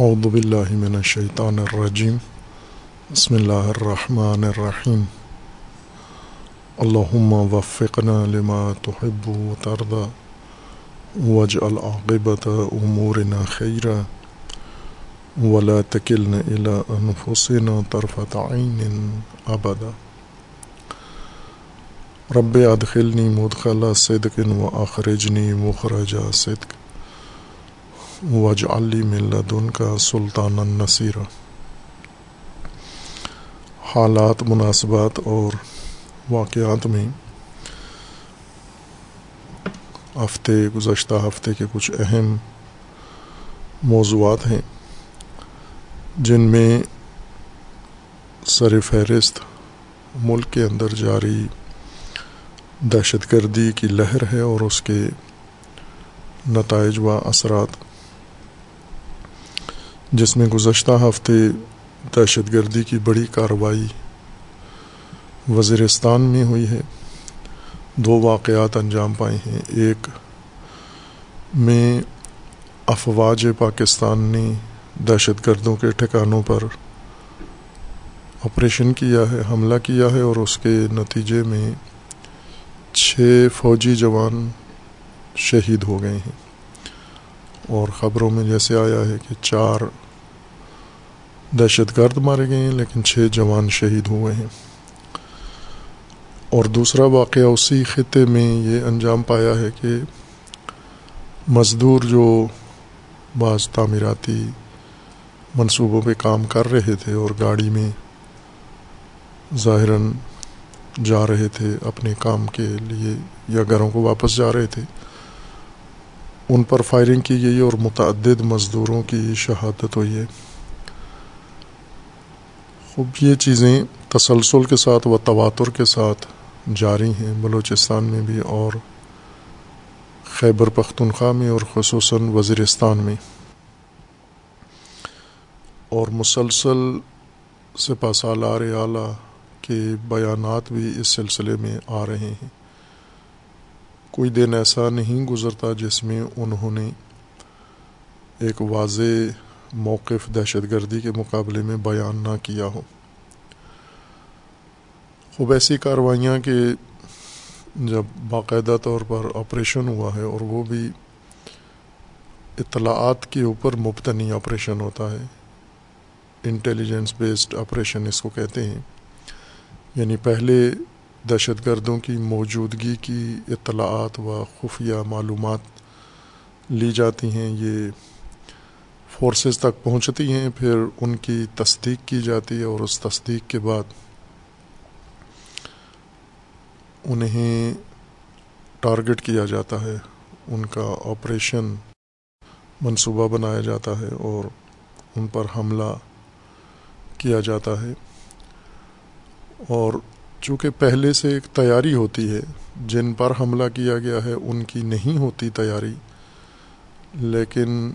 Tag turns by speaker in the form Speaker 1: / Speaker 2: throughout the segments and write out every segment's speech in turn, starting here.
Speaker 1: اعوذ باللہ من الشیطان الرجیم بسم اللہ الرحمن الرحیم اللہم وفقنا لما تحب و ترضى واجعل عاقبت امورنا خیرا ولا تکلنا الى انفسنا طرفت عین ابدا رب ادخلنی مدخل صدق و اخرجنی مخرج صدق. وج علی ملدن کا سلطان النصیر حالات مناسبات اور واقعات میں ہفتے گزشتہ ہفتے کے کچھ اہم موضوعات ہیں جن میں سر فہرست ملک کے اندر جاری دہشت گردی کی لہر ہے اور اس کے نتائج و اثرات جس میں گزشتہ ہفتے دہشت گردی کی بڑی کارروائی وزیرستان میں ہوئی ہے۔ دو واقعات انجام پائے ہیں۔ ایک میں افواج پاکستان نے دہشت گردوں کے ٹھکانوں پر آپریشن کیا ہے، حملہ کیا ہے اور اس کے نتیجے میں چھ فوجی جوان شہید ہو گئے ہیں۔ اور خبروں میں جیسے آیا ہے کہ چار دہشت گرد مارے گئے ہیں، لیکن چھ جوان شہید ہوئے ہیں۔ اور دوسرا واقعہ اسی خطے میں یہ انجام پایا ہے کہ مزدور جو بعض تعمیراتی منصوبوں پہ کام کر رہے تھے اور گاڑی میں ظاہراً جا رہے تھے اپنے کام کے لیے یا گھروں کو واپس جا رہے تھے، ان پر فائرنگ کی گئی اور متعدد مزدوروں کی شہادت ہوئی ہے۔ خوب، یہ چیزیں تسلسل کے ساتھ و تواتر کے ساتھ جاری ہیں بلوچستان میں بھی اور خیبر پختونخوا میں اور خصوصاً وزیرستان میں۔ اور مسلسل سپا سالار اعلیٰ کے بیانات بھی اس سلسلے میں آ رہے ہیں۔ کوئی دن ایسا نہیں گزرتا جس میں انہوں نے ایک واضح موقف دہشت گردی کے مقابلے میں بیان نہ کیا ہو۔ خوب ایسی کاروائیاں کہ جب باقاعدہ طور پر آپریشن ہوا ہے اور وہ بھی اطلاعات کے اوپر مبتنی آپریشن ہوتا ہے انٹیلیجنس بیسڈ آپریشن اس کو کہتے ہیں۔ یعنی پہلے دہشت گردوں کی موجودگی کی اطلاعات و خفیہ معلومات لی جاتی ہیں، یہ فورسز تک پہنچتی ہیں، پھر ان کی تصدیق کی جاتی ہے اور اس تصدیق کے بعد انہیں ٹارگٹ کیا جاتا ہے، ان کا آپریشن منصوبہ بنایا جاتا ہے اور ان پر حملہ کیا جاتا ہے۔ اور چونکہ پہلے سے ایک تیاری ہوتی ہے، جن پر حملہ کیا گیا ہے، ان کی نہیں ہوتی تیاری، لیکن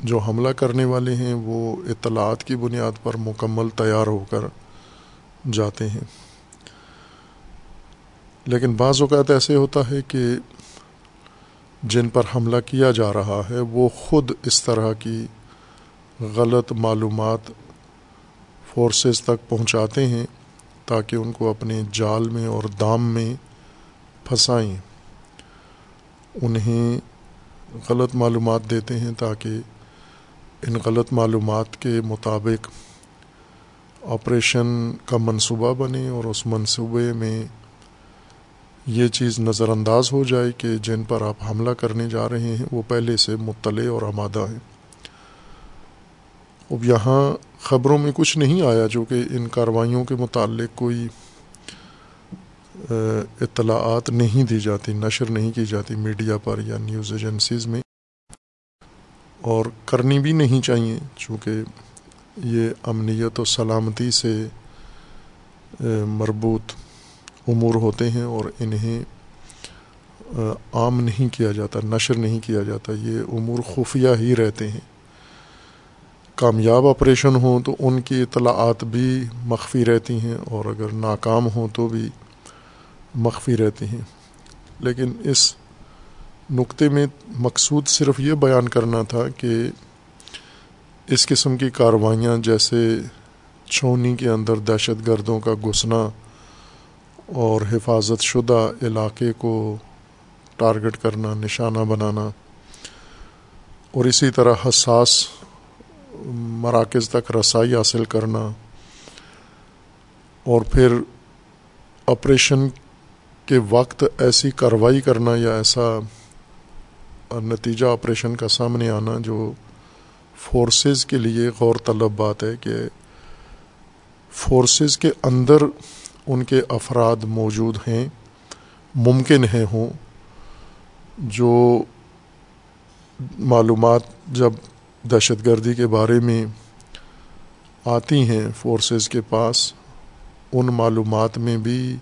Speaker 1: جو حملہ کرنے والے ہیں، وہ اطلاعات کی بنیاد پر مکمل تیار ہو کر جاتے ہیں۔ لیکن بعض اوقات ایسے ہوتا ہے کہ جن پر حملہ کیا جا رہا ہے، وہ خود اس طرح کی غلط معلومات فورسز تک پہنچاتے ہیں تاکہ ان کو اپنے جال میں اور دام میں پھنسائیں۔ انہیں غلط معلومات دیتے ہیں تاکہ ان غلط معلومات کے مطابق آپریشن کا منصوبہ بنے اور اس منصوبے میں یہ چیز نظر انداز ہو جائے کہ جن پر آپ حملہ کرنے جا رہے ہیں وہ پہلے سے مطلع اور آمادہ ہیں۔ اب یہاں خبروں میں کچھ نہیں آیا جو کہ ان کاروائیوں کے متعلق کوئی اطلاعات نہیں دی جاتی، نشر نہیں کی جاتی میڈیا پر یا نیوز ایجنسیز میں۔ اور کرنی بھی نہیں چاہیے، چونکہ یہ امنیت و سلامتی سے مربوط امور ہوتے ہیں اور انہیں عام نہیں کیا جاتا، نشر نہیں کیا جاتا، یہ امور خفیہ ہی رہتے ہیں۔ کامیاب آپریشن ہوں تو ان کی اطلاعات بھی مخفی رہتی ہیں اور اگر ناکام ہوں تو بھی مخفی رہتی ہیں۔ لیکن اس نقطے میں مقصود صرف یہ بیان کرنا تھا کہ اس قسم کی کاروائیاں جیسے چھونی کے اندر دہشت گردوں کا گھسنا اور حفاظت شدہ علاقے کو ٹارگٹ کرنا، نشانہ بنانا اور اسی طرح حساس مراکز تک رسائی حاصل کرنا اور پھر آپریشن کے وقت ایسی کارروائی کرنا یا ایسا اور نتیجہ آپریشن کا سامنے آنا جو فورسز کے لیے غور طلب بات ہے کہ فورسز کے اندر ان کے افراد موجود ہیں، ممکن ہیں ہوں، جو معلومات جب دہشت گردی کے بارے میں آتی ہیں فورسز کے پاس، ان معلومات میں بھی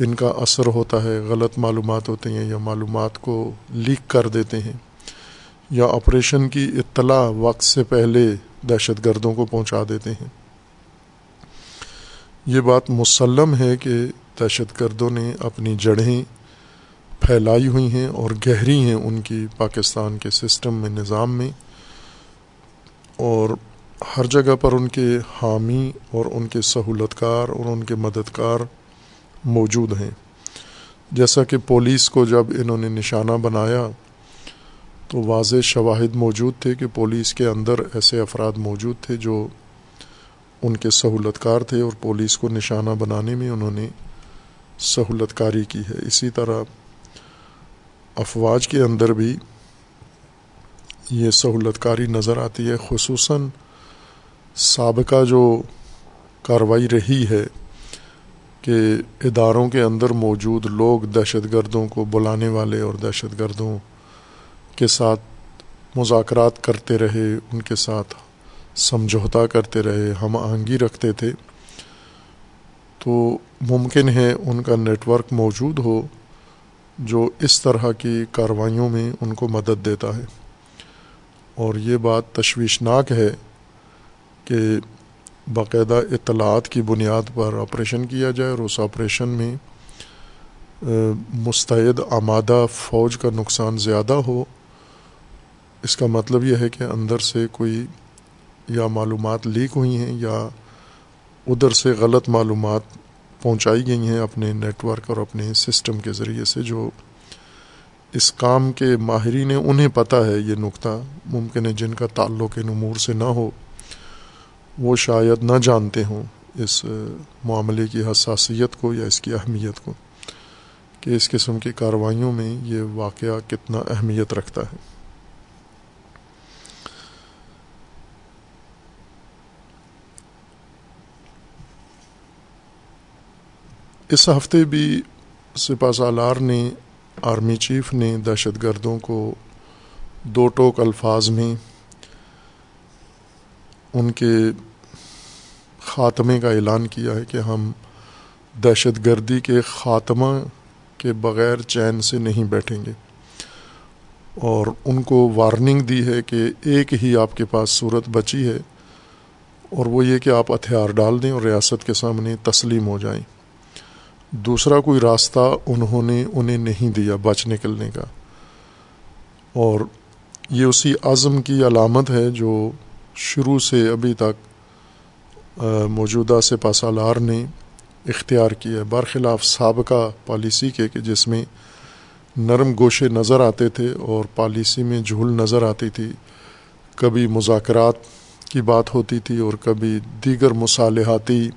Speaker 1: ان کا اثر ہوتا ہے، غلط معلومات ہوتے ہیں یا معلومات کو لیک کر دیتے ہیں یا آپریشن کی اطلاع وقت سے پہلے دہشت گردوں کو پہنچا دیتے ہیں۔ یہ بات مسلم ہے کہ دہشت گردوں نے اپنی جڑیں پھیلائی ہوئی ہیں اور گہری ہیں ان کی پاکستان کے سسٹم میں، نظام میں اور ہر جگہ پر ان کے حامی اور ان کے سہولت کار اور ان کے مددگار موجود ہیں۔ جیسا کہ پولیس کو جب انہوں نے نشانہ بنایا، تو واضح شواہد موجود تھے کہ پولیس کے اندر ایسے افراد موجود تھے جو ان کے سہولت کار تھے اور پولیس کو نشانہ بنانے میں انہوں نے سہولت کاری کی ہے۔ اسی طرح افواج کے اندر بھی یہ سہولت کاری نظر آتی ہے، خصوصاً سابقہ جو کاروائی رہی ہے۔ کہ اداروں کے اندر موجود لوگ دہشت گردوں کو بلانے والے اور دہشت گردوں کے ساتھ مذاکرات کرتے رہے، ان کے ساتھ سمجھوتا کرتے رہے، ہم آہنگی رکھتے تھے۔ تو ممکن ہے ان کا نیٹ ورک موجود ہو جو اس طرح کی کاروائیوں میں ان کو مدد دیتا ہے۔ اور یہ بات تشویشناک ہے کہ باقاعدہ اطلاعات کی بنیاد پر آپریشن کیا جائے اور اس آپریشن میں مستعد آمادہ فوج کا نقصان زیادہ ہو۔ اس کا مطلب یہ ہے کہ اندر سے کوئی یا معلومات لیک ہوئی ہیں یا ادھر سے غلط معلومات پہنچائی گئی ہیں اپنے نیٹ ورک اور اپنے سسٹم کے ذریعے سے، جو اس کام کے ماہرین انہیں پتہ ہے یہ نقطہ ممکن ہے جن کا تعلق ان امور سے نہ ہو۔ وہ شاید نہ جانتے ہوں اس معاملے کی حساسیت کو یا اس کی اہمیت کو کہ اس قسم کی کاروائیوں میں یہ واقعہ کتنا اہمیت رکھتا ہے۔ اس ہفتے بھی سپا سالار نے، آرمی چیف نے دہشت گردوں کو دو ٹوک الفاظ میں ان کے خاتمے کا اعلان کیا ہے کہ ہم دہشت گردی کے خاتمہ کے بغیر چین سے نہیں بیٹھیں گے۔ اور ان کو وارننگ دی ہے کہ ایک ہی آپ کے پاس صورت بچی ہے اور وہ یہ کہ آپ ہتھیار ڈال دیں اور ریاست کے سامنے تسلیم ہو جائیں۔ دوسرا کوئی راستہ انہوں نے انہیں نہیں دیا بچ نکلنے کا۔ اور یہ اسی عزم کی علامت ہے جو شروع سے ابھی تک موجودہ سے پاسالار نے اختیار کیا۔ ہے برخلاف سابقہ پالیسی کے، کہ جس میں نرم گوشے نظر آتے تھے اور پالیسی میں جھول نظر آتی تھی، کبھی مذاکرات کی بات ہوتی تھی اور کبھی دیگر مصالحاتی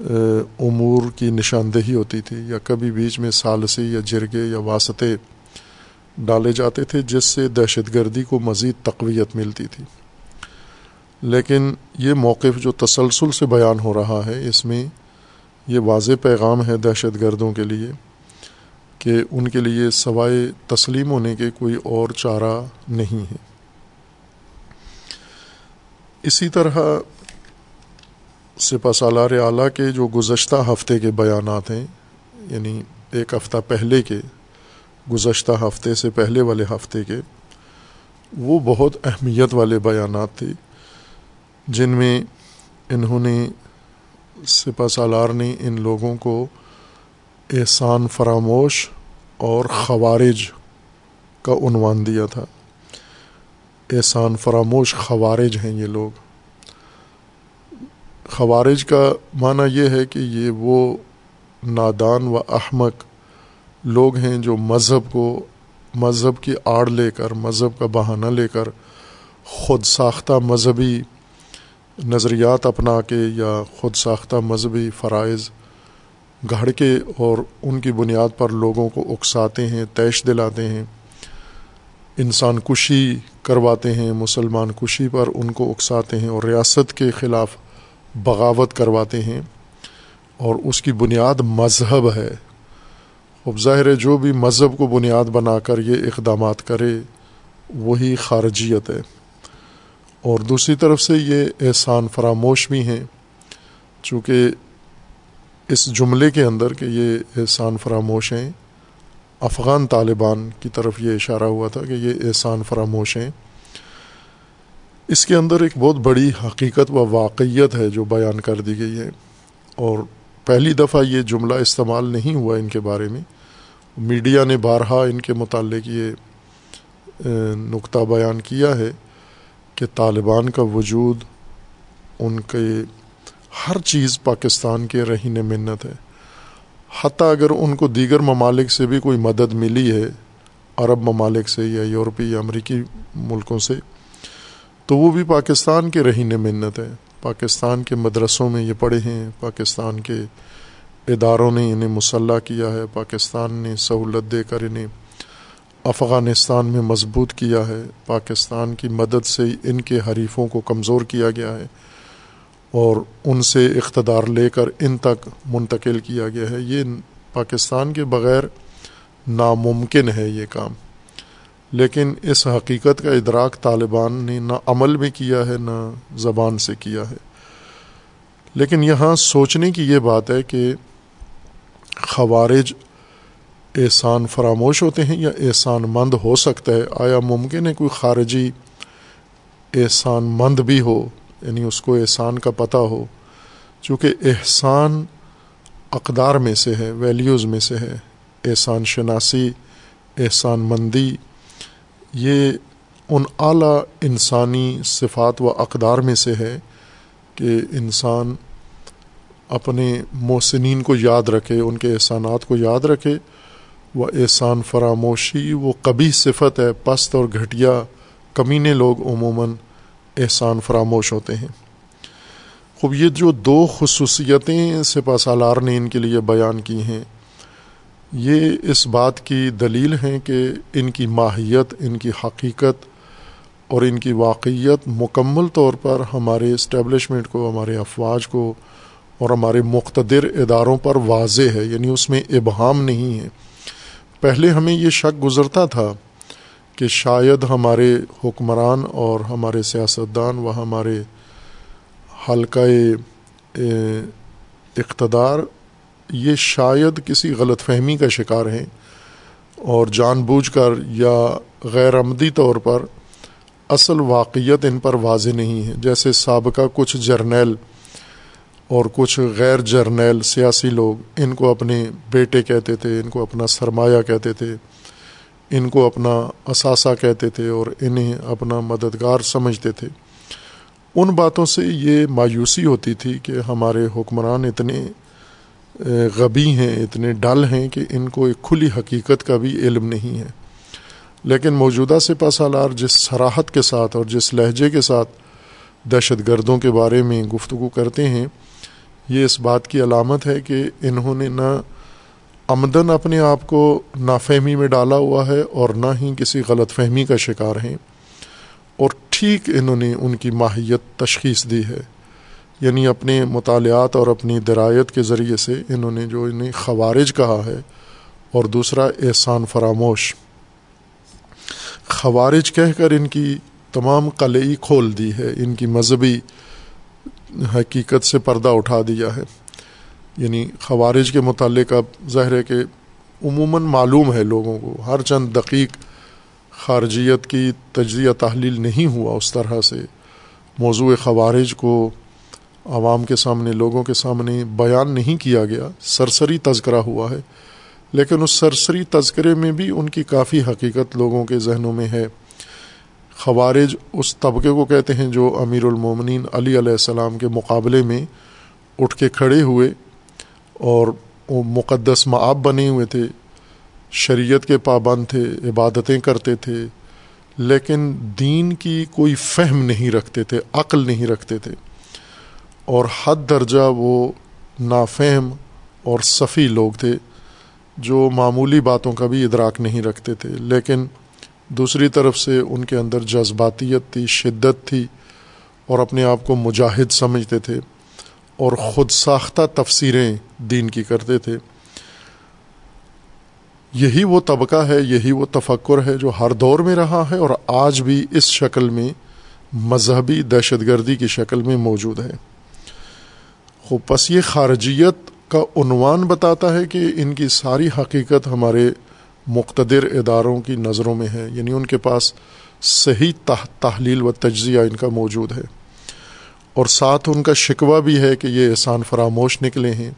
Speaker 1: امور کی نشاندہی ہوتی تھی، یا کبھی بیچ میں سالسی یا جرگے یا واسطے ڈالے جاتے تھے، جس سے دہشت گردی کو مزید تقویت ملتی تھی۔ لیکن یہ موقف جو تسلسل سے بیان ہو رہا ہے، اس میں یہ واضح پیغام ہے دہشت گردوں کے لیے کہ ان کے لیے سوائے تسلیم ہونے کے کوئی اور چارہ نہیں ہے۔ اسی طرح سپا سالار اعلیٰ کے جو گزشتہ ہفتے کے بیانات ہیں یعنی ایک ہفتہ پہلے کے گزشتہ ہفتے سے پہلے والے ہفتے کے، وہ بہت اہمیت والے بیانات تھے۔ جن میں انہوں نے سپا سالار نے ان لوگوں کو احسان فراموش اور خوارج کا عنوان دیا تھا۔ احسان فراموش، خوارج ہیں یہ لوگ۔ خوارج کا معنی یہ ہے کہ یہ وہ نادان و احمق لوگ ہیں جو مذہب کو، مذہب کی آڑ لے کر، مذہب کا بہانہ لے کر خود ساختہ مذہبی نظریات اپنا کے یا خود ساختہ مذہبی فرائض گھڑ کے اور ان کی بنیاد پر لوگوں کو اکساتے ہیں، تیش دلاتے ہیں، انسان کشی کرواتے ہیں، مسلمان کشی پر ان کو اکساتے ہیں اور ریاست کے خلاف بغاوت کرواتے ہیں اور اس کی بنیاد مذہب ہے۔ اب ظاہر ہے، جو بھی مذہب کو بنیاد بنا کر یہ اقدامات کرے، وہی خارجیت ہے۔ اور دوسری طرف سے یہ احسان فراموش بھی ہیں، چونکہ اس جملے کے اندر کہ یہ احسان فراموش ہیں، افغان طالبان کی طرف یہ اشارہ ہوا تھا کہ یہ احسان فراموش ہیں۔ اس کے اندر ایک بہت بڑی حقیقت و واقعیت ہے جو بیان کر دی گئی ہے۔ اور پہلی دفعہ یہ جملہ استعمال نہیں ہوا ان کے بارے میں۔ میڈیا نے بارہا ان کے متعلق یہ نقطہ بیان کیا ہے۔ کہ طالبان کا وجود ان کے ہر چیز پاکستان کے رہین منت ہے حتیٰ اگر ان کو دیگر ممالک سے بھی کوئی مدد ملی ہے، عرب ممالک سے یا یورپی یا امریکی ملکوں سے، تو وہ بھی پاکستان کے رہین منت ہے پاکستان کے مدرسوں میں یہ پڑھے ہیں، پاکستان کے اداروں نے انہیں مسلح کیا ہے، پاکستان نے سہولت دے کر انہیں افغانستان میں مضبوط کیا ہے، پاکستان کی مدد سے ان کے حریفوں کو کمزور کیا گیا ہے اور ان سے اقتدار لے کر ان تک منتقل کیا گیا ہے۔ یہ پاکستان کے بغیر ناممکن ہے یہ کام۔ لیکن اس حقیقت کا ادراک طالبان نے نہ عمل میں کیا ہے، نہ زبان سے کیا ہے۔ لیکن یہاں سوچنے کی یہ بات ہے کہ خوارج احسان فراموش ہوتے ہیں یا احسان مند ہو سکتا ہے، آیا ممکن ہے کوئی خارجی احسان مند بھی ہو؟ یعنی اس کو احسان کا پتہ ہو۔ چونکہ احسان اقدار میں سے ہے ویلیوز میں سے ہے۔ احسان شناسی، احسان مندی، یہ ان اعلیٰ انسانی صفات و اقدار میں سے ہے کہ انسان اپنے محسنین کو یاد رکھے، ان کے احسانات کو یاد رکھے۔ وہ احسان فراموشی وہ کبھی صفت ہے، پست اور گھٹیا کمینے لوگ عموماً احسان فراموش ہوتے ہیں۔ خوب، یہ جو دو خصوصیتیں سپا سالار نے ان کے لیے بیان کی ہیں، یہ اس بات کی دلیل ہیں کہ ان کی ماہیت، ان کی حقیقت اور ان کی واقعیت مکمل طور پر ہمارے اسٹیبلشمنٹ کو، ہمارے افواج کو اور ہمارے مقتدر اداروں پر واضح ہے یعنی اس میں ابہام نہیں ہے۔ پہلے ہمیں یہ شک گزرتا تھا کہ شاید ہمارے حکمران اور ہمارے سیاستدان و ہمارے حلقہ اقتدار یہ شاید کسی غلط فہمی کا شکار ہیں اور جان بوجھ کر یا غیر عمدی طور پر اصل واقعیت ان پر واضح نہیں ہے، جیسے سابقہ کچھ جرنیل اور کچھ غیر جرنیل سیاسی لوگ ان کو اپنے بیٹے کہتے تھے، ان کو اپنا سرمایہ کہتے تھے، ان کو اپنا اثاثہ کہتے تھے اور انہیں اپنا مددگار سمجھتے تھے۔ ان باتوں سے یہ مایوسی ہوتی تھی کہ ہمارے حکمران اتنے غبی ہیں، اتنے ڈل ہیں کہ ان کو ایک کھلی حقیقت کا بھی علم نہیں ہے۔ لیکن موجودہ سے پاسالار جس سراحت کے ساتھ اور جس لہجے کے ساتھ دہشت گردوں کے بارے میں گفتگو کرتے ہیں یہ اس بات کی علامت ہے کہ انہوں نے نہ آمدن اپنے آپ کو نافہمی میں ڈالا ہوا ہے اور نہ ہی کسی غلط فہمی کا شکار ہیں۔ اور ٹھیک انہوں نے ان کی ماہیت تشخیص دی ہے۔ یعنی اپنے مطالعات اور اپنی درایت کے ذریعے سے انہوں نے جو انہیں خوارج کہا ہے اور دوسرا احسان فراموش۔ خوارج کہہ کر ان کی تمام قلعی کھول دی ہے، ان کی مذہبی حقیقت سے پردہ اٹھا دیا ہے۔ یعنی خوارج کے متعلق اب ظاہر ہے کہ عموماً معلوم ہے لوگوں کو، ہر چند دقیق خارجیت کی تجزیہ تحلیل نہیں ہوا اس طرح سے۔ موضوع خوارج کو عوام کے سامنے، لوگوں کے سامنے بیان نہیں کیا گیا، سرسری تذکرہ ہوا ہے۔ لیکن اس سرسری تذکرے میں بھی ان کی کافی حقیقت لوگوں کے ذہنوں میں ہے۔ خوارج اس طبقے کو کہتے ہیں جو امیر المومنین علی علیہ السلام کے مقابلے میں اٹھ کے کھڑے ہوئے اور وہ مقدس معاب بنے ہوئے تھے، شریعت کے پابند تھے، عبادتیں کرتے تھے، لیکن دین کی کوئی فہم نہیں رکھتے تھے، عقل نہیں رکھتے تھے۔ اور حد درجہ وہ نافہم اور صفی لوگ تھے جو معمولی باتوں کا بھی ادراک نہیں رکھتے تھے، لیکن دوسری طرف سے ان کے اندر جذباتیت تھی، شدت تھی اور اپنے آپ کو مجاہد سمجھتے تھے اور خود ساختہ تفسیریں دین کی کرتے تھے۔ یہی وہ طبقہ ہے، یہی وہ تفکر ہے جو ہر دور میں رہا ہے اور آج بھی اس شکل میں، مذہبی دہشت گردی کی شکل میں موجود ہے۔ خوب پس یہ خارجیت کا عنوان بتاتا ہے کہ ان کی ساری حقیقت ہمارے مقتدر اداروں کی نظروں میں ہے یعنی ان کے پاس صحیح تحلیل و تجزیہ ان کا موجود ہے۔ اور ساتھ ان کا شکوہ بھی ہے کہ یہ احسان فراموش نکلے ہیں۔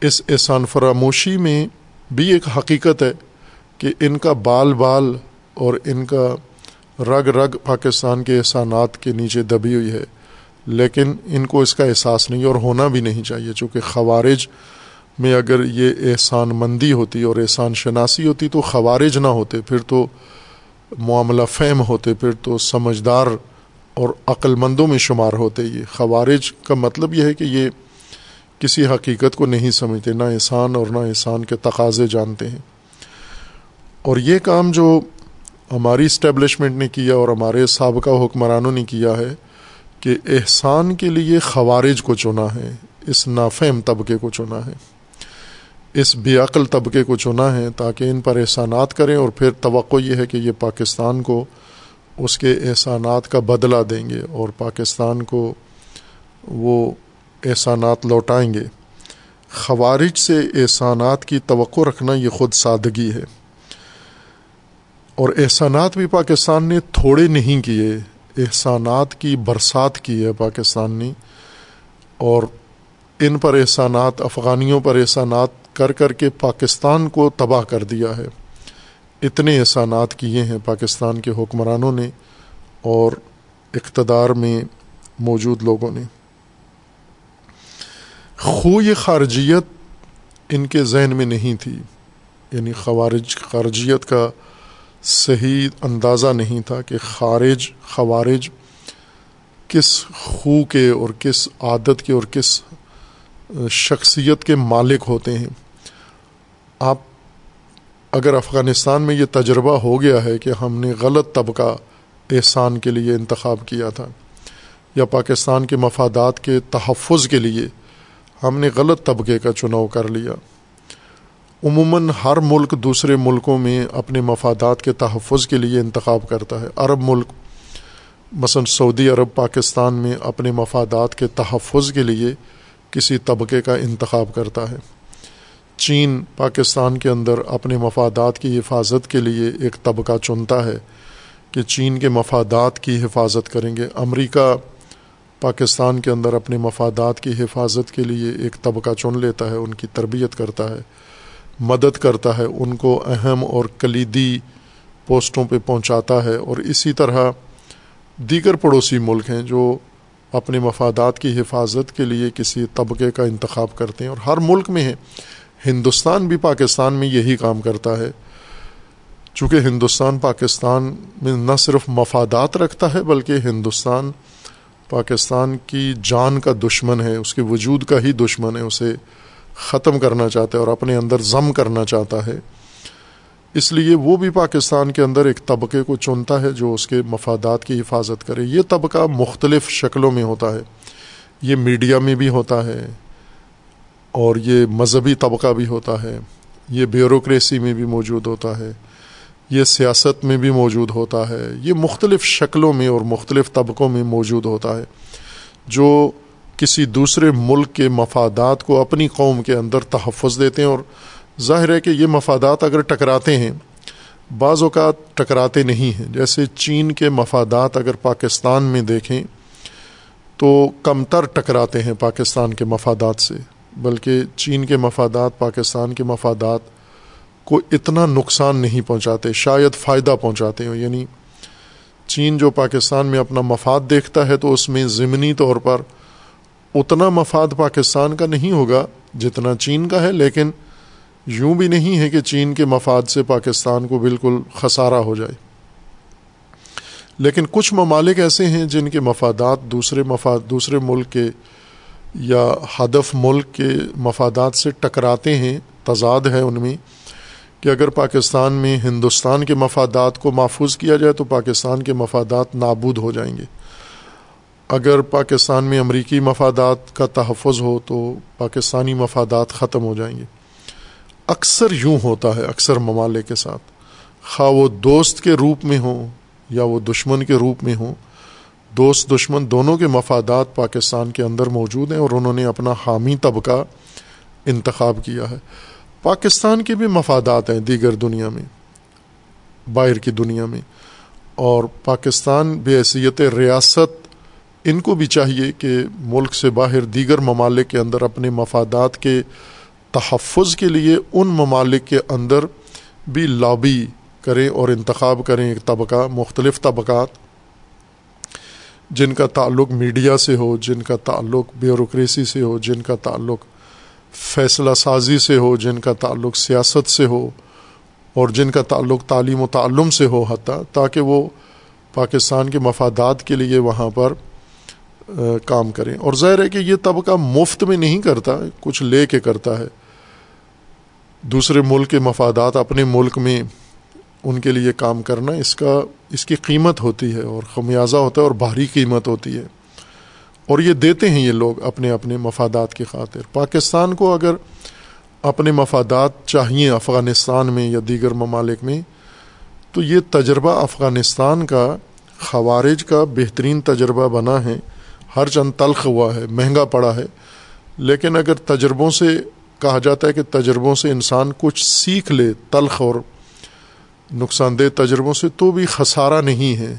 Speaker 1: اس احسان فراموشی میں بھی ایک حقیقت ہے کہ ان کا بال بال اور ان کا رگ رگ پاکستان کے احسانات کے نیچے دبی ہوئی ہے۔ لیکن ان کو اس کا احساس نہیں اور ہونا بھی نہیں چاہیے، چونکہ خوارج میں اگر یہ احسان مندی ہوتی اور احسان شناسی ہوتی تو خوارج نہ ہوتے، پھر تو معاملہ فہم ہوتے، پھر تو سمجھدار اور عقل مندوں میں شمار ہوتے۔ یہ خوارج کا مطلب یہ ہے کہ یہ کسی حقیقت کو نہیں سمجھتے، نہ احسان اور نہ احسان کے تقاضے جانتے ہیں۔ اور یہ کام جو ہماری اسٹیبلشمنٹ نے کیا اور ہمارے سابقہ حکمرانوں نے کیا ہے کہ احسان کے لیے خوارج کو چنا ہے، اس نافہم طبقے کو چنا ہے۔ اس بے عقل طبقے کو چنا ہے تاکہ ان پر احسانات کریں اور پھر توقع یہ ہے کہ یہ پاکستان کو اس کے احسانات کا بدلہ دیں گے اور پاکستان کو وہ احسانات لوٹائیں گے۔ خوارج سے احسانات کی توقع رکھنا یہ خود سادگی ہے۔ اور احسانات بھی پاکستان نے تھوڑے نہیں کیے، احسانات کی برسات کی ہے پاکستان نے۔ اور ان پر احسانات، افغانیوں پر احسانات کر کر کے پاکستان کو تباہ کر دیا ہے۔ اتنے احسانات کیے ہیں پاکستان کے حکمرانوں نے اور اقتدار میں موجود لوگوں نے۔ خو یہ خارجیت ان کے ذہن میں نہیں تھی یعنی خوارج خارجیت کا صحیح اندازہ نہیں تھا کہ خارج خوارج کس خو کے اور کس عادت کے اور کس شخصیت کے مالک ہوتے ہیں۔ آپ اگر افغانستان میں یہ تجربہ ہو گیا ہے کہ ہم نے غلط طبقہ احسان کے لیے انتخاب کیا تھا یا پاکستان کے مفادات کے تحفظ کے لیے ہم نے غلط طبقے کا چناؤ کر لیا، عموماً ہر ملک دوسرے ملکوں میں اپنے مفادات کے تحفظ کے لیے انتخاب کرتا ہے۔ عرب ملک، مثلاً سعودی عرب، پاکستان میں اپنے مفادات کے تحفظ کے لیے کسی طبقے کا انتخاب کرتا ہے۔ چین پاکستان کے اندر اپنے مفادات کی حفاظت کے لیے ایک طبقہ چنتا ہے کہ چین کے مفادات کی حفاظت کریں گے۔ امریکہ پاکستان کے اندر اپنے مفادات کی حفاظت کے لیے ایک طبقہ چن لیتا ہے، ان کی تربیت کرتا ہے، مدد کرتا ہے، ان کو اہم اور کلیدی پوسٹوں پہ پہنچاتا ہے۔ اور اسی طرح دیگر پڑوسی ملک ہیں جو اپنے مفادات کی حفاظت کے لیے کسی طبقے کا انتخاب کرتے ہیں۔ اور ہر ملک میں ہے ہندوستان بھی پاکستان میں یہی کام کرتا ہے۔ چونکہ ہندوستان پاکستان میں نہ صرف مفادات رکھتا ہے، بلکہ ہندوستان پاکستان کی جان کا دشمن ہے، اس کے وجود کا ہی دشمن ہے، اسے ختم کرنا چاہتا ہے اور اپنے اندر ضم کرنا چاہتا ہے۔ اس لیے وہ بھی پاکستان کے اندر ایک طبقے کو چنتا ہے جو اس کے مفادات کی حفاظت کرے۔ یہ طبقہ مختلف شکلوں میں ہوتا ہے۔ یہ میڈیا میں بھی ہوتا ہے۔ اور یہ مذہبی طبقہ بھی ہوتا ہے، یہ بیوروکریسی میں بھی موجود ہوتا ہے، یہ سیاست میں بھی موجود ہوتا ہے، یہ مختلف شکلوں میں اور مختلف طبقوں میں موجود ہوتا ہے۔ جو کسی دوسرے ملک کے مفادات کو اپنی قوم کے اندر تحفظ دیتے ہیں اور ظاہر ہے کہ یہ مفادات اگر ٹکراتے ہیں، بعض اوقات ٹکراتے نہیں ہیں۔ جیسے چین کے مفادات اگر پاکستان میں دیکھیں تو کم تر ٹکراتے ہیں پاکستان کے مفادات سے۔ بلکہ چین کے مفادات، پاکستان کے مفادات کو اتنا نقصان نہیں پہنچاتے، شاید فائدہ پہنچاتے ہوں یعنی چین جو پاکستان میں اپنا مفاد دیکھتا ہے تو اس میں ضمنی طور پر اتنا مفاد پاکستان کا نہیں ہوگا جتنا چین کا ہے، لیکن یوں بھی نہیں ہے کہ چین کے مفاد سے پاکستان کو بالکل خسارہ ہو جائے۔ لیکن کچھ ممالک ایسے ہیں جن کے مفادات دوسرے مفاد، دوسرے ملک کے یا ہدف ملک کے مفادات سے ٹکراتے ہیں، تضاد ہے ان میں کہ اگر پاکستان میں ہندوستان کے مفادات کو محفوظ کیا جائے تو پاکستان کے مفادات نابود ہو جائیں گے۔ اگر پاکستان میں امریکی مفادات کا تحفظ ہو تو پاکستانی مفادات ختم ہو جائیں گے۔ اکثر یوں ہوتا ہے، اکثر ممالک کے ساتھ۔ خواہ وہ دوست کے روپ میں ہوں یا وہ دشمن کے روپ میں ہوں دوست دشمن دونوں کے مفادات پاکستان کے اندر موجود ہیں اور انہوں نے اپنا حامی طبقہ انتخاب کیا ہے۔ پاکستان کے بھی مفادات ہیں دیگر دنیا میں، باہر کی دنیا میں۔ اور پاکستان بے حیثیت ریاست، ان کو بھی چاہیے کہ ملک سے باہر دیگر ممالک کے اندر اپنے مفادات کے تحفظ کے لیے ان ممالک کے اندر بھی لابی کریں اور انتخاب کریں ایک طبقہ، مختلف طبقات۔ جن کا تعلق میڈیا سے ہو، جن کا تعلق بیوروکریسی سے ہو، جن کا تعلق فیصلہ سازی سے ہو، جن کا تعلق سیاست سے ہو، اور جن کا تعلق تعلیم و تعلم سے ہو حتیٰ، تاکہ وہ پاکستان کے مفادات کے لیے وہاں پر کام کریں۔ اور ظاہر ہے کہ یہ طبقہ مفت میں نہیں کرتا، کچھ لے کے کرتا ہے۔ دوسرے ملک کے مفادات اپنے ملک میں ان کے لیے کام کرنا اس کا، اس کی قیمت ہوتی ہے اور خمیازہ ہوتا ہے اور بھاری قیمت ہوتی ہے۔ اور یہ دیتے ہیں یہ لوگ اپنے اپنے مفادات کی خاطر۔ پاکستان کو اگر اپنے مفادات چاہیے افغانستان میں یا دیگر ممالک میں، تو یہ تجربہ افغانستان کا خوارج کا بہترین تجربہ بنا ہے۔ ہر چند تلخ ہوا ہے، مہنگا پڑا ہے۔ لیکن اگر تجربوں سے کہا جاتا ہے کہ تجربوں سے انسان کچھ سیکھ لے، تلخ اور نقصان دہ تجربوں سے تو بھی خسارہ نہیں ہے،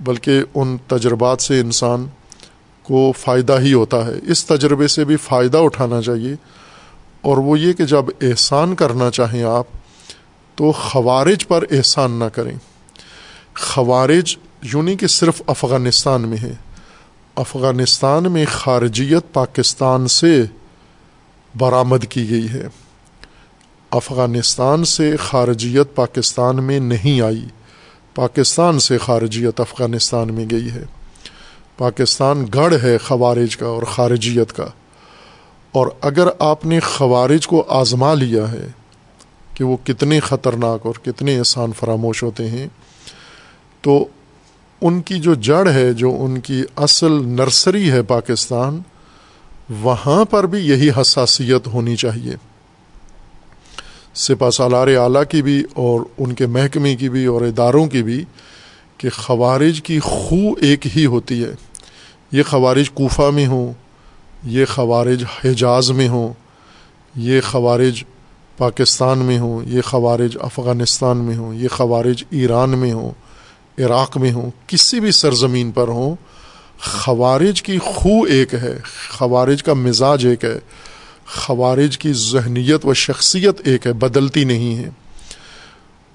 Speaker 1: بلکہ ان تجربات سے انسان کو فائدہ ہی ہوتا ہے۔ اس تجربے سے بھی فائدہ اٹھانا چاہیے۔ اور وہ یہ کہ جب احسان کرنا چاہیں آپ، تو خوارج پر احسان نہ کریں۔ خوارج یوں نہیں کہ صرف افغانستان میں ہے۔ افغانستان میں خارجیت پاکستان سے برآمد کی گئی ہے۔ افغانستان سے خارجیت پاکستان میں نہیں آئی۔ پاکستان سے خارجیت افغانستان میں گئی ہے۔ پاکستان گڑھ ہے خوارج کا اور خارجیت کا۔ اور اگر آپ نے خوارج کو آزما لیا ہے کہ وہ کتنے خطرناک اور کتنے احسان فراموش ہوتے ہیں، تو ان کی جو جڑ ہے، جو ان کی اصل نرسری ہے پاکستان، وہاں پر بھی یہی حساسیت ہونی چاہیے۔ سپا سالار اعلیٰ کی بھی اور ان کے محکمے کی بھی اور اداروں کی بھی کہ خوارج کی خو ایک ہی ہوتی ہے۔ یہ خوارج کوفہ میں ہوں، یہ خوارج حجاز میں ہوں، یہ خوارج پاکستان میں ہوں، یہ خوارج افغانستان میں ہوں، یہ خوارج ایران میں ہوں، عراق میں ہوں، کسی بھی سرزمین پر ہوں، خوارج کی خو ایک ہے، خوارج کا مزاج ایک ہے۔ خوارج کی ذہنیت و شخصیت ایک ہے، بدلتی نہیں ہے۔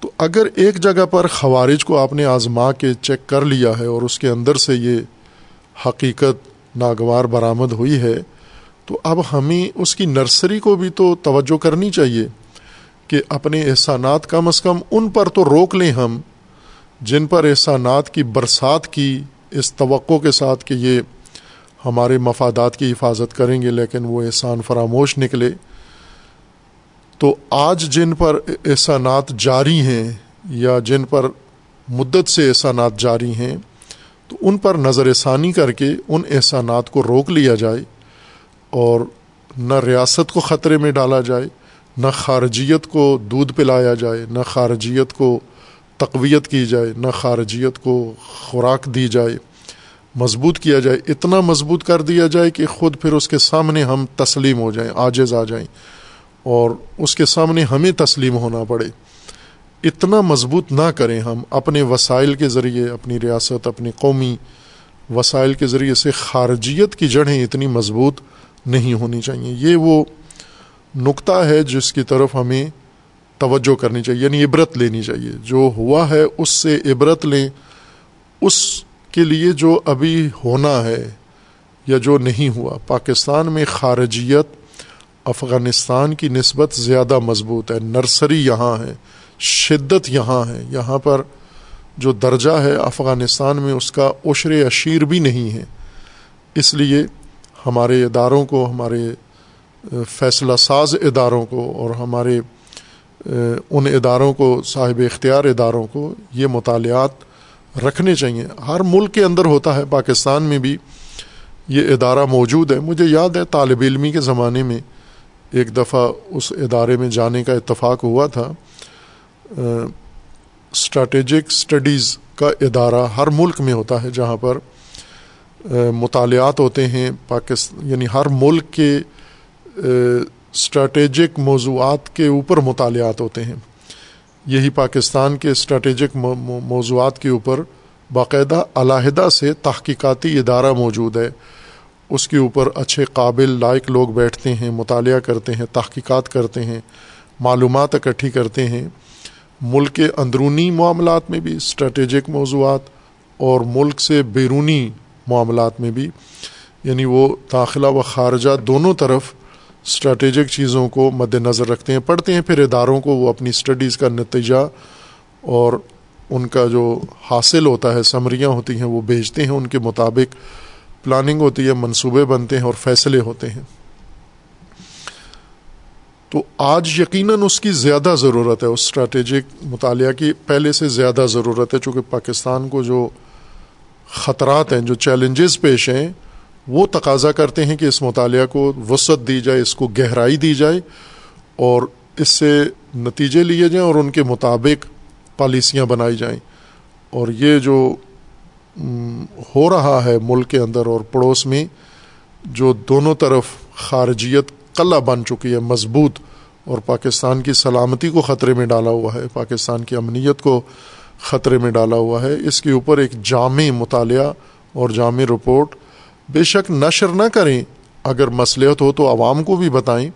Speaker 1: تو اگر ایک جگہ پر خوارج کو آپ نے آزما کے چیک کر لیا ہے اور اس کے اندر سے یہ حقیقت ناگوار برآمد ہوئی ہے، تو اب ہمیں اس کی نرسری کو بھی تو توجہ کرنی چاہیے کہ اپنے احسانات کم از کم ان پر تو روک لیں ہم، جن پر احسانات کی برسات کی، اس توقع کے ساتھ کہ یہ ہمارے مفادات کی حفاظت کریں گے، لیکن وہ احسان فراموش نکلے۔ تو آج جن پر احسانات جاری ہیں یا جن پر مدت سے احسانات جاری ہیں، تو ان پر نظر ثانی کر کے ان احسانات کو روک لیا جائے اور نہ ریاست کو خطرے میں ڈالا جائے، نہ خارجیت کو دودھ پلایا جائے، نہ خارجیت کو تقویت کی جائے، نہ خارجیت کو خوراک دی جائے۔ مضبوط کیا جائے، اتنا مضبوط کر دیا جائے کہ خود پھر اس کے سامنے ہم تسلیم ہو جائیں آجز آ جائیں، اور اس کے سامنے ہمیں تسلیم ہونا پڑے۔ اتنا مضبوط نہ کریں ہم اپنے وسائل کے ذریعے، اپنی ریاست، اپنی قومی وسائل کے ذریعے سے خارجیت کی جڑیں اتنی مضبوط نہیں ہونی چاہیے۔ یہ وہ نقطہ ہے جس کی طرف ہمیں توجہ کرنی چاہیے یعنی عبرت لینی چاہیے۔ جو ہوا ہے اس سے عبرت لیں، اس کے لیے جو ابھی ہونا ہے یا جو نہیں ہوا، پاکستان میں خارجیت افغانستان کی نسبت زیادہ مضبوط ہے۔ نرسری یہاں ہے، شدت یہاں ہے۔ یہاں پر جو درجہ ہے افغانستان میں، اس کا عشر اشیر بھی نہیں ہے۔ اس لیے ہمارے اداروں کو، ہمارے فیصلہ ساز اداروں کو اور ہمارے ان اداروں کو، صاحب اختیار اداروں کو یہ مطالعات رکھنے چاہیے۔ ہر ملک کے اندر ہوتا ہے، پاکستان میں بھی یہ ادارہ موجود ہے۔ مجھے یاد ہے طالب علمی کے زمانے میں ایک دفعہ اس ادارے میں جانے کا اتفاق ہوا تھا۔ اسٹریٹجک اسٹڈیز کا ادارہ ہر ملک میں ہوتا ہے، جہاں پر مطالعات ہوتے ہیں۔ پاکستان یعنی ہر ملک کے اسٹریٹجک موضوعات کے اوپر مطالعات ہوتے ہیں۔ یہی پاکستان کے اسٹریٹجک موضوعات کے اوپر باقاعدہ علیحدہ سے تحقیقاتی ادارہ موجود ہے۔ اس کے اوپر اچھے قابل لائق لوگ بیٹھتے ہیں، مطالعہ کرتے ہیں، تحقیقات کرتے ہیں، معلومات اکٹھی کرتے ہیں۔ ملک کے اندرونی معاملات میں بھی اسٹریٹجک موضوعات اور ملک سے بیرونی معاملات میں بھی یعنی وہ داخلہ و خارجہ دونوں طرف اسٹریٹجک چیزوں کو مد نظر رکھتے ہیں، پڑھتے ہیں، پھر اداروں کو وہ اپنی اسٹڈیز کا نتیجہ اور ان کا جو حاصل ہوتا ہے، سمریاں ہوتی ہیں، وہ بھیجتے ہیں، ان کے مطابق پلاننگ ہوتی ہے، منصوبے بنتے ہیں اور فیصلے ہوتے ہیں۔ تو آج یقیناً اس کی زیادہ ضرورت ہے، اس اسٹریٹجک مطالعہ کی پہلے سے زیادہ ضرورت ہے، چونکہ پاکستان کو جو خطرات ہیں، جو چیلنجز پیش ہیں وہ تقاضا کرتے ہیں کہ اس مطالعہ کو وسعت دی جائے، اس کو گہرائی دی جائے اور اس سے نتیجے لیے جائیں اور ان کے مطابق پالیسیاں بنائی جائیں۔ اور یہ جو ہو رہا ہے ملک کے اندر اور پڑوس میں، جو دونوں طرف خارجیت قلعہ بن چکی ہے، مضبوط، اور پاکستان کی سلامتی کو خطرے میں ڈالا ہوا ہے، پاکستان کی امنیت کو خطرے میں ڈالا ہوا ہے، اس کے اوپر ایک جامع مطالعہ اور جامع رپورٹ بے شک نشر نہ کریں۔ اگر مصلیت ہو تو عوام کو بھی بتائیں۔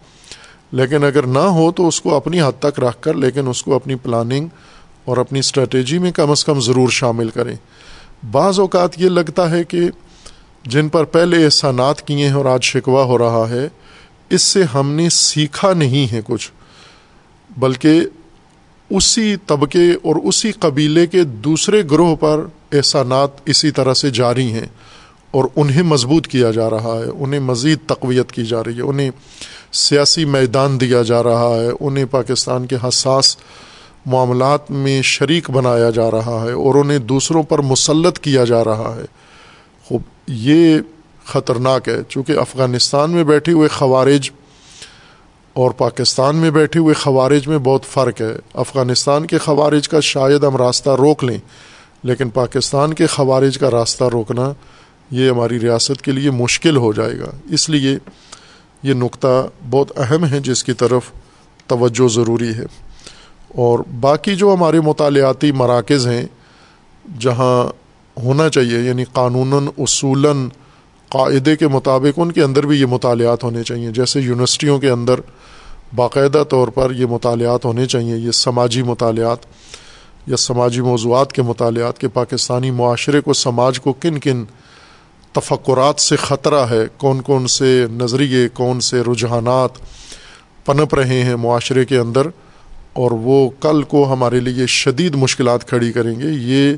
Speaker 1: لیکن اگر نہ ہو تو اس کو اپنی حد تک رکھ کر، لیکن اس کو اپنی پلاننگ اور اپنی اسٹریٹجی میں کم از کم ضرور شامل کریں۔ بعض اوقات یہ لگتا ہے کہ جن پر پہلے احسانات کیے ہیں اور آج شکوہ ہو رہا ہے، اس سے ہم نے سیکھا نہیں ہے کچھ۔ بلکہ اسی طبقے اور اسی قبیلے کے دوسرے گروہ پر احسانات اسی طرح سے جاری ہیں۔ اور انہیں مضبوط کیا جا رہا ہے، انہیں مزید تقویت کی جا رہی ہے، انہیں سیاسی میدان دیا جا رہا ہے، انہیں پاکستان کے حساس معاملات میں شریک بنایا جا رہا ہے اور انہیں دوسروں پر مسلط کیا جا رہا ہے۔ خوب، یہ خطرناک ہے، چونکہ افغانستان میں بیٹھے ہوئے خوارج اور پاکستان میں بیٹھے ہوئے خوارج میں بہت فرق ہے۔ افغانستان کے خوارج کا شاید ہم راستہ روک لیں، لیکن پاکستان کے خوارج کا راستہ روکنا یہ ہماری ریاست کے لیے مشکل ہو جائے گا۔ اس لیے یہ نقطہ بہت اہم ہے جس کی طرف توجہ ضروری ہے۔ اور باقی جو ہمارے مطالعاتی مراکز ہیں، جہاں ہونا چاہیے یعنی قانون اصولاً قاعدے کے مطابق، ان کے اندر بھی یہ مطالعات ہونے چاہیے۔ جیسے یونیورسٹیوں کے اندر باقاعدہ طور پر یہ مطالعات ہونے چاہیے، یہ سماجی مطالعات یا سماجی موضوعات کے مطالعات کہ پاکستانی معاشرے کو، سماج کو کن کن تفکرات سے خطرہ ہے، کون کون سے نظریے، کون سے رجحانات پنپ رہے ہیں معاشرے کے اندر، اور وہ کل کو ہمارے لیے شدید مشکلات کھڑی کریں گے۔ یہ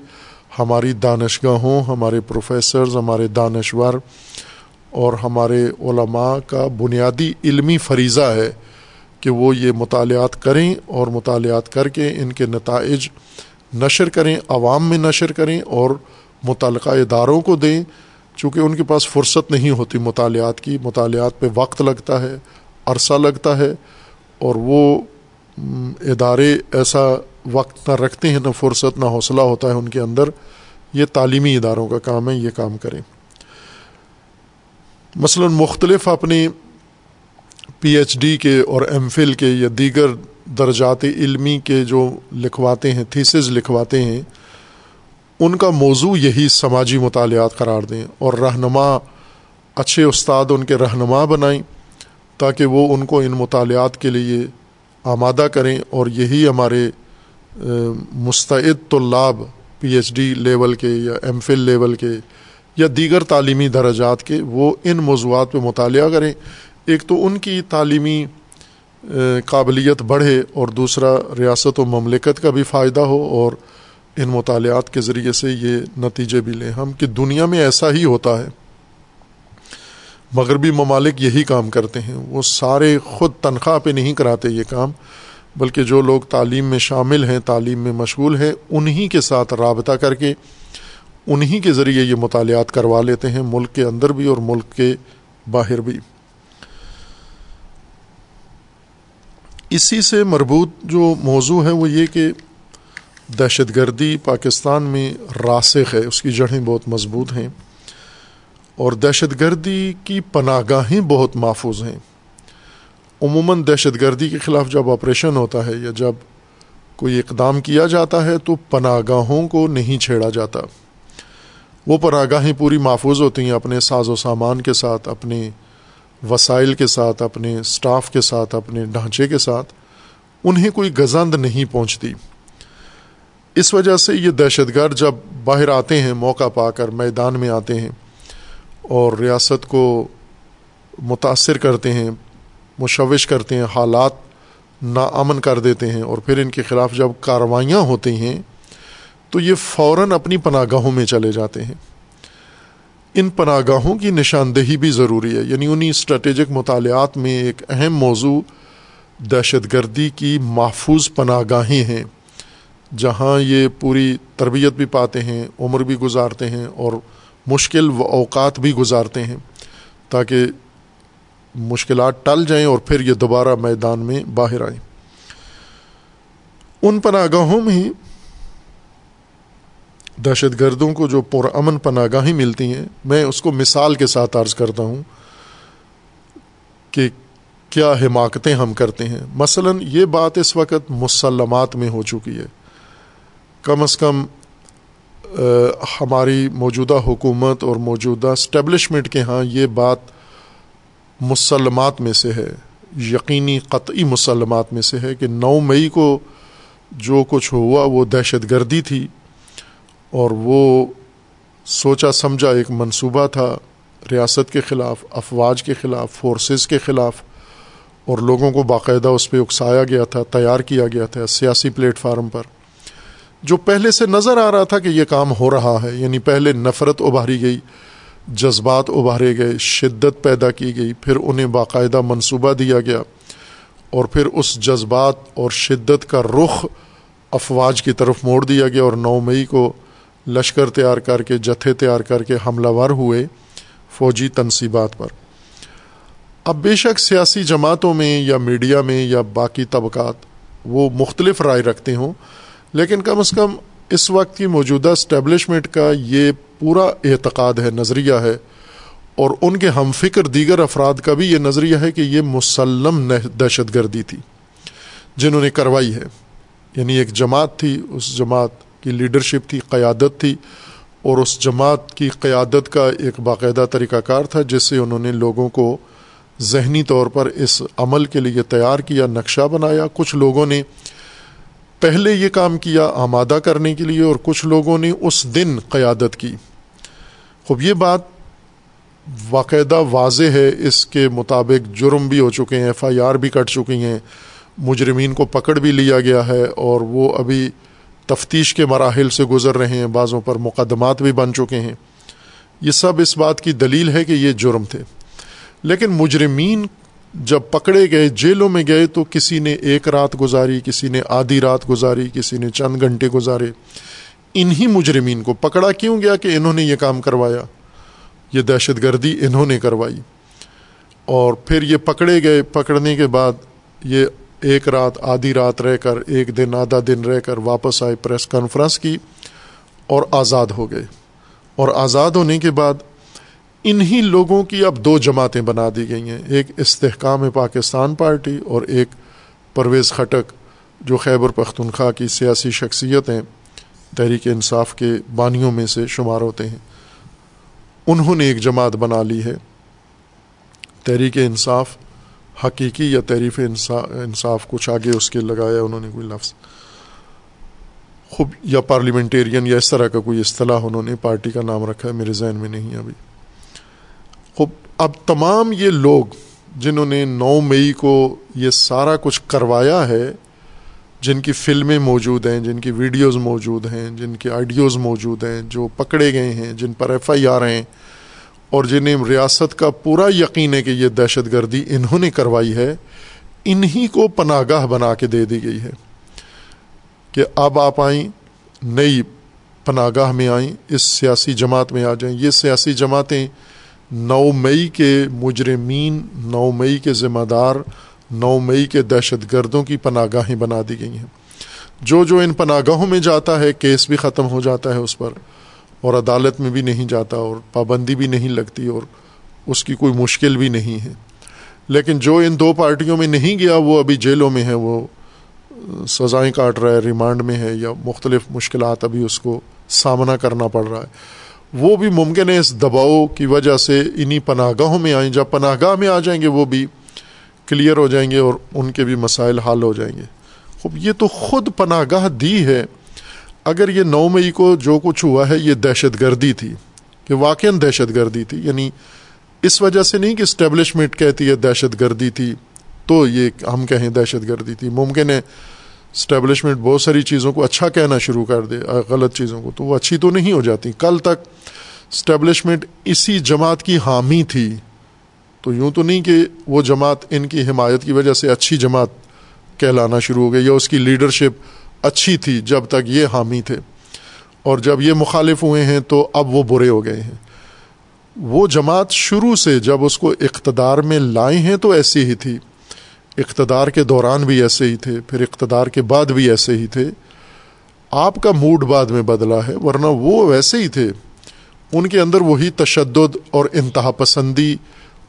Speaker 1: ہماری دانشگاہوں، ہمارے پروفیسرز، ہمارے دانشور اور ہمارے علماء کا بنیادی علمی فریضہ ہے کہ وہ یہ مطالعات کریں اور مطالعات کر کے ان کے نتائج نشر کریں، عوام میں نشر کریں اور متعلقہ اداروں کو دیں۔ چونکہ ان کے پاس فرصت نہیں ہوتی مطالعات کی، مطالعات پہ وقت لگتا ہے، عرصہ لگتا ہے، اور وہ ادارے ایسا وقت نہ رکھتے ہیں، نہ فرصت، نہ حوصلہ ہوتا ہے ان کے اندر۔ یہ تعلیمی اداروں کا کام ہے، یہ کام کریں۔ مثلا مختلف اپنے پی ایچ ڈی کے اور ایم فل کے یا دیگر درجات علمی کے جو لکھواتے ہیں تھیسز لکھواتے ہیں ان کا موضوع یہی سماجی مطالعات قرار دیں اور رہنما، اچھے استاد ان کے رہنما بنائیں تاکہ وہ ان کو ان مطالعات کے لیے آمادہ کریں اور یہی ہمارے مستعد طلاب، پی ایچ ڈی لیول کے یا ایم فل لیول کے یا دیگر تعلیمی درجات کے وہ ان موضوعات پہ مطالعہ کریں۔ ایک تو ان کی تعلیمی قابلیت بڑھے اور دوسرا ریاست و مملکت کا بھی فائدہ ہو اور ان مطالعات کے ذریعے سے یہ نتیجے بھی لیں ہم کہ دنیا میں ایسا ہی ہوتا ہے۔ مغربی ممالک یہی کام کرتے ہیں۔ وہ سارے خود تنخواہ پہ نہیں کراتے یہ کام، بلکہ جو لوگ تعلیم میں شامل ہیں، تعلیم میں مشغول ہیں، انہی کے ساتھ رابطہ کر کے انہی کے ذریعے یہ مطالعات کروا لیتے ہیں، ملک کے اندر بھی اور ملک کے باہر بھی۔ اسی سے مربوط جو موضوع ہے وہ یہ کہ دہشت گردی پاکستان میں راسخ ہے، اس کی جڑیں بہت مضبوط ہیں۔ اور دہشت گردی کی پناہ گاہیں بہت محفوظ ہیں۔ عموماً دہشت گردی کے خلاف جب آپریشن ہوتا ہے یا جب کوئی اقدام کیا جاتا ہے تو پناہ گاہوں کو نہیں چھیڑا جاتا۔ وہ پناہ گاہیں پوری محفوظ ہوتی ہیں اپنے ساز و سامان کے ساتھ، اپنے وسائل کے ساتھ، اپنے اسٹاف کے ساتھ، اپنے ڈھانچے کے ساتھ۔ انہیں کوئی گزند نہیں پہنچتی۔ اس وجہ سے یہ دہشت گرد جب باہر آتے ہیں، موقع پا کر میدان میں آتے ہیں اور ریاست کو متاثر کرتے ہیں، مشوش کرتے ہیں، حالات ناامن کر دیتے ہیں اور پھر ان کے خلاف جب کاروائیاں ہوتی ہیں، تو یہ فوراً اپنی پناہ گاہوں میں چلے جاتے ہیں۔ ان پناہ گاہوں کی نشاندہی بھی ضروری ہے۔ یعنی انہیں اسٹریٹجک مطالعات میں ایک اہم موضوع دہشت گردی کی محفوظ پناہ گاہیں ہیں۔ جہاں یہ پوری تربیت بھی پاتے ہیں، عمر بھی گزارتے ہیں اور مشکل و اوقات بھی گزارتے ہیں تاکہ مشکلات ٹل جائیں اور پھر یہ دوبارہ میدان میں باہر آئیں۔ ان پناہ گاہوں میں دہشت گردوں کو جو پرامن پناہ گاہیں ملتی ہیں، میں اس کو مثال کے ساتھ عرض کرتا ہوں کہ کیا حماقتیں ہم کرتے ہیں۔ مثلا یہ بات اس وقت مسلمات میں ہو چکی ہے۔ کم از کم ہماری موجودہ حکومت اور موجودہ اسٹیبلشمنٹ کے ہاں یہ بات مسلمات میں سے ہے، یقینی قطعی مسلمات میں سے ہے کہ نو مئی کو جو کچھ ہوا وہ دہشت گردی تھی اور وہ سوچا سمجھا ایک منصوبہ تھا ریاست کے خلاف، افواج کے خلاف فورسز کے خلاف، اور لوگوں کو باقاعدہ اس پہ اکسایا گیا تھا، تیار کیا گیا تھا سیاسی پلیٹ فارم پر۔ جو پہلے سے نظر آ رہا تھا کہ یہ کام ہو رہا ہے یعنی پہلے نفرت ابھاری گئی، جذبات ابھارے گئے، شدت پیدا کی گئی، پھر انہیں باقاعدہ منصوبہ دیا گیا، اور پھر اس جذبات اور شدت کا رخ افواج کی طرف موڑ دیا گیا، اور نو مئی کو لشکر تیار کر کے، جتھے تیار کر کے حملہ ور ہوئے فوجی تنصیبات پر۔ اب بے شک سیاسی جماعتوں میں یا میڈیا میں یا باقی طبقات وہ مختلف رائے رکھتے ہوں۔ لیکن کم از کم اس وقت کی موجودہ اسٹیبلشمنٹ کا یہ پورا اعتقاد ہے، نظریہ ہے، اور ان کے ہم فکر دیگر افراد کا بھی یہ نظریہ ہے کہ یہ مسلم دہشت گردی تھی، جنہوں نے کروائی ہے۔ یعنی ایک جماعت تھی، اس جماعت کی لیڈرشپ تھی، قیادت تھی، اور اس جماعت کی قیادت کا ایک باقاعدہ طریقہ کار تھا، جس سے انہوں نے لوگوں کو ذہنی طور پر اس عمل کے لیے تیار کیا، نقشہ بنایا۔ کچھ لوگوں نے پہلے یہ کام کیا آمادہ کرنے کے لیے اور کچھ لوگوں نے اس دن قیادت کی۔ خوب، یہ بات باقاعدہ واضح ہے۔ اس کے مطابق جرم بھی ہو چکے ہیں، ایف آئی آر بھی کٹ چکی ہیں۔ مجرمین کو پکڑ بھی لیا گیا ہے اور وہ ابھی تفتیش کے مراحل سے گزر رہے ہیں۔ بعضوں پر مقدمات بھی بن چکے ہیں۔ یہ سب اس بات کی دلیل ہے کہ یہ جرم تھے۔ لیکن مجرمین جب پکڑے گئے، جیلوں میں گئے تو کسی نے ایک رات گزاری، کسی نے آدھی رات گزاری، کسی نے چند گھنٹے گزارے۔ انہی مجرمین کو پکڑا کیوں گیا کہ انہوں نے یہ کام کروایا؟ یہ دہشت گردی انہوں نے کروائی۔ اور پھر یہ پکڑے گئے، پکڑنے کے بعد یہ ایک رات، آدھی رات رہ کر، ایک دن، آدھا دن رہ کر واپس آئے پریس کانفرنس کی اور آزاد ہو گئے۔ اور آزاد ہونے کے بعد انہی لوگوں کی اب دو جماعتیں بنا دی گئی ہیں۔ ایک استحکام پاکستان پارٹی اور ایک پرویز خٹک جو خیبر پختونخوا کی سیاسی شخصیت ہیں تحریک انصاف کے بانیوں میں سے شمار ہوتے ہیں۔ انہوں نے ایک جماعت بنا لی ہے۔ تحریک انصاف، حقیقی یا تحریف انصاف، کچھ آگے اس کے لگایا انہوں نے کوئی لفظ۔ خوب، یا پارلیمنٹیرین یا اس طرح کا کوئی اصطلاح انہوں نے پارٹی کا نام رکھا ہے، میرے ذہن میں نہیں ابھی۔ اب تمام یہ لوگ جنہوں نے نو مئی کو یہ سارا کچھ کروایا ہے، جن کی فلمیں موجود ہیں، جن کی ویڈیوز موجود ہیں، جن کی آڈیوز موجود ہیں، جو پکڑے گئے ہیں، جن پر ایف آئی آر ہیں، اور جنہیں ریاست کا پورا یقین ہے کہ یہ دہشت گردی انہوں نے کروائی ہے، انہی کو پناہ گاہ بنا کے دے دی گئی ہے کہ اب آپ آئیں، نئی پناہ گاہ میں آئیں، اس سیاسی جماعت میں آ جائیں۔ یہ سیاسی جماعتیں نو مئی کے مجرمین نو مئی کے ذمہ دار نو مئی کے دہشت گردوں کی پناہ گاہیں بنا دی گئی ہیں۔ جو جو ان پناہ گاہوں میں جاتا ہے، کیس بھی ختم ہو جاتا ہے اس پر، اور عدالت میں بھی نہیں جاتا، اور پابندی بھی نہیں لگتی، اور اس کی کوئی مشکل بھی نہیں ہے۔ لیکن جو ان دو پارٹیوں میں نہیں گیا، وہ ابھی جیلوں میں ہے وہ سزائیں کاٹ رہا ہے، ریمانڈ میں ہے، یا مختلف مشکلات ابھی اس کو سامنا کرنا پڑ رہا ہے۔ وہ بھی ممکن ہے اس دباؤ کی وجہ سے انہیں پناہ گاہوں میں آئیں، جب پناہ گاہ میں آ جائیں گے وہ بھی کلیئر ہو جائیں گے اور ان کے بھی مسائل حل ہو جائیں گے۔ خوب، یہ تو خود پناہ گاہ دی ہے۔ اگر یہ نو مئی کو جو کچھ ہوا ہے، یہ دہشت گردی تھی کہ واقع دہشت گردی تھی یعنی اس وجہ سے نہیں کہ اسٹیبلشمنٹ کہتی ہے دہشت گردی تھی تو یہ ہم کہیں دہشت گردی تھی۔ ممکن ہے اسٹیبلشمنٹ بہت ساری چیزوں کو اچھا کہنا شروع کر دے غلط چیزوں کو، تو وہ اچھی تو نہیں ہو جاتی۔ کل تک اسٹیبلشمنٹ اسی جماعت کی حامی تھی۔ تو یوں تو نہیں کہ وہ جماعت ان کی حمایت کی وجہ سے اچھی جماعت کہلانا شروع ہو گئی یا اس کی لیڈرشپ اچھی تھی جب تک یہ حامی تھے۔ اور جب یہ مخالف ہوئے ہیں تو اب وہ برے ہو گئے ہیں۔ وہ جماعت شروع سے جب اس کو اقتدار میں لائے ہیں تو ایسی ہی تھی۔ اقتدار کے دوران بھی ایسے ہی تھے، پھر اقتدار کے بعد بھی ایسے ہی تھے۔ آپ کا موڈ بعد میں بدلا ہے، ورنہ وہ ویسے ہی تھے۔ ان کے اندر وہی تشدد اور انتہا پسندی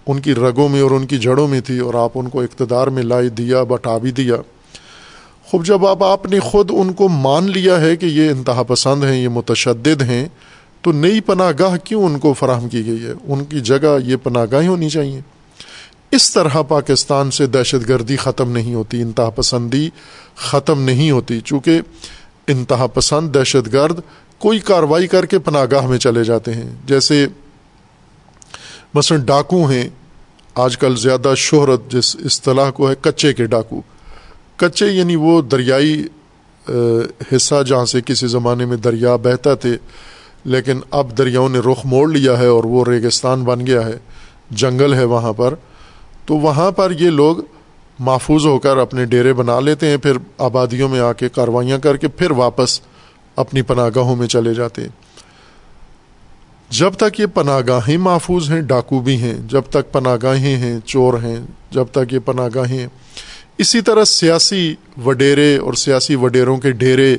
Speaker 1: ان کی رگوں میں اور ان کی جڑوں میں تھی اور آپ ان کو اقتدار میں لائی دیا بٹا بھی دیا۔ خوب، جب آپ آپ نے خود ان کو مان لیا ہے کہ یہ انتہا پسند ہیں، یہ متشدد ہیں، تو نئی پناہ گاہ کیوں ان کو فراہم کی گئی ہے؟ ان کی جگہ یہ پناہ گاہیں ہونی چاہیے۔ اس طرح پاکستان سے دہشت گردی ختم نہیں ہوتی، انتہا پسندی ختم نہیں ہوتی، چونکہ انتہا پسند دہشت گرد کوئی کاروائی کر کے پناہ گاہ میں چلے جاتے ہیں۔ جیسے مثلاً ڈاکو ہیں، آج کل زیادہ شہرت جس اصطلاح کو ہے، کچے کے ڈاکو۔ کچے یعنی وہ دریائی حصہ جہاں سے کسی زمانے میں دریا بہتا تھے، لیکن اب دریاؤں نے رخ موڑ لیا ہے اور وہ ریگستان بن گیا ہے۔ جنگل ہے وہاں پر۔ تو وہاں پر یہ لوگ محفوظ ہو کر اپنے ڈیرے بنا لیتے ہیں، پھر آبادیوں میں آ کے کاروائیاں کر کے پھر واپس اپنی پناہ گاہوں میں چلے جاتے ہیں۔ جب تک یہ پناہ گاہیں محفوظ ہیں، ڈاکو بھی ہیں، جب تک پناہ گاہیں ہیں، چور ہیں، جب تک یہ پناہ گاہیں اسی طرح سیاسی وڈیرے اور سیاسی وڈیروں کے ڈیرے،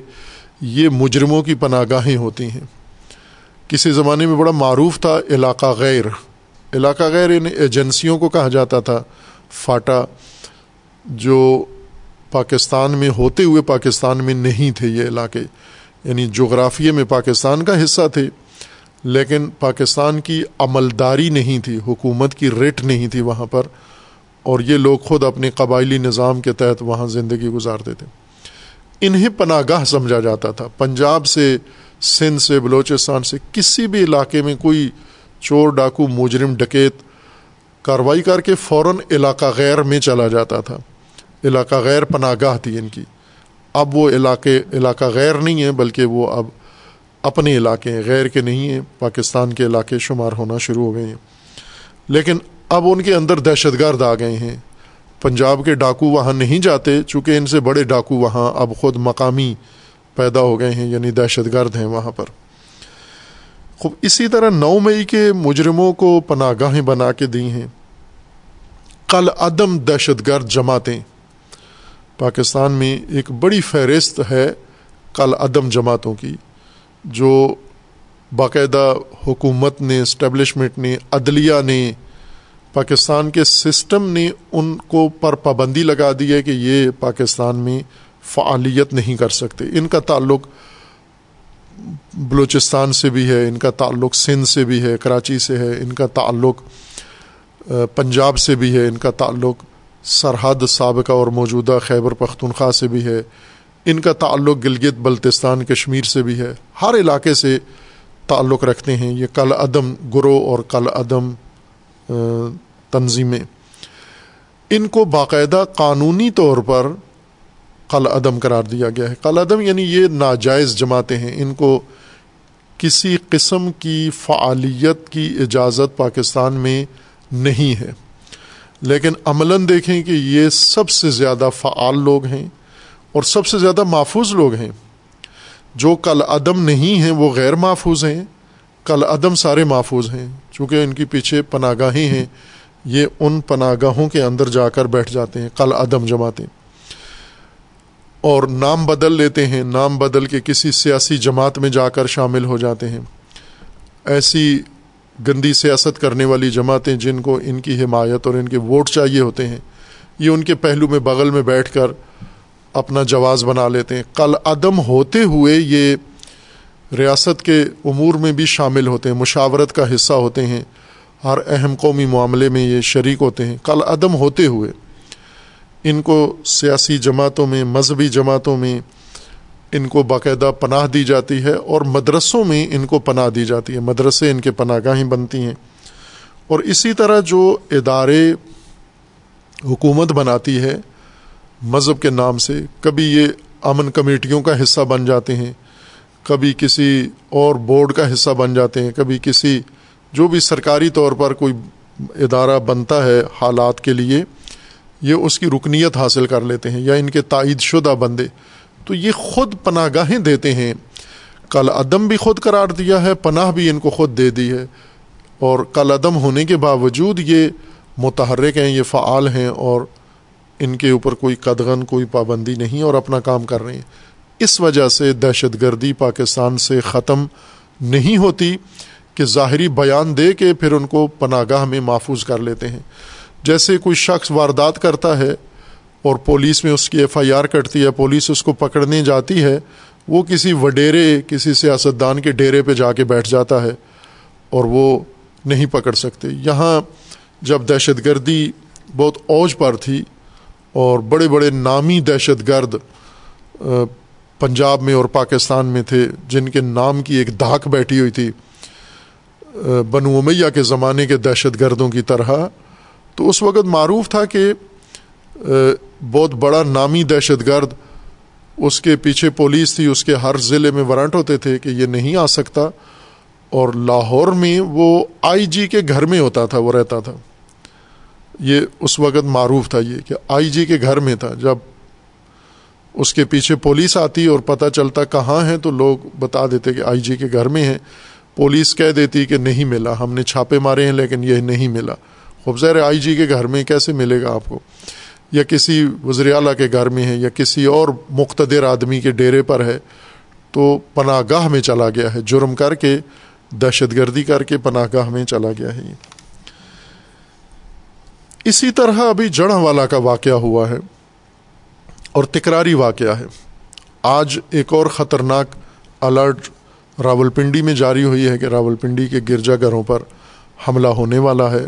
Speaker 1: یہ مجرموں کی پناہ گاہیں ہوتی ہیں۔ کسی زمانے میں بڑا معروف تھا علاقہ غیر۔ علاقہ غیر ان ایجنسیوں کو کہا جاتا تھا۔ فاٹا جو پاکستان میں ہوتے ہوئے پاکستان میں نہیں تھے یہ علاقے یعنی جغرافیے میں پاکستان کا حصہ تھے، لیکن پاکستان کی عملداری نہیں تھی، حکومت کی ریٹ نہیں تھی وہاں پر، اور یہ لوگ خود اپنے قبائلی نظام کے تحت وہاں زندگی گزارتے تھے۔ انہیں پناہ گاہ سمجھا جاتا تھا۔ پنجاب سے، سندھ سے، بلوچستان سے کسی بھی علاقے میں کوئی چور ڈاکو مجرم ڈکیت کاروائی کر کے فوراً علاقہ غیر میں چلا جاتا تھا۔ علاقہ غیر پناہ گاہ تھی ان کی۔ اب وہ علاقے، علاقہ غیر نہیں ہے بلکہ وہ اب اپنے علاقے ہیں۔ غیر کے نہیں ہیں۔ پاکستان کے علاقے شمار ہونا شروع ہو گئے ہیں۔ لیکن اب ان کے اندر دہشت گرد آ گئے ہیں۔ پنجاب کے ڈاکو وہاں نہیں جاتے چونکہ ان سے بڑے ڈاکو وہاں اب خود مقامی پیدا ہو گئے ہیں یعنی دہشت گرد ہیں وہاں پر۔ خوب، اسی طرح نو مئی کے مجرموں کو پناہ گاہیں بنا کے دی ہیں۔ کل عدم دہشت گرد جماعتیں۔ پاکستان میں ایک بڑی فہرست ہے کل عدم جماعتوں کی، جو باقاعدہ حکومت نے، اسٹیبلشمنٹ نے، عدلیہ نے، پاکستان کے سسٹم نے ان کو پر پابندی لگا دی ہے کہ یہ پاکستان میں فعالیت نہیں کر سکتے۔ ان کا تعلق بلوچستان سے بھی ہے، ان کا تعلق سندھ سے بھی ہے، کراچی سے ہے، ان کا تعلق پنجاب سے بھی ہے، ان کا تعلق سرحد سابقہ اور موجودہ خیبر پختونخوا سے بھی ہے، ان کا تعلق گلگت بلتستان، کشمیر سے بھی ہے۔ ہر علاقے سے تعلق رکھتے ہیں، یہ کل عدم گروہ اور کل عدم تنظیمیں۔ ان کو باقاعدہ قانونی طور پر کل عدم قرار دیا گیا ہے۔ کل عدم یعنی یہ ناجائز جماعتیں ہیں۔ ان کو کسی قسم کی فعالیت کی اجازت پاکستان میں نہیں ہے۔ لیکن عملاً دیکھیں کہ یہ سب سے زیادہ فعال لوگ ہیں اور سب سے زیادہ محفوظ لوگ ہیں۔ جو کل عدم نہیں ہیں، وہ غیر محفوظ ہیں۔ کل عدم سارے محفوظ ہیں۔ چونکہ ان کی پیچھے پناہ گاہیں ہیں۔ یہ ان پناہ گاہوں کے اندر جا کر بیٹھ جاتے ہیں۔ کل عدم جماعتیں۔ اور نام بدل لیتے ہیں، نام بدل کے کسی سیاسی جماعت میں جا کر شامل ہو جاتے ہیں۔ ایسی گندی سیاست کرنے والی جماعتیں جن کو ان کی حمایت اور ان کے ووٹ چاہیے ہوتے ہیں، یہ ان کے پہلو میں بغل میں بیٹھ کر اپنا جواز بنا لیتے ہیں۔ کل عدم ہوتے ہوئے یہ ریاست کے امور میں بھی شامل ہوتے ہیں، مشاورت کا حصہ ہوتے ہیں۔ ہر اہم قومی معاملے میں یہ شریک ہوتے ہیں۔ کل عدم ہوتے ہوئے ان کو سیاسی جماعتوں میں، مذہبی جماعتوں میں ان کو باقاعدہ پناہ دی جاتی ہے اور مدرسوں میں ان کو پناہ دی جاتی ہے۔ مدرسے ان کے پناہ گاہیں بنتی ہیں۔ اور اسی طرح جو ادارے حکومت بناتی ہے مذہب کے نام سے، کبھی یہ امن کمیٹیوں کا حصہ بن جاتے ہیں، کبھی کسی اور بورڈ کا حصہ بن جاتے ہیں، کبھی کسی جو بھی سرکاری طور پر کوئی ادارہ بنتا ہے حالات کے لیے یہ اس کی رکنیت حاصل کر لیتے ہیں یا ان کے تائید شدہ بندے، تو یہ خود پناہ گاہیں دیتے ہیں۔ کل عدم بھی خود قرار دیا ہے، پناہ بھی ان کو خود دے دی ہے۔ اور کل عدم ہونے کے باوجود یہ متحرک ہیں، یہ فعال ہیں اور ان کے اوپر کوئی قدغن، کوئی پابندی نہیں اور اپنا کام کر رہے ہیں۔ اس وجہ سے دہشت گردی پاکستان سے ختم نہیں ہوتی کہ ظاہری بیان دے کے پھر ان کو پناہ گاہ میں محفوظ کر لیتے ہیں۔ جیسے کوئی شخص واردات کرتا ہے اور پولیس میں اس کی ایف آئی آر کٹتی ہے، پولیس اس کو پکڑنے جاتی ہے، وہ کسی وڈیرے، کسی سیاستدان کے ڈیرے پہ جا کے بیٹھ جاتا ہے اور وہ نہیں پکڑ سکتے۔ یہاں جب دہشت گردی بہت اوج پر تھی اور بڑے بڑے نامی دہشت گرد پنجاب میں اور پاکستان میں تھے، جن کے نام کی ایک دھاک بیٹھی ہوئی تھی بنو امیہ کے زمانے کے دہشت گردوں کی طرح تو اس وقت معروف تھا کہ بہت بڑا نامی دہشت گرد اس کے پیچھے پولیس تھی، اس کے ہر ضلع میں وارنٹ ہوتے تھے کہ یہ نہیں آ سکتا۔ اور لاہور میں وہ آئی جی کے گھر میں ہوتا تھا، وہ رہتا تھا۔ یہ اس وقت معروف تھا یہ کہ آئی جی کے گھر میں تھا۔ جب اس کے پیچھے پولیس آتی اور پتہ چلتا کہاں ہے تو لوگ بتا دیتے کہ آئی جی کے گھر میں ہیں۔ پولیس کہہ دیتی کہ نہیں ملا، ہم نے چھاپے مارے ہیں لیکن یہ نہیں ملا۔ خوبصیر آئی جی کے گھر میں کیسے ملے گا آپ کو؟ یا کسی وزیر اعلیٰ کے گھر میں ہے، یا کسی اور مقتدر آدمی کے ڈیرے پر ہے، تو پناہ گاہ میں چلا گیا ہے۔ جرم کر کے، دہشت گردی کر کے پناہ گاہ میں چلا گیا ہے یہ۔ اسی طرح ابھی جڑ والا کا واقعہ ہوا ہے اور تکراری واقعہ ہے۔ آج ایک اور خطرناک الرٹ راول پنڈی میں جاری ہوئی ہے کہ راول پنڈی کے گرجا گھروں پر حملہ ہونے والا ہے۔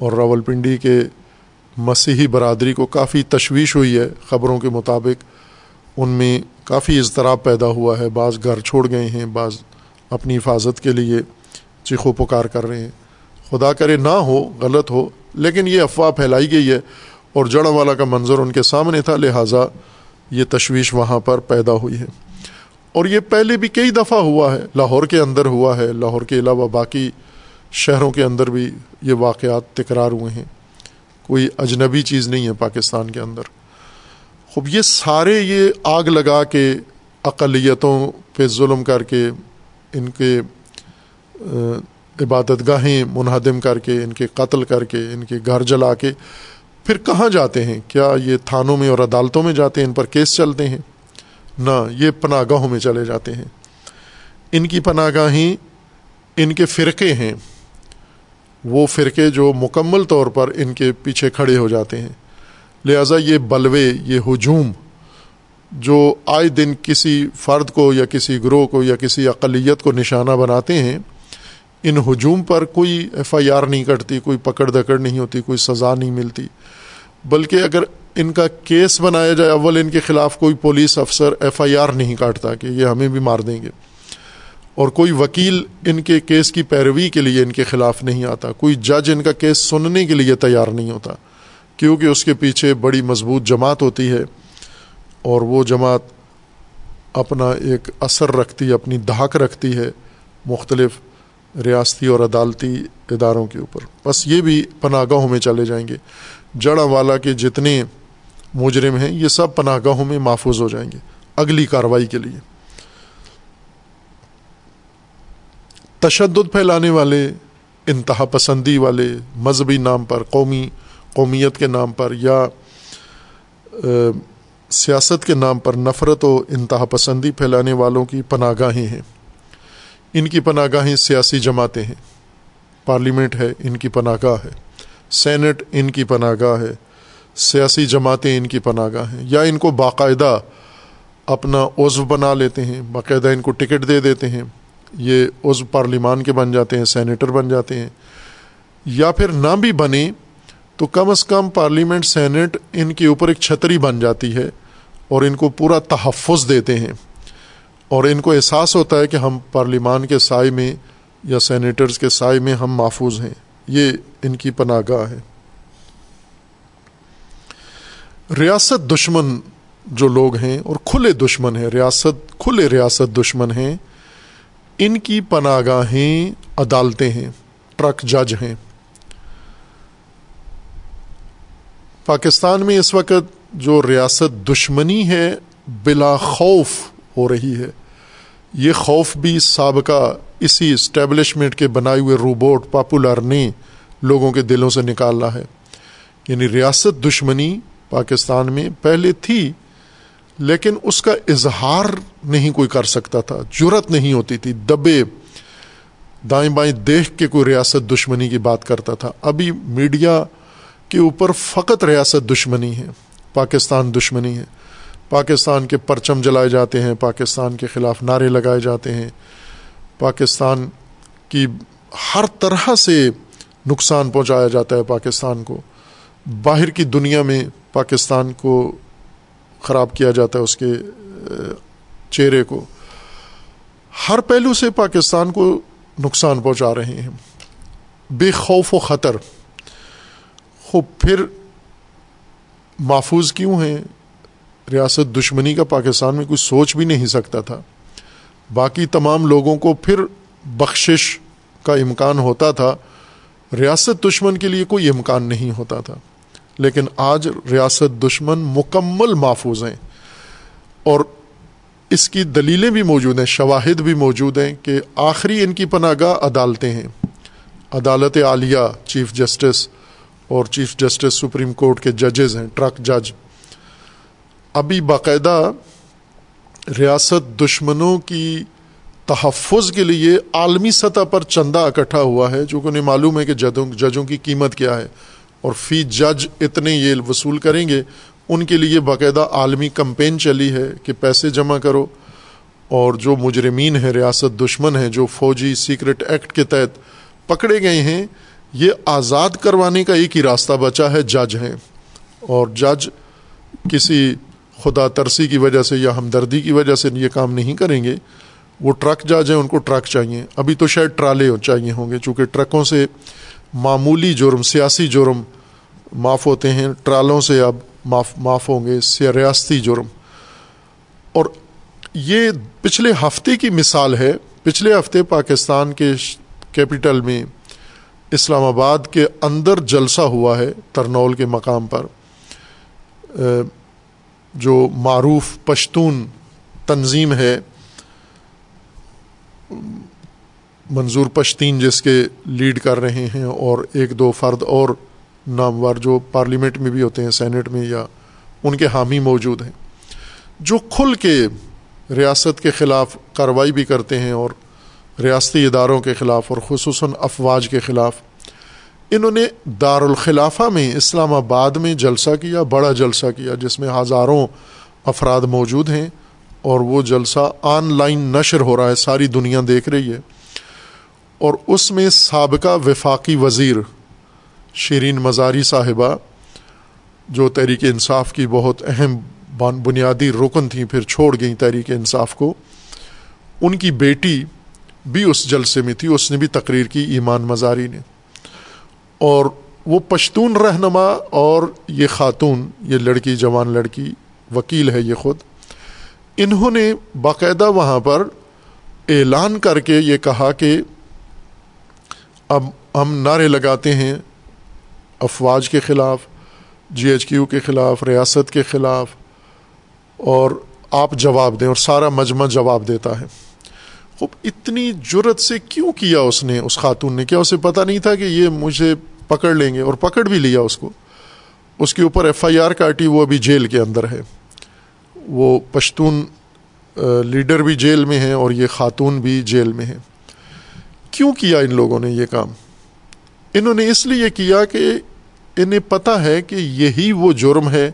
Speaker 1: اور راول پنڈی کے مسیحی برادری کو کافی تشویش ہوئی ہے خبروں کے مطابق۔ ان میں کافی اضطراب پیدا ہوا ہے۔ بعض گھر چھوڑ گئے ہیں، بعض اپنی حفاظت کے لیے چیخو پکار کر رہے ہیں۔ خدا کرے نہ ہو، غلط ہو، لیکن یہ افواہ پھیلائی گئی ہے اور جڑ والا کا منظر ان کے سامنے تھا۔ لہٰذا یہ تشویش وہاں پر پیدا ہوئی ہے۔ اور یہ پہلے بھی کئی دفعہ ہوا ہے۔ لاہور کے اندر ہوا ہے۔ لاہور کے علاوہ باقی شہروں کے اندر بھی یہ واقعات تکرار ہوئے ہیں۔ کوئی اجنبی چیز نہیں ہے پاکستان کے اندر۔ خوب یہ سارے یہ آگ لگا کے اقلیتوں پہ ظلم کر کے، ان کے عبادت گاہیں منہدم کر کے، ان کے قتل کر کے، ان کے گھر جلا کے، پھر کہاں جاتے ہیں؟ کیا یہ تھانوں میں اور عدالتوں میں جاتے ہیں؟ ان پر کیس چلتے ہیں؟ نہ، یہ پناہ گاہوں میں چلے جاتے ہیں۔ ان کی پناہ گاہیں ان کے فرقے ہیں۔ وہ فرقے جو مکمل طور پر ان کے پیچھے کھڑے ہو جاتے ہیں۔ لہٰذا یہ بلوے، یہ ہجوم جو آئے دن کسی فرد کو یا کسی گروہ کو یا کسی اقلیت کو نشانہ بناتے ہیں، ان ہجوم پر کوئی ایف آئی آر نہیں کٹتی، کوئی پکڑ دکڑ نہیں ہوتی، کوئی سزا نہیں ملتی۔ بلکہ اگر ان کا کیس بنایا جائے، اول ان کے خلاف کوئی پولیس افسر ایف آئی آر نہیں کاٹتا کہ یہ ہمیں بھی مار دیں گے۔ اور کوئی وکیل ان کے کیس کی پیروی کے لیے ان کے خلاف نہیں آتا، کوئی جج ان کا کیس سننے کے لیے تیار نہیں ہوتا، کیونکہ اس کے پیچھے بڑی مضبوط جماعت ہوتی ہے اور وہ جماعت اپنا ایک اثر رکھتی، اپنی دھاک رکھتی ہے مختلف ریاستی اور عدالتی اداروں کے اوپر۔ بس یہ بھی پناہ گاہوں میں چلے جائیں گے۔ جڑا والا کے جتنے مجرم ہیں، یہ سب پناہ گاہوں میں محفوظ ہو جائیں گے۔ اگلی کاروائی کے لیے۔ تشدد پھیلانے والے، انتہا پسندی والے مذہبی نام پر، قومی، قومیت کے نام پر یا سیاست کے نام پر نفرت و انتہا پسندی پھیلانے والوں کی پناہ گاہیں ہیں۔ ان کی پناہ گاہیں سیاسی جماعتیں ہیں۔ پارلیمنٹ ہے، ان کی پناہ گاہ ہے۔ سینٹ ان کی پناہ گاہ ہے۔ سیاسی جماعتیں ان کی پناہ گاہ ہیں۔ یا ان کو باقاعدہ اپنا عضو بنا لیتے ہیں، باقاعدہ ان کو ٹکٹ دے دیتے ہیں۔ یہ عضو پارلیمان کے بن جاتے ہیں، سینیٹر بن جاتے ہیں، یا پھر نہ بھی بنے تو کم از کم پارلیمنٹ سینٹ ان کے اوپر ایک چھتری بن جاتی ہے اور ان کو پورا تحفظ دیتے ہیں۔ اور ان کو احساس ہوتا ہے کہ ہم پارلیمان کے سائے میں یا سینیٹرز کے سائے میں ہم محفوظ ہیں۔ یہ ان کی پناہ گاہ ہے۔ ریاست دشمن جو لوگ ہیں اور کھلے دشمن ہیں، ریاست، کھلے ریاست دشمن ہیں ان کی پناہ گاہیں عدالتیں ہیں، ٹرک جج ہیں۔ پاکستان میں اس وقت جو ریاست دشمنی ہے، بلا خوف ہو رہی ہے۔ یہ خوف بھی سابقہ اسی اسٹیبلشمنٹ کے بنائے ہوئے روبوٹ پاپولر نے لوگوں کے دلوں سے نکالا ہے۔ یعنی ریاست دشمنی پاکستان میں پہلے تھی۔ لیکن اس کا اظہار نہیں کوئی کر سکتا تھا جرت نہیں ہوتی تھی۔ دبے، دائیں بائیں دیکھ کے کوئی ریاست دشمنی کی بات کرتا تھا۔ ابھی میڈیا کے اوپر فقط ریاست دشمنی ہے، پاکستان دشمنی ہے۔ پاکستان کے پرچم جلائے جاتے ہیں، پاکستان کے خلاف نعرے لگائے جاتے ہیں۔ پاکستان کی ہر طرح سے نقصان پہنچایا جاتا ہے پاکستان کو۔ باہر کی دنیا میں پاکستان کو خراب کیا جاتا ہے اس کے چہرے کو۔ ہر پہلو سے پاکستان کو نقصان پہنچا رہے ہیں۔ بے خوف و خطر۔ خوب، پھر محفوظ کیوں ہیں؟ ریاست دشمنی کا پاکستان میں کوئی سوچ بھی نہیں سکتا تھا۔ باقی تمام لوگوں کو پھر بخشش کا امکان ہوتا تھا۔ ریاست دشمن کے لیے کوئی امکان نہیں ہوتا تھا۔ لیکن آج ریاست دشمن مکمل محفوظ ہیں اور اس کی دلیلیں بھی موجود ہیں، شواہد بھی موجود ہیں کہ آخری ان کی پناہ گاہ عدالتیں ہیں۔ عدالت عالیہ، چیف جسٹس اور چیف جسٹس سپریم کورٹ کے ججز ہیں، ٹرک جج۔ ابھی باقاعدہ ریاست دشمنوں کی تحفظ کے لیے عالمی سطح پر چندہ اکٹھا ہوا ہے، جو کہ انہیں معلوم ہے کہ ججوں کی قیمت کیا ہے۔ اور فی جج اتنے یہ وصول کریں گے، ان کے لیے باقاعدہ عالمی کمپین چلی ہے کہ پیسے جمع کرو۔ اور جو مجرمین ہیں، ریاست دشمن ہیں، جو فوجی سیکرٹ ایکٹ کے تحت پکڑے گئے ہیں، یہ آزاد کروانے کا ایک ہی راستہ بچا ہے، جج ہیں۔ اور جج کسی خدا ترسی کی وجہ سے یا ہمدردی کی وجہ سے یہ کام نہیں کریں گے۔ وہ ٹرک جج ہیں، ان کو ٹرک چاہیے۔ ابھی تو شاید ٹرالے چاہیے ہوں گے، چونکہ ٹرکوں سے معمولی جرم، سیاسی جرم معاف ہوتے ہیں، ٹرالوں سے اب معاف معاف ہوں گے ریاستی جرم۔ اور یہ پچھلے ہفتے کی مثال ہے، پچھلے ہفتے پاکستان کے کیپٹل میں اسلام آباد کے اندر جلسہ ہوا ہے ترنول کے مقام پر۔ جو معروف پشتون تنظیم ہے، منظور پشتین جس کے لیڈ کر رہے ہیں اور ایک دو فرد اور نامور جو پارلیمنٹ میں بھی ہوتے ہیں سینٹ میں یا ان کے ہاں حامی موجود ہیں، جو کھل کے ریاست کے خلاف کارروائی بھی کرتے ہیں اور ریاستی اداروں کے خلاف اور خصوصاً افواج کے خلاف، انہوں نے دارالخلافہ میں اسلام آباد میں جلسہ کیا، بڑا جلسہ کیا، جس میں ہزاروں افراد موجود ہیں اور وہ جلسہ آن لائن نشر ہو رہا ہے، ساری دنیا دیکھ رہی ہے۔ اور اس میں سابقہ وفاقی وزیر شیرین مزاری صاحبہ، جو تحریک انصاف کی بہت اہم بنیادی رکن تھیں، پھر چھوڑ گئیں تحریک انصاف کو۔ ان کی بیٹی بھی اس جلسے میں تھی، اس نے بھی تقریر کی، ایمان مزاری نے۔ اور وہ پشتون رہنما اور یہ خاتون، یہ لڑکی، جوان لڑکی، وکیل ہے یہ خود، انہوں نے باقاعدہ وہاں پر اعلان کر کے یہ کہا کہ اب ہم نعرے لگاتے ہیں افواج کے خلاف جی ایچ کیو کے خلاف، ریاست کے خلاف، اور آپ جواب دیں اور سارا مجمع جواب دیتا ہے۔ خوب، اتنی جرت سے کیوں کیا اس نے، اس خاتون نے؟ کیا اسے پتہ نہیں تھا کہ یہ مجھے پکڑ لیں گے؟ اور پکڑ بھی لیا اس کو۔ اس کے اوپر ایف آئی آر کاٹی، وہ ابھی جیل کے اندر ہے۔ وہ پشتون لیڈر بھی جیل میں ہیں اور یہ خاتون بھی جیل میں ہیں۔ کیوں کیا ان لوگوں نے یہ کام؟ انہوں نے اس لیے کیا کہ انہیں پتہ ہے کہ یہی وہ جرم ہے،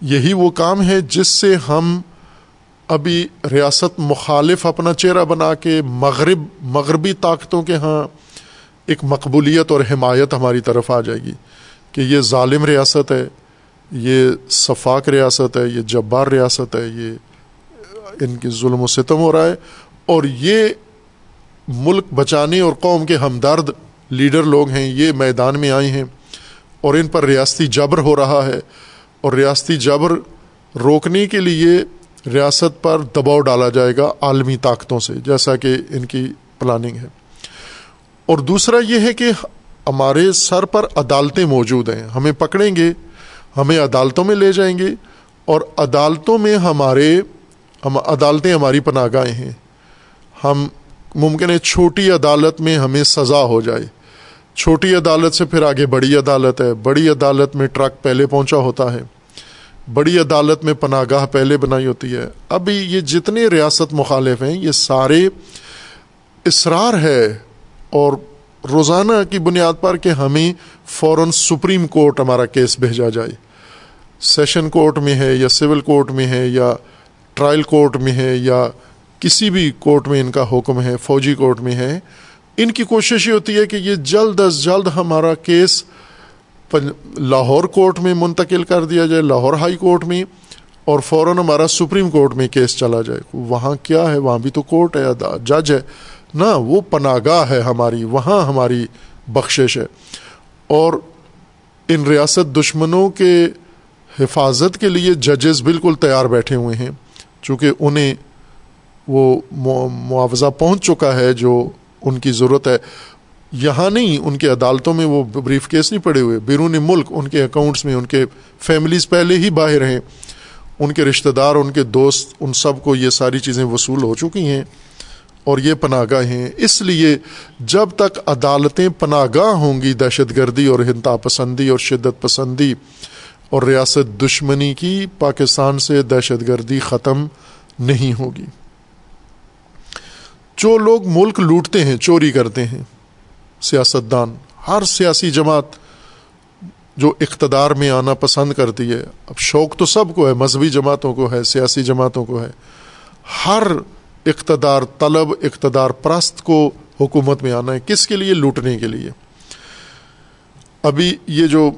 Speaker 1: یہی وہ کام ہے جس سے ہم ابھی ریاست مخالف اپنا چہرہ بنا کے مغرب، مغربی طاقتوں کے ہاں ایک مقبولیت اور حمایت ہماری طرف آ جائے گی کہ یہ ظالم ریاست ہے، یہ صفاق ریاست ہے، یہ جبار ریاست ہے، یہ ان کی ظلم و ستم ہو رہا ہے اور یہ ملک بچانے اور قوم کے ہمدرد لیڈر لوگ ہیں، یہ میدان میں آئے ہیں اور ان پر ریاستی جبر ہو رہا ہے اور ریاستی جبر روکنے کے لیے ریاست پر دباؤ ڈالا جائے گا عالمی طاقتوں سے، جیسا کہ ان کی پلاننگ ہے۔ اور دوسرا یہ ہے کہ ہمارے سر پر عدالتیں موجود ہیں۔ ہمیں پکڑیں گے، ہمیں عدالتوں میں لے جائیں گے اور عدالتوں میں ہمارے، ہم عدالتیں ہماری پناہ گاہیں ہیں۔ ہم ممکن ہے چھوٹی عدالت میں ہمیں سزا ہو جائے۔ چھوٹی عدالت سے پھر آگے بڑی عدالت ہے۔ بڑی عدالت میں ٹرک پہلے پہنچا ہوتا ہے۔ بڑی عدالت میں پناہ گاہ پہلے بنائی ہوتی ہے۔ ابھی یہ جتنے ریاست مخالف ہیں، یہ سارے اصرار ہے اور روزانہ کی بنیاد پر کہ ہمیں فوراً سپریم کورٹ ہمارا کیس بھیجا جائے۔ سیشن کورٹ میں ہے یا سول کورٹ میں ہے یا ٹرائل کورٹ میں ہے یا کسی بھی کورٹ میں ان کا حکم ہے، فوجی کورٹ میں ہے۔ ان کی کوشش یہ ہوتی ہے کہ یہ جلد از جلد ہمارا کیس لاہور کورٹ میں منتقل کر دیا جائے، لاہور ہائی کورٹ میں، اور فوراً ہمارا سپریم کورٹ میں کیس چلا جائے۔ وہاں کیا ہے؟ وہاں بھی تو کورٹ ہے جج ہے۔ نہ، وہ پناہ گاہ ہے ہماری، وہاں ہماری بخشش ہے۔ اور ان ریاست دشمنوں کے حفاظت کے لیے ججز بالکل تیار بیٹھے ہوئے ہیں، چونکہ انہیں وہ معاوضہ پہنچ چکا ہے جو ان کی ضرورت ہے۔ یہاں نہیں، ان کے عدالتوں میں وہ بریف کیس نہیں پڑے ہوئے۔ بیرون ملک، ان کے اکاؤنٹس میں، ان کے فیملیز پہلے ہی باہر ہیں۔ ان کے رشتہ دار، ان کے دوست، ان سب کو یہ ساری چیزیں وصول ہو چکی ہیں اور یہ پناہ گاہ ہیں۔ اس لیے جب تک عدالتیں پناہ گاہ ہوں گی، دہشت گردی اور ہنتا پسندی اور شدت پسندی اور ریاست دشمنی کی، پاکستان سے دہشت گردی ختم نہیں ہوگی۔ جو لوگ ملک لوٹتے ہیں، چوری کرتے ہیں۔ سیاستدان، ہر سیاسی جماعت جو اقتدار میں آنا پسند کرتی ہے۔ اب شوق تو سب کو ہے، مذہبی جماعتوں کو ہے، سیاسی جماعتوں کو ہے۔ ہر اقتدار، طلب اقتدار پرست کو حکومت میں آنا ہے۔ کس کے لیے؟ لوٹنے کے لیے۔ ابھی یہ جو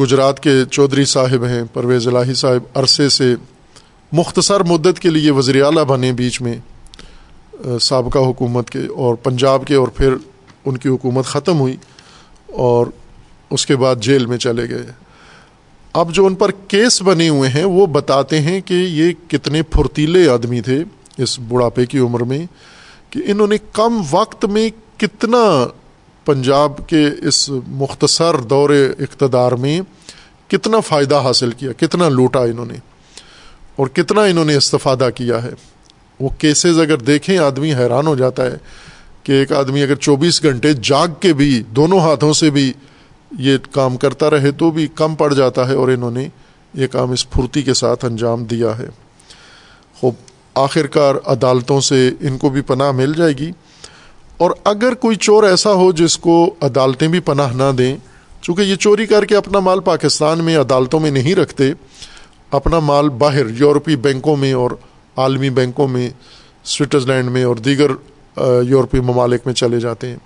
Speaker 1: گجرات کے چودھری صاحب ہیں، پرویز الہی صاحب، عرصے سے مختصر مدت کے لیے وزیر اعلیٰ بنے بیچ میں سابقہ حکومت کے اور پنجاب کے اور پھر ان کی حکومت ختم ہوئی اور اس کے بعد جیل میں چلے گئے۔ اب جو ان پر کیس بنے ہوئے ہیں، وہ بتاتے ہیں کہ یہ کتنے پھرتیلے آدمی تھے اس بڑھاپے کی عمر میں کہ انہوں نے کم وقت میں کتنا پنجاب کے اس مختصر دور اقتدار میں کتنا فائدہ حاصل کیا، کتنا لوٹا انہوں نے اور کتنا انہوں نے استفادہ کیا ہے۔ وہ کیسز اگر دیکھیں، آدمی حیران ہو جاتا ہے کہ ایک آدمی اگر چوبیس گھنٹے جاگ کے بھی دونوں ہاتھوں سے بھی یہ کام کرتا رہے تو بھی کم پڑ جاتا ہے اور انہوں نے یہ کام اس پھرتی کے ساتھ انجام دیا ہے۔ خوب آخر کار عدالتوں سے ان کو بھی پناہ مل جائے گی۔ اور اگر کوئی چور ایسا ہو جس کو عدالتیں بھی پناہ نہ دیں، چونکہ یہ چوری کر کے اپنا مال پاکستان میں عدالتوں میں نہیں رکھتے، اپنا مال باہر یورپی بینکوں میں اور عالمی بینکوں میں، سوئٹزرلینڈ میں اور دیگر یورپی ممالک میں چلے جاتے ہیں۔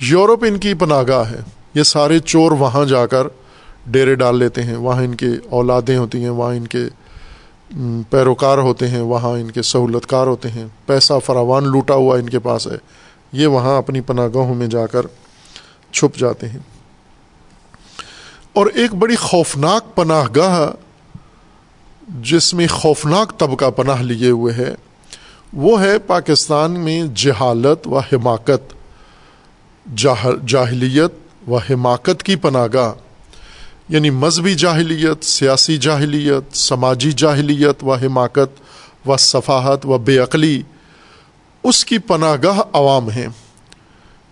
Speaker 1: یورپ ان کی پناہ گاہ ہے۔ یہ سارے چور وہاں جا کر ڈیرے ڈال لیتے ہیں۔ وہاں ان کے اولادیں ہوتی ہیں، وہاں ان کے پیروکار ہوتے ہیں، وہاں ان کے سہولت کار ہوتے ہیں۔ پیسہ فراوان لوٹا ہوا ان کے پاس ہے۔ یہ وہاں اپنی پناہ گاہوں میں جا کر چھپ جاتے ہیں۔ اور ایک بڑی خوفناک پناہ گاہ جس میں خوفناک طبقہ پناہ لیے ہوئے ہے وہ ہے پاکستان میں جہالت و حماقت جاہلیت و حماقت کی پناہ گاہ یعنی مذہبی جاہلیت، سیاسی جاہلیت، سماجی جاہلیت و حماقت و صفاحت و بے عقلی، اس کی پناہ گاہ عوام ہیں۔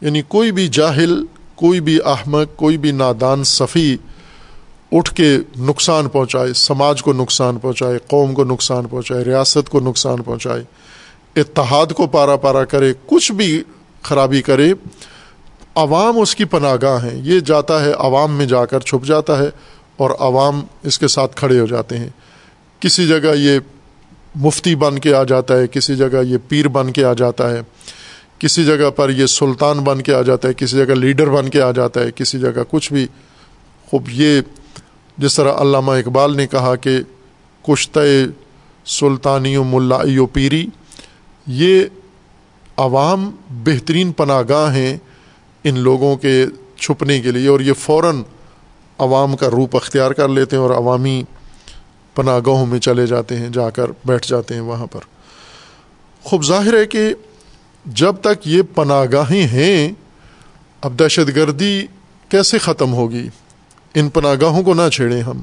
Speaker 1: یعنی کوئی بھی جاہل، کوئی بھی احمد کوئی بھی نادان صفی اٹھ کے نقصان پہنچائے، سماج کو نقصان پہنچائے، قوم کو نقصان پہنچائے، ریاست کو نقصان پہنچائے، اتحاد کو پارا پارا کرے، کچھ بھی خرابی کرے، عوام اس کی پناہ گاہ ہیں۔ یہ جاتا ہے، عوام میں جا کر چھپ جاتا ہے اور عوام اس کے ساتھ کھڑے ہو جاتے ہیں۔ کسی جگہ یہ مفتی بن کے آ جاتا ہے، کسی جگہ یہ پیر بن کے آ جاتا ہے۔ کسی جگہ پر یہ سلطان بن کے آ جاتا ہے، کسی جگہ لیڈر بن کے آ جاتا ہے، کسی جگہ کچھ بھی۔ خوب یہ جس طرح علامہ اقبال نے کہا کہ کشتہ سلطانی و ملائی و پیری، یہ عوام بہترین پناہ گاہ ہیں ان لوگوں کے چھپنے کے لیے اور یہ فوراً عوام کا روپ اختیار کر لیتے ہیں اور عوامی پناہ گاہوں میں چلے جاتے ہیں، جا کر بیٹھ جاتے ہیں وہاں پر۔ خوب ظاہر ہے کہ جب تک یہ پناہ گاہیں ہیں، اب دہشت گردی کیسے ختم ہوگی؟ ان پناہ گاہوں کو نہ چھیڑیں ہم۔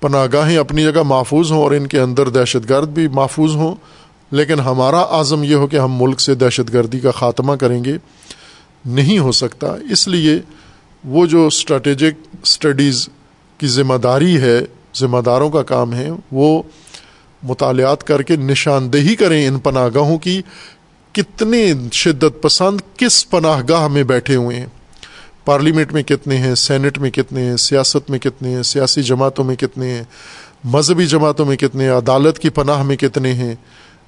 Speaker 1: پناہ گاہیں اپنی جگہ محفوظ ہوں اور ان کے اندر دہشت گرد بھی محفوظ ہوں، لیکن ہمارا عزم یہ ہو کہ ہم ملک سے دہشت گردی کا خاتمہ کریں گے۔ نہیں ہو سکتا۔ اس لیے وہ جو اسٹریٹجک اسٹڈیز کی ذمہ داری ہے ذمہ داروں کا کام ہے، وہ مطالعات کر کے نشاندہی کریں ان پناہ گاہوں کی۔ کتنے شدت پسند کس پناہ گاہ میں بیٹھے ہوئے ہیں؟ پارلیمنٹ میں کتنے ہیں، سینٹ میں کتنے ہیں، سیاست میں کتنے ہیں، سیاسی جماعتوں میں کتنے ہیں، مذہبی جماعتوں میں کتنے ہیں، عدالت کی پناہ میں کتنے ہیں،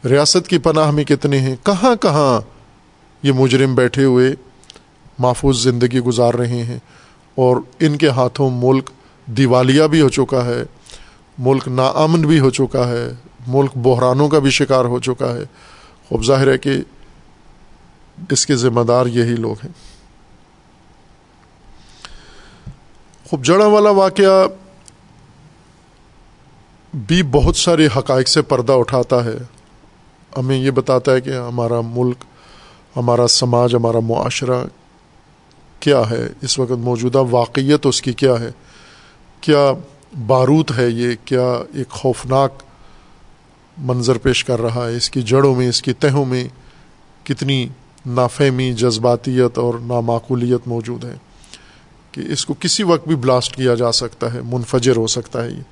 Speaker 1: ریاست کی پناہ میں کتنے ہیں، کہاں کہاں یہ مجرم بیٹھے ہوئے محفوظ زندگی گزار رہے ہیں اور ان کے ہاتھوں ملک دیوالیہ بھی ہو چکا ہے، ملک ناامن بھی ہو چکا ہے، ملک بحرانوں کا بھی شکار ہو چکا ہے۔ خوب ظاہر ہے کہ اس کے ذمہ دار یہی لوگ ہیں۔ خوب جڑا والا واقعہ بھی بہت سارے حقائق سے پردہ اٹھاتا ہے۔ ہمیں یہ بتاتا ہے کہ ہمارا ملک، ہمارا سماج، ہمارا معاشرہ کیا ہے؟ اس وقت موجودہ واقعیت اس کی کیا ہے؟ کیا بارود ہے یہ؟ کیا ایک خوفناک منظر پیش کر رہا ہے؟ اس کی جڑوں میں، اس کی تہوں میں کتنی نافہمی، جذباتیت اور نامعقولیت موجود ہے؟ کہ اس کو کسی وقت بھی بلاسٹ کیا جا سکتا ہے، منفجر ہو سکتا ہے یہ۔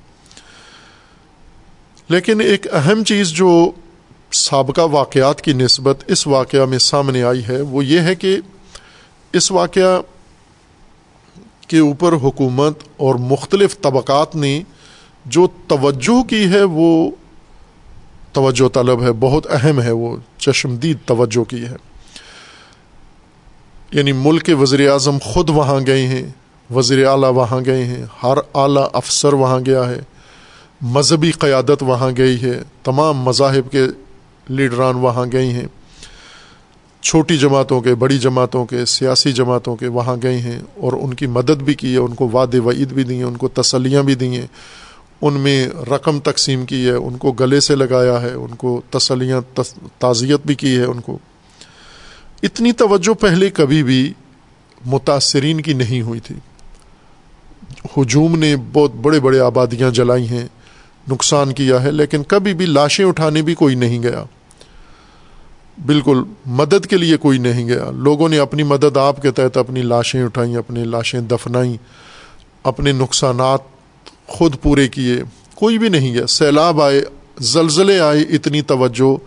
Speaker 1: لیکن ایک اہم چیز جو سابقہ واقعات کی نسبت اس واقعہ میں سامنے آئی ہے، وہ یہ ہے کہ اس واقعہ کے اوپر حکومت اور مختلف طبقات نے جو توجہ کی ہے، وہ توجہ طلب ہے، بہت اہم ہے، وہ چشمدید توجہ کی ہے۔ یعنی ملک کے وزیر اعظم خود وہاں گئے ہیں وزیر اعلیٰ وہاں گئے ہیں، ہر اعلیٰ افسر وہاں گیا ہے، مذہبی قیادت وہاں گئی ہے، تمام مذاہب کے لیڈران وہاں گئے ہیں، چھوٹی جماعتوں کے، بڑی جماعتوں کے، سیاسی جماعتوں کے وہاں گئے ہیں اور ان کی مدد بھی کی ہے، ان کو وعد وعید بھی دی ہیں ان کو تسلیاں بھی دی ہیں ان میں رقم تقسیم کی ہے، ان کو گلے سے لگایا ہے، ان کو تسلیاں تعزیت بھی کی ہے، ان کو اتنی توجہ پہلے کبھی بھی متاثرین کی نہیں ہوئی تھی۔ ہجوم نے بہت بڑے بڑے آبادیاں جلائی ہیں، نقصان کیا ہے، لیکن کبھی بھی لاشیں اٹھانے بھی کوئی نہیں گیا۔ بالکل مدد کے لیے کوئی نہیں گیا۔ لوگوں نے اپنی مدد آپ کے تحت اپنی لاشیں اٹھائیں، اپنی لاشیں دفنائیں، اپنے نقصانات خود پورے کیے۔ کوئی بھی نہیں گیا۔ سیلاب آئے، زلزلے آئے، اتنی توجہ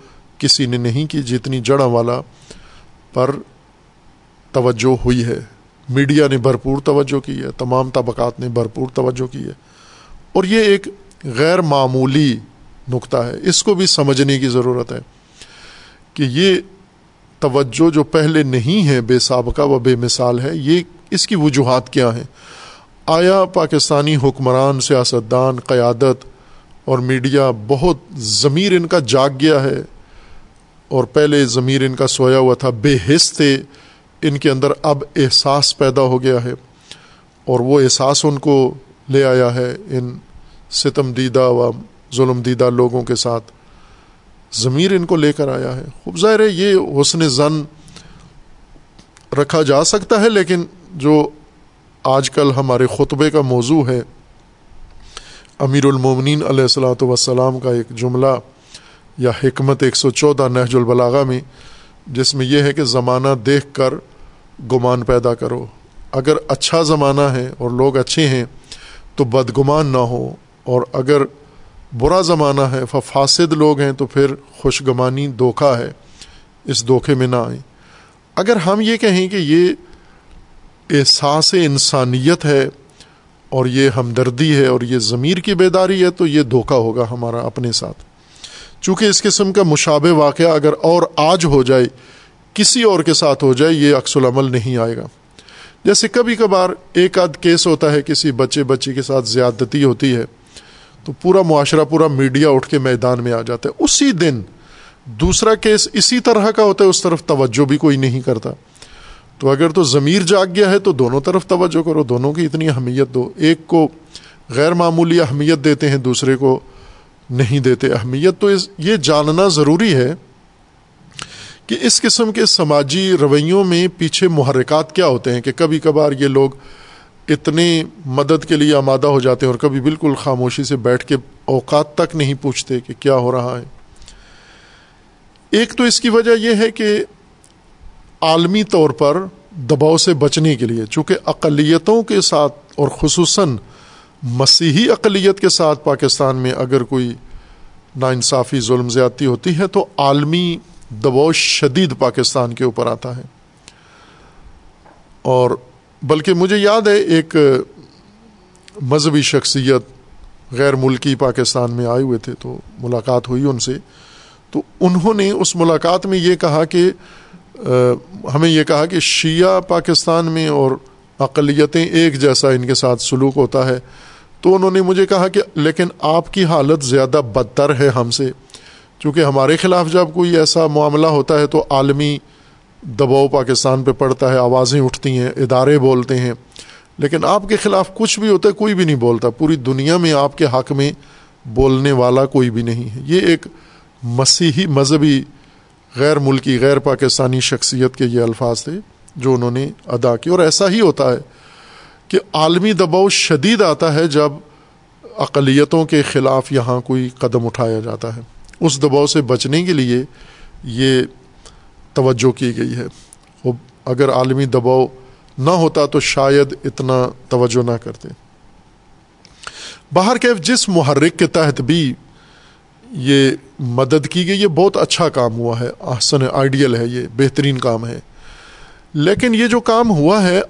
Speaker 1: کسی نے نہیں کی، جتنی جڑا والا پر توجہ ہوئی ہے۔ میڈیا نے بھرپور توجہ کی ہے، تمام طبقات نے بھرپور توجہ کی ہے۔ اور یہ ایک غیر معمولی نقطہ ہے۔ اس کو بھی سمجھنے کی ضرورت ہے کہ یہ توجہ جو پہلے نہیں ہے، بے سابقہ و بے مثال ہے، یہ اس کی وجوہات کیا ہیں؟ آیا پاکستانی حکمران، سیاستدان، قیادت اور میڈیا بہت ضمیر ان کا جاگ گیا ہے اور پہلے ضمیر ان کا سویا ہوا تھا، بے حص تھے، ان کے اندر اب احساس پیدا ہو گیا ہے۔ اور وہ احساس ان کو لے آیا ہے ان ستم دیدہ و ظلم دیدہ لوگوں کے ساتھ۔ ضمیر ان کو لے کر آیا ہے۔ خوب ظاہر ہے، یہ حسن زن رکھا جا سکتا ہے، لیکن جو آج کل ہمارے خطبے کا موضوع ہے، امیر المومنین علیہ السلاۃ وسلام کا ایک جملہ یا حکمت ایک سو چودہ نہج البلاغا میں، جس میں یہ ہے کہ زمانہ دیکھ کر گمان پیدا کرو۔ اگر اچھا زمانہ ہے اور لوگ اچھے ہیں، تو بدگمان نہ ہو۔ اور اگر برا زمانہ ہے فاسد لوگ ہیں، تو پھر خوشگمانی دھوکھا ہے۔ اس دھوکے میں نہ آئیں۔ اگر ہم یہ کہیں کہ یہ احساس انسانیت ہے اور یہ ہمدردی ہے اور یہ ضمیر کی بیداری ہے، تو یہ دھوکہ ہوگا ہمارا اپنے ساتھ۔ چونکہ اس قسم کا مشابہ واقعہ اگر اور آج ہو جائے، کسی اور کے ساتھ ہو جائے، یہ عکس العمل نہیں آئے گا۔ جیسے کبھی کبھار ایک آدھ کیس ہوتا ہے، کسی بچے بچی کے ساتھ زیادتی ہوتی ہے، تو پورا معاشرہ، پورا میڈیا اٹھ کے میدان میں آ جاتا ہے۔ اسی دن دوسرا کیس اسی طرح کا ہوتا ہے، اس طرف توجہ بھی کوئی نہیں کرتا۔ تو اگر تو ضمیر جاگ گیا ہے، تو دونوں طرف توجہ کرو، دونوں کی اتنی اہمیت دو۔ ایک کو غیر معمولی اہمیت دیتے ہیں، دوسرے کو نہیں دیتے اہمیت، تو یہ جاننا ضروری ہے کہ اس قسم کے سماجی رویوں میں پیچھے محرکات کیا ہوتے ہیں کہ کبھی کبھار یہ لوگ اتنے مدد کے لیے آمادہ ہو جاتے ہیں اور کبھی بالکل خاموشی سے بیٹھ کے اوقات تک نہیں پوچھتے کہ کیا ہو رہا ہے۔ ایک تو اس کی وجہ یہ ہے کہ عالمی طور پر دباؤ سے بچنے کے لیے، چونکہ اقلیتوں کے ساتھ اور خصوصاً مسیحی اقلیت کے ساتھ پاکستان میں اگر کوئی ناانصافی ظلم زیادتی ہوتی ہے تو عالمی دباؤ شدید پاکستان کے اوپر آتا ہے۔ اور بلکہ مجھے یاد ہے ایک مذہبی شخصیت غیر ملکی پاکستان میں آئے ہوئے تھے تو ملاقات ہوئی ان سے۔ تو انہوں نے اس ملاقات میں یہ کہا کہ ہمیں یہ کہا کہ شیعہ پاکستان میں اور اقلیتیں ایک جیسا ان کے ساتھ سلوک ہوتا ہے۔ تو انہوں نے مجھے کہا کہ لیکن آپ کی حالت زیادہ بدتر ہے ہم سے۔ چونکہ ہمارے خلاف جب کوئی ایسا معاملہ ہوتا ہے تو عالمی دباؤ پاکستان پہ پڑتا ہے، آوازیں اٹھتی ہیں، ادارے بولتے ہیں۔ لیکن آپ کے خلاف کچھ بھی ہوتا ہے، کوئی بھی نہیں بولتا۔ پوری دنیا میں آپ کے حق میں بولنے والا کوئی بھی نہیں ہے۔ یہ ایک مسیحی مذہبی غیر ملکی، غیر پاکستانی شخصیت کے یہ الفاظ تھے جو انہوں نے ادا کی اور ایسا ہی ہوتا ہے۔ کہ عالمی دباؤ شدید آتا ہے جب اقلیتوں کے خلاف یہاں کوئی قدم اٹھایا جاتا ہے۔ اس دباؤ سے بچنے کے لیے یہ توجہ کی گئی ہے۔ وہ اگر عالمی دباؤ نہ ہوتا تو شاید اتنا توجہ نہ کرتے۔ باہر کیف جس محرک کے تحت بھی یہ مدد کی گئی، یہ بہت اچھا کام ہوا ہے۔ احسن آئیڈیل ہے، یہ بہترین کام ہے۔ لیکن یہ جو کام ہوا ہے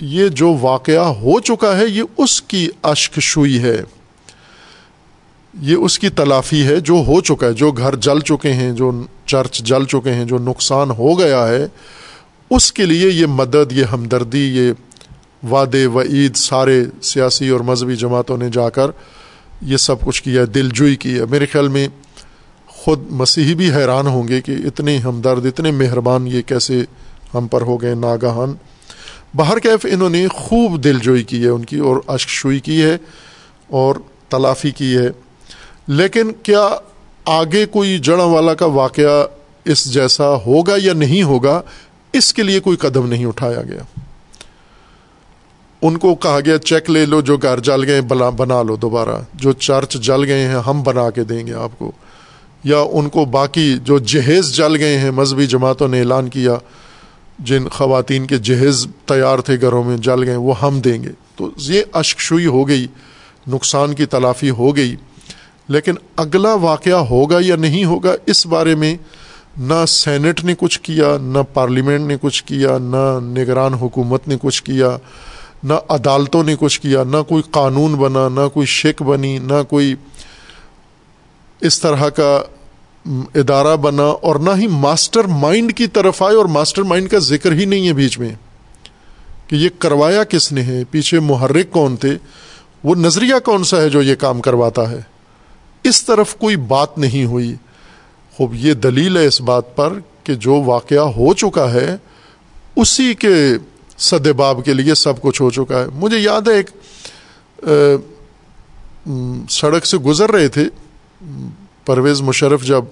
Speaker 1: یہ جو واقعہ ہو چکا ہے، یہ اس کی اشک شوئی ہے۔ یہ اس کی تلافی ہے جو ہو چکا ہے، جو گھر جل چکے ہیں، جو چرچ جل چکے ہیں، جو نقصان ہو گیا ہے، اس کے لیے یہ مدد، یہ ہمدردی، یہ وعدے و عید سارے سیاسی اور مذہبی جماعتوں نے جا کر یہ سب کچھ کیا ہے، دل جوئی کی ہے۔ میرے خیال میں خود مسیحی بھی حیران ہوں گے کہ اتنے ہمدرد، اتنے مہربان یہ کیسے ہم پر ہو گئے ناگہان۔ باہر کیف انہوں نے خوب دل جوئی کی ہے، ان کی اور اشک شوئی کی ہے اور تلافی کی ہے۔ لیکن کیا آگے کوئی جڑ والا کا واقعہ اس جیسا ہوگا یا نہیں ہوگا، اس کے لیے کوئی قدم نہیں اٹھایا گیا۔ ان کو کہا گیا، چیک لے لو جو گھر جل گئے بنا لو دوبارہ۔ جو چرچ جل گئے ہیں، ہم بنا کے دیں گے آپ کو۔ یا ان کو باقی جو جہیز جل گئے ہیں، مذہبی جماعتوں نے اعلان کیا جن خواتین کے جہیز تیار تھے گھروں میں، جل گئے، وہ ہم دیں گے۔ تو یہ اشکشوئی ہو گئی، نقصان کی تلافی ہو گئی۔ لیکن اگلا واقعہ ہوگا یا نہیں ہوگا، اس بارے میں نہ سینٹ نے کچھ کیا، نہ پارلیمنٹ نے کچھ کیا، نہ نگران حکومت نے کچھ کیا، نہ عدالتوں نے کچھ کیا، نہ کوئی قانون بنا، نہ کوئی شک بنی، نہ کوئی اس طرح کا ادارہ بنا اور نہ ہی ماسٹر مائنڈ کی طرف آئے اور ماسٹر مائنڈ کا ذکر ہی نہیں ہے بیچ میں کہ یہ کروایا کس نے ہے، پیچھے محرک کون تھے، وہ نظریہ کون سا ہے جو یہ کام کرواتا ہے؟ اس طرف کوئی بات نہیں ہوئی۔ خوب، یہ دلیل ہے اس بات پر کہ جو واقعہ ہو چکا ہے، اسی کے صد باب کے لیے سب کچھ ہو چکا ہے۔ مجھے یاد ہے ایک سڑک سے گزر رہے تھے۔ پرویز مشرف جب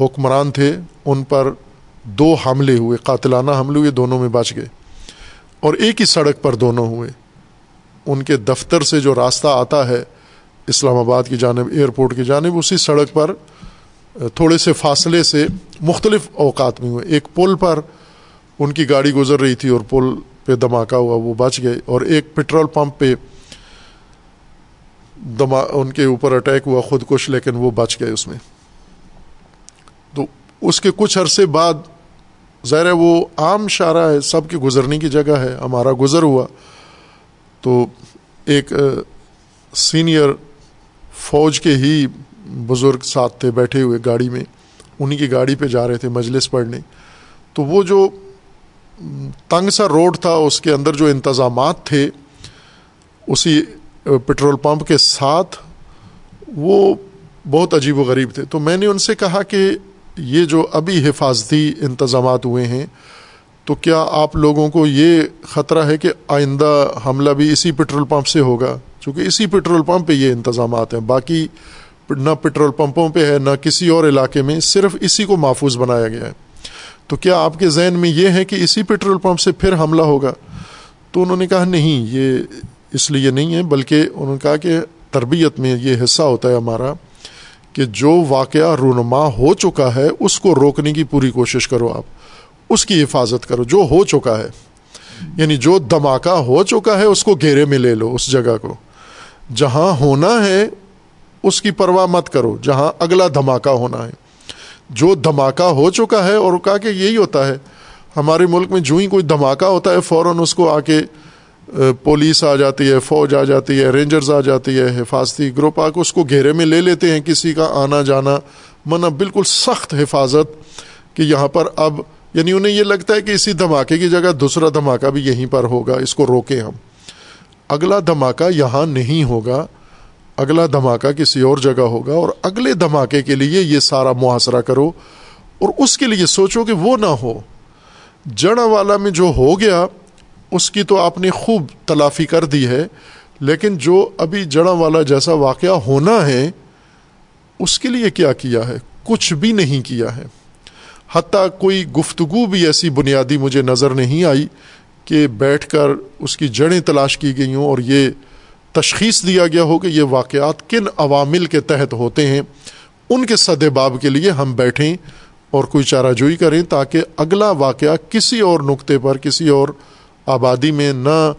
Speaker 1: حکمران تھے، ان پر دو حملے ہوئے، قاتلانہ حملے ہوئے، دونوں میں بچ گئے۔ اور ایک ہی سڑک پر دونوں ہوئے۔ ان کے دفتر سے جو راستہ آتا ہے اسلام آباد کی جانب، ایئرپورٹ کی جانب، اسی سڑک پر تھوڑے سے فاصلے سے مختلف اوقات میں ہوئے۔ ایک پل پر ان کی گاڑی گزر رہی تھی اور پل پہ دھماکہ ہوا، وہ بچ گئے۔ اور ایک پٹرول پمپ پہ دما ان کے اوپر اٹیک ہوا، خود کش، لیکن وہ بچ گئے اس میں۔ تو اس کے کچھ عرصے بعد، ظاہر ہے وہ عام شارہ ہے، سب کے گزرنے کی جگہ ہے، ہمارا گزر ہوا۔ تو ایک سینئر فوج کے ہی بزرگ ساتھ تھے، بیٹھے ہوئے گاڑی میں۔ انہیں کی گاڑی پہ جا رہے تھے مجلس پڑھنے۔ تو وہ جو تنگ سا روڈ تھا، اس کے اندر جو انتظامات تھے، اسی پٹرول پمپ کے ساتھ وہ بہت عجیب و غریب تھے۔ تو میں نے ان سے کہا کہ یہ جو ابھی حفاظتی انتظامات ہوئے ہیں، تو کیا آپ لوگوں کو یہ خطرہ ہے کہ آئندہ حملہ بھی اسی پٹرول پمپ سے ہوگا؟ چونکہ اسی پٹرول پمپ پہ یہ انتظامات ہیں۔ باقی نہ پٹرول پمپوں پہ ہے، نہ کسی اور علاقے میں، صرف اسی کو محفوظ بنایا گیا ہے۔ تو کیا آپ کے ذہن میں یہ ہے کہ اسی پٹرول پمپ سے پھر حملہ ہوگا؟ تو انہوں نے کہا نہیں، یہ اس لیے نہیں ہے، بلکہ انہوں نے کہا کہ تربیت میں یہ حصہ ہوتا ہے ہمارا کہ جو واقعہ رونما ہو چکا ہے، اس کو روکنے کی پوری کوشش کرو آپ، اس کی حفاظت کرو، جو ہو چکا ہے۔ یعنی جو دھماکہ ہو چکا ہے، اس کو گھیرے میں لے لو، اس جگہ کو۔ جہاں ہونا ہے، اس کی پرواہ مت کرو، جہاں اگلا دھماکہ ہونا ہے۔ جو دھماکہ ہو چکا ہے، اور کہا کہ یہی ہوتا ہے، ہمارے ملک میں جو ہی کوئی دھماکہ ہوتا ہے، فوراً اس کو آ کے پولیس آ جاتی ہے، فوج آ جاتی ہے، رینجرز آ جاتی ہے، حفاظتی گروپ آ کے اس کو گھیرے میں لے لیتے ہیں کسی کا آنا جانا۔ منع بالکل سخت حفاظت کہ یہاں پر اب یعنی انہیں یہ لگتا ہے کہ اسی دھماکے کی جگہ دوسرا دھماکہ بھی یہیں پر ہوگا، اس کو روکیں ہم۔ اگلا دھماکہ یہاں نہیں ہوگا، اگلا دھماکہ کسی اور جگہ ہوگا اور اگلے دھماکے کے لیے یہ سارا محاصرہ کرو۔ اور اس کے لیے سوچو کہ وہ نہ ہو۔ جڑا والا میں جو ہو گیا اس کی تو آپ نے خوب تلافی کر دی ہے، لیکن جو ابھی جڑا والا جیسا واقعہ ہونا ہے، اس کے لیے کیا کیا ہے؟ کچھ بھی نہیں کیا ہے۔ حتیٰ کوئی گفتگو بھی ایسی بنیادی مجھے نظر نہیں آئی کہ بیٹھ کر اس کی جڑیں تلاش کی گئی ہوں اور یہ تشخیص دیا گیا ہو کہ یہ واقعات کن عوامل کے تحت ہوتے ہیں۔ ان کے صد باب کے لیے ہم بیٹھیں اور کوئی چارہ جوئی کریں تاکہ اگلا واقعہ کسی اور نقطے پر، کسی اور آبادی میں نہ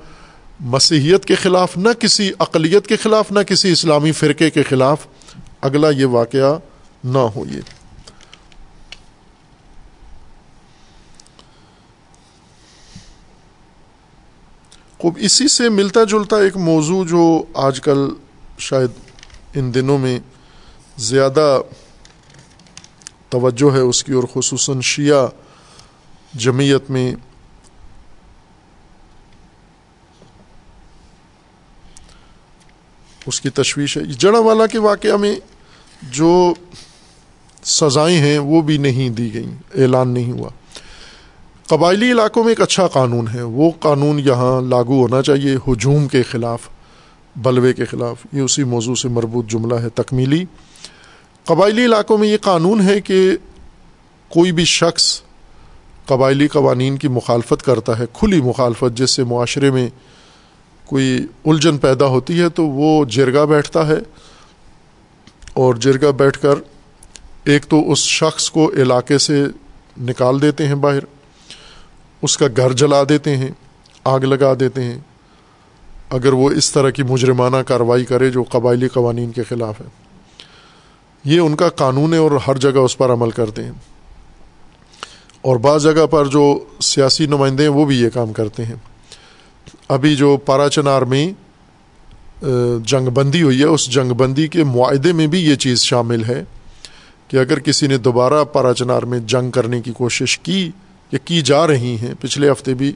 Speaker 1: مسیحیت کے خلاف، نہ کسی اقلیت کے خلاف، نہ کسی اسلامی فرقے کے خلاف اگلا یہ واقعہ نہ ہو یہ خوب، اسی سے ملتا جلتا ایک موضوع جو آج کل شاید ان دنوں میں زیادہ توجہ ہے اس کی اور خصوصاً شیعہ جمعیت میں اس کی تشویش ہے۔ جڑا والا کے واقعہ میں جو سزائیں ہیں وہ بھی نہیں دی گئیں، اعلان نہیں ہوا۔ قبائلی علاقوں میں ایک اچھا قانون ہے۔ وہ قانون یہاں لاگو ہونا چاہیے، ہجوم کے خلاف، بلوے کے خلاف۔ یہ اسی موضوع سے مربوط جملہ ہے تکمیلی۔ قبائلی علاقوں میں یہ قانون ہے کہ کوئی بھی شخص قبائلی قوانین کی مخالفت کرتا ہے، کھلی مخالفت، جس سے معاشرے میں کوئی الجھن پیدا ہوتی ہے تو وہ جرگا بیٹھتا ہے اور جرگا بیٹھ کر ایک تو اس شخص کو علاقے سے نکال دیتے ہیں باہر، اس کا گھر جلا دیتے ہیں، آگ لگا دیتے ہیں۔ اگر وہ اس طرح کی مجرمانہ کارروائی کرے جو قبائلی قوانین کے خلاف ہے۔ یہ ان کا قانون ہے اور ہر جگہ اس پر عمل کرتے ہیں۔ اور بعض جگہ پر جو سیاسی نمائندے ہیں وہ بھی یہ کام کرتے ہیں۔ ابھی جو پارا چنار میں جنگ بندی ہوئی ہے، اس جنگ بندی کے معاہدے میں بھی یہ چیز شامل ہے کہ اگر کسی نے دوبارہ پارا چنار میں جنگ کرنے کی کوشش کی یا کی جا رہی ہیں، پچھلے ہفتے بھی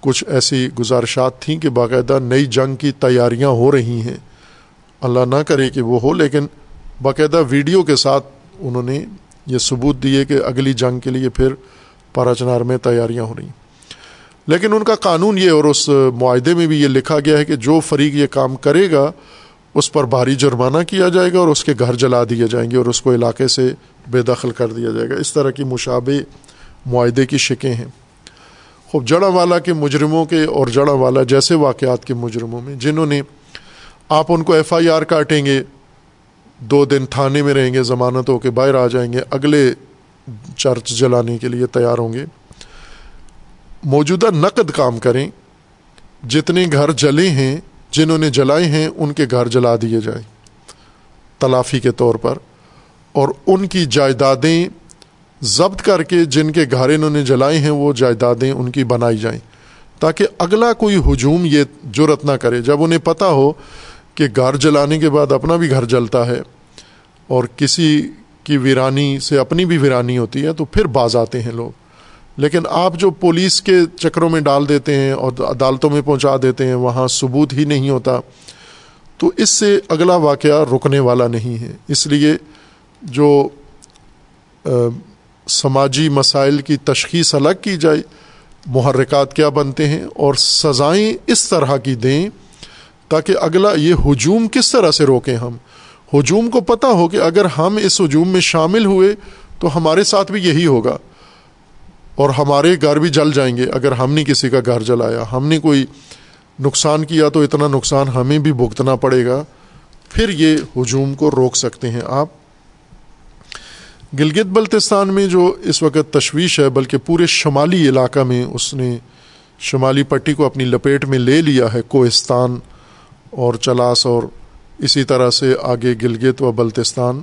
Speaker 1: کچھ ایسی گزارشات تھیں کہ باقاعدہ نئی جنگ کی تیاریاں ہو رہی ہیں۔ اللہ نہ کرے کہ وہ ہو، لیکن باقاعدہ ویڈیو کے ساتھ انہوں نے یہ ثبوت دیے کہ اگلی جنگ کے لیے پھر پاراچنار میں تیاریاں ہو رہی ہیں۔ لیکن ان کا قانون یہ اور اس معاہدے میں بھی یہ لکھا گیا ہے کہ جو فریق یہ کام کرے گا، اس پر بھاری جرمانہ کیا جائے گا اور اس کے گھر جلا دیے جائیں گے اور اس کو علاقے سے بے دخل کر دیا جائے گا۔ اس طرح کی مشابہ معاہدے کی شکیں ہیں۔ خوب جڑا والا کے مجرموں کے اور جڑا والا جیسے واقعات کے مجرموں میں، جنہوں نے آپ ان کو ایف آئی آر کاٹیں گے، دو دن تھانے میں رہیں گے ضمانت ہو کے باہر آ جائیں گے، اگلے چرچ جلانے کے لیے تیار ہوں گے۔ موجودہ نقد کام کریں، جتنے گھر جلے ہیں، جنہوں نے جلائے ہیں، ان کے گھر جلا دیے جائیں۔ تلافی کے طور پر، اور ان کی جائیدادیں ضبط کر کے جن کے گھر انہوں نے جلائے ہیں، وہ جائیدادیں ان کی بنائی جائیں۔ تاکہ اگلا کوئی ہجوم یہ جرت نہ کرے۔ جب انہیں پتہ ہو کہ گھر جلانے کے بعد اپنا بھی گھر جلتا ہے، اور کسی کی ویرانی سے اپنی بھی ویرانی ہوتی ہے، تو پھر باز آتے ہیں لوگ۔ لیکن آپ جو پولیس کے چکروں میں ڈال دیتے ہیں اور عدالتوں میں پہنچا دیتے ہیں، وہاں ثبوت ہی نہیں ہوتا، تو اس سے اگلا واقعہ رکنے والا نہیں ہے۔ اس لیے جو سماجی مسائل کی تشخیص الگ کی جائے، محرکات کیا بنتے ہیں اور سزائیں اس طرح کی دیں تاکہ اگلا یہ ہجوم کس طرح سے روکیں ہم۔ ہجوم کو پتہ ہو کہ اگر ہم اس ہجوم میں شامل ہوئے تو ہمارے ساتھ بھی یہی ہوگا۔ اور ہمارے گھر بھی جل جائیں گے اگر ہم نے کسی کا گھر جلایا۔ ہم نے کوئی نقصان کیا تو اتنا نقصان ہمیں بھی بھگتنا پڑے گا۔ پھر یہ ہجوم کو روک سکتے ہیں آپ۔ گلگت بلتستان میں جو اس وقت تشویش ہے، بلکہ پورے شمالی علاقہ میں اس نے شمالی پٹی کو اپنی لپیٹ میں لے لیا ہے، کوہستان اور چلاس اور اسی طرح سے آگے گلگت و بلتستان۔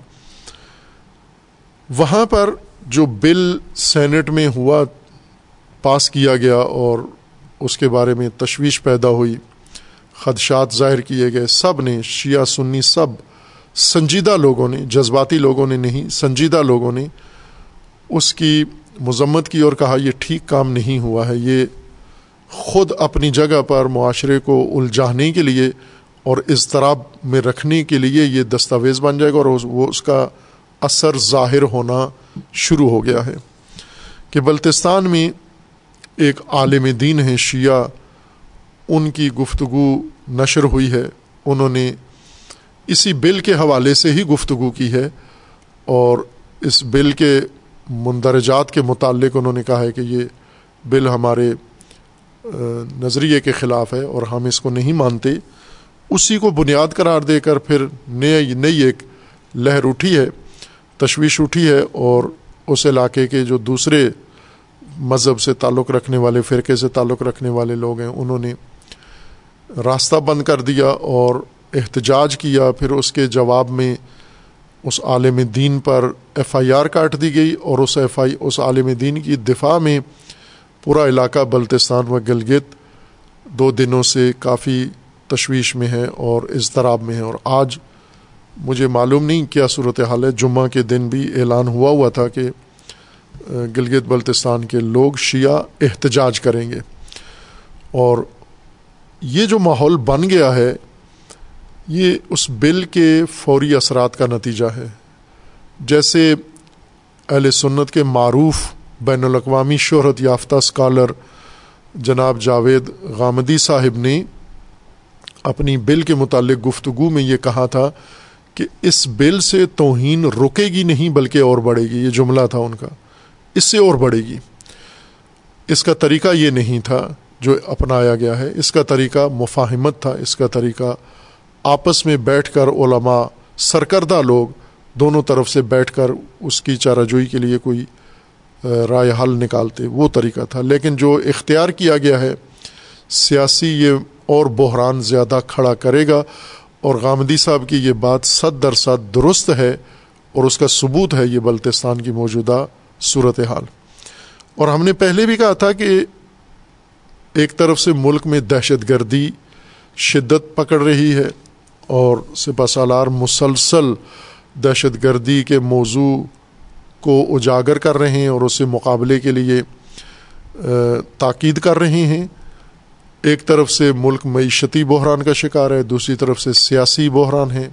Speaker 1: وہاں پر جو بل سینٹ میں ہوا، پاس کیا گیا اور اس کے بارے میں تشویش پیدا ہوئی، خدشات ظاہر کیے گئے۔ سب نے، شیعہ، سنی، سب سنجیدہ لوگوں نے، جذباتی لوگوں نے نہیں، سنجیدہ لوگوں نے اس کی مذمت کی اور کہا، یہ ٹھیک کام نہیں ہوا ہے۔ یہ خود اپنی جگہ پر معاشرے کو الجھانے کے لیے اور اضطراب میں رکھنے کے لیے یہ دستاویز بن جائے گا اور وہ اس کا اثر ظاہر ہونا شروع ہو گیا ہے کہ بلتستان میں ایک عالم دین ہے شیعہ، ان کی گفتگو نشر ہوئی ہے۔ انہوں نے اسی بل کے حوالے سے ہی گفتگو کی ہے اور اس بل کے مندرجات کے متعلق انہوں نے کہا ہے کہ یہ بل ہمارے نظریے کے خلاف ہے اور ہم اس کو نہیں مانتے۔ اسی کو بنیاد قرار دے کر پھر نئی نئی ایک لہر اٹھی ہے۔ تشویش اٹھی ہے اور اس علاقے کے جو دوسرے مذہب سے تعلق رکھنے والے، فرقے سے تعلق رکھنے والے لوگ ہیں، انہوں نے راستہ بند کر دیا اور احتجاج کیا۔ پھر اس کے جواب میں اس عالم دین پر ایف آئی آر کاٹ دی گئی اور اس ایف آئی، اس عالم دین کی دفاع میں پورا علاقہ بلتستان و گلگت دو دنوں سے کافی تشویش میں ہے اور اضطراب میں ہے۔ اور آج مجھے معلوم نہیں کیا صورت حال ہے۔ جمعہ کے دن بھی اعلان ہوا ہوا تھا کہ گلگت بلتستان کے لوگ شیعہ احتجاج کریں گے۔ اور یہ جو ماحول بن گیا ہے، یہ اس بل کے فوری اثرات کا نتیجہ ہے۔ جیسے اہل سنت کے معروف بین الاقوامی شہرت یافتہ اسکالر جناب جاوید غامدی صاحب نے اپنی بل کے متعلق گفتگو میں یہ کہا تھا کہ اس بل سے توہین رکے گی نہیں بلکہ اور بڑھے گی، یہ جملہ تھا ان کا۔ اس سے اور بڑھے گی۔ اس کا طریقہ یہ نہیں تھا جو اپنایا گیا ہے، اس کا طریقہ مفاہمت تھا، اس کا طریقہ آپس میں بیٹھ کر علماء، سرکردہ لوگ دونوں طرف سے بیٹھ کر اس کی چارہ جوئی کے لیے کوئی رائے حل نکالتے، وہ طریقہ تھا۔ لیکن جو اختیار کیا گیا ہے، سیاسی یہ اور بحران زیادہ کھڑا کرے گا اور غامدی صاحب کی یہ بات صد در صد درست ہے اور اس کا ثبوت ہے یہ بلتستان کی موجودہ صورت حال اور ہم نے پہلے بھی کہا تھا کہ ایک طرف سے ملک میں دہشت گردی شدت پکڑ رہی ہے اور سپہ سالار مسلسل دہشت گردی کے موضوع کو اجاگر کر رہے ہیں اور اسے مقابلے کے لیے تاکید کر رہے ہیں۔ ایک طرف سے ملک معیشتی بحران کا شکار ہے، دوسری طرف سے سیاسی بحران ہے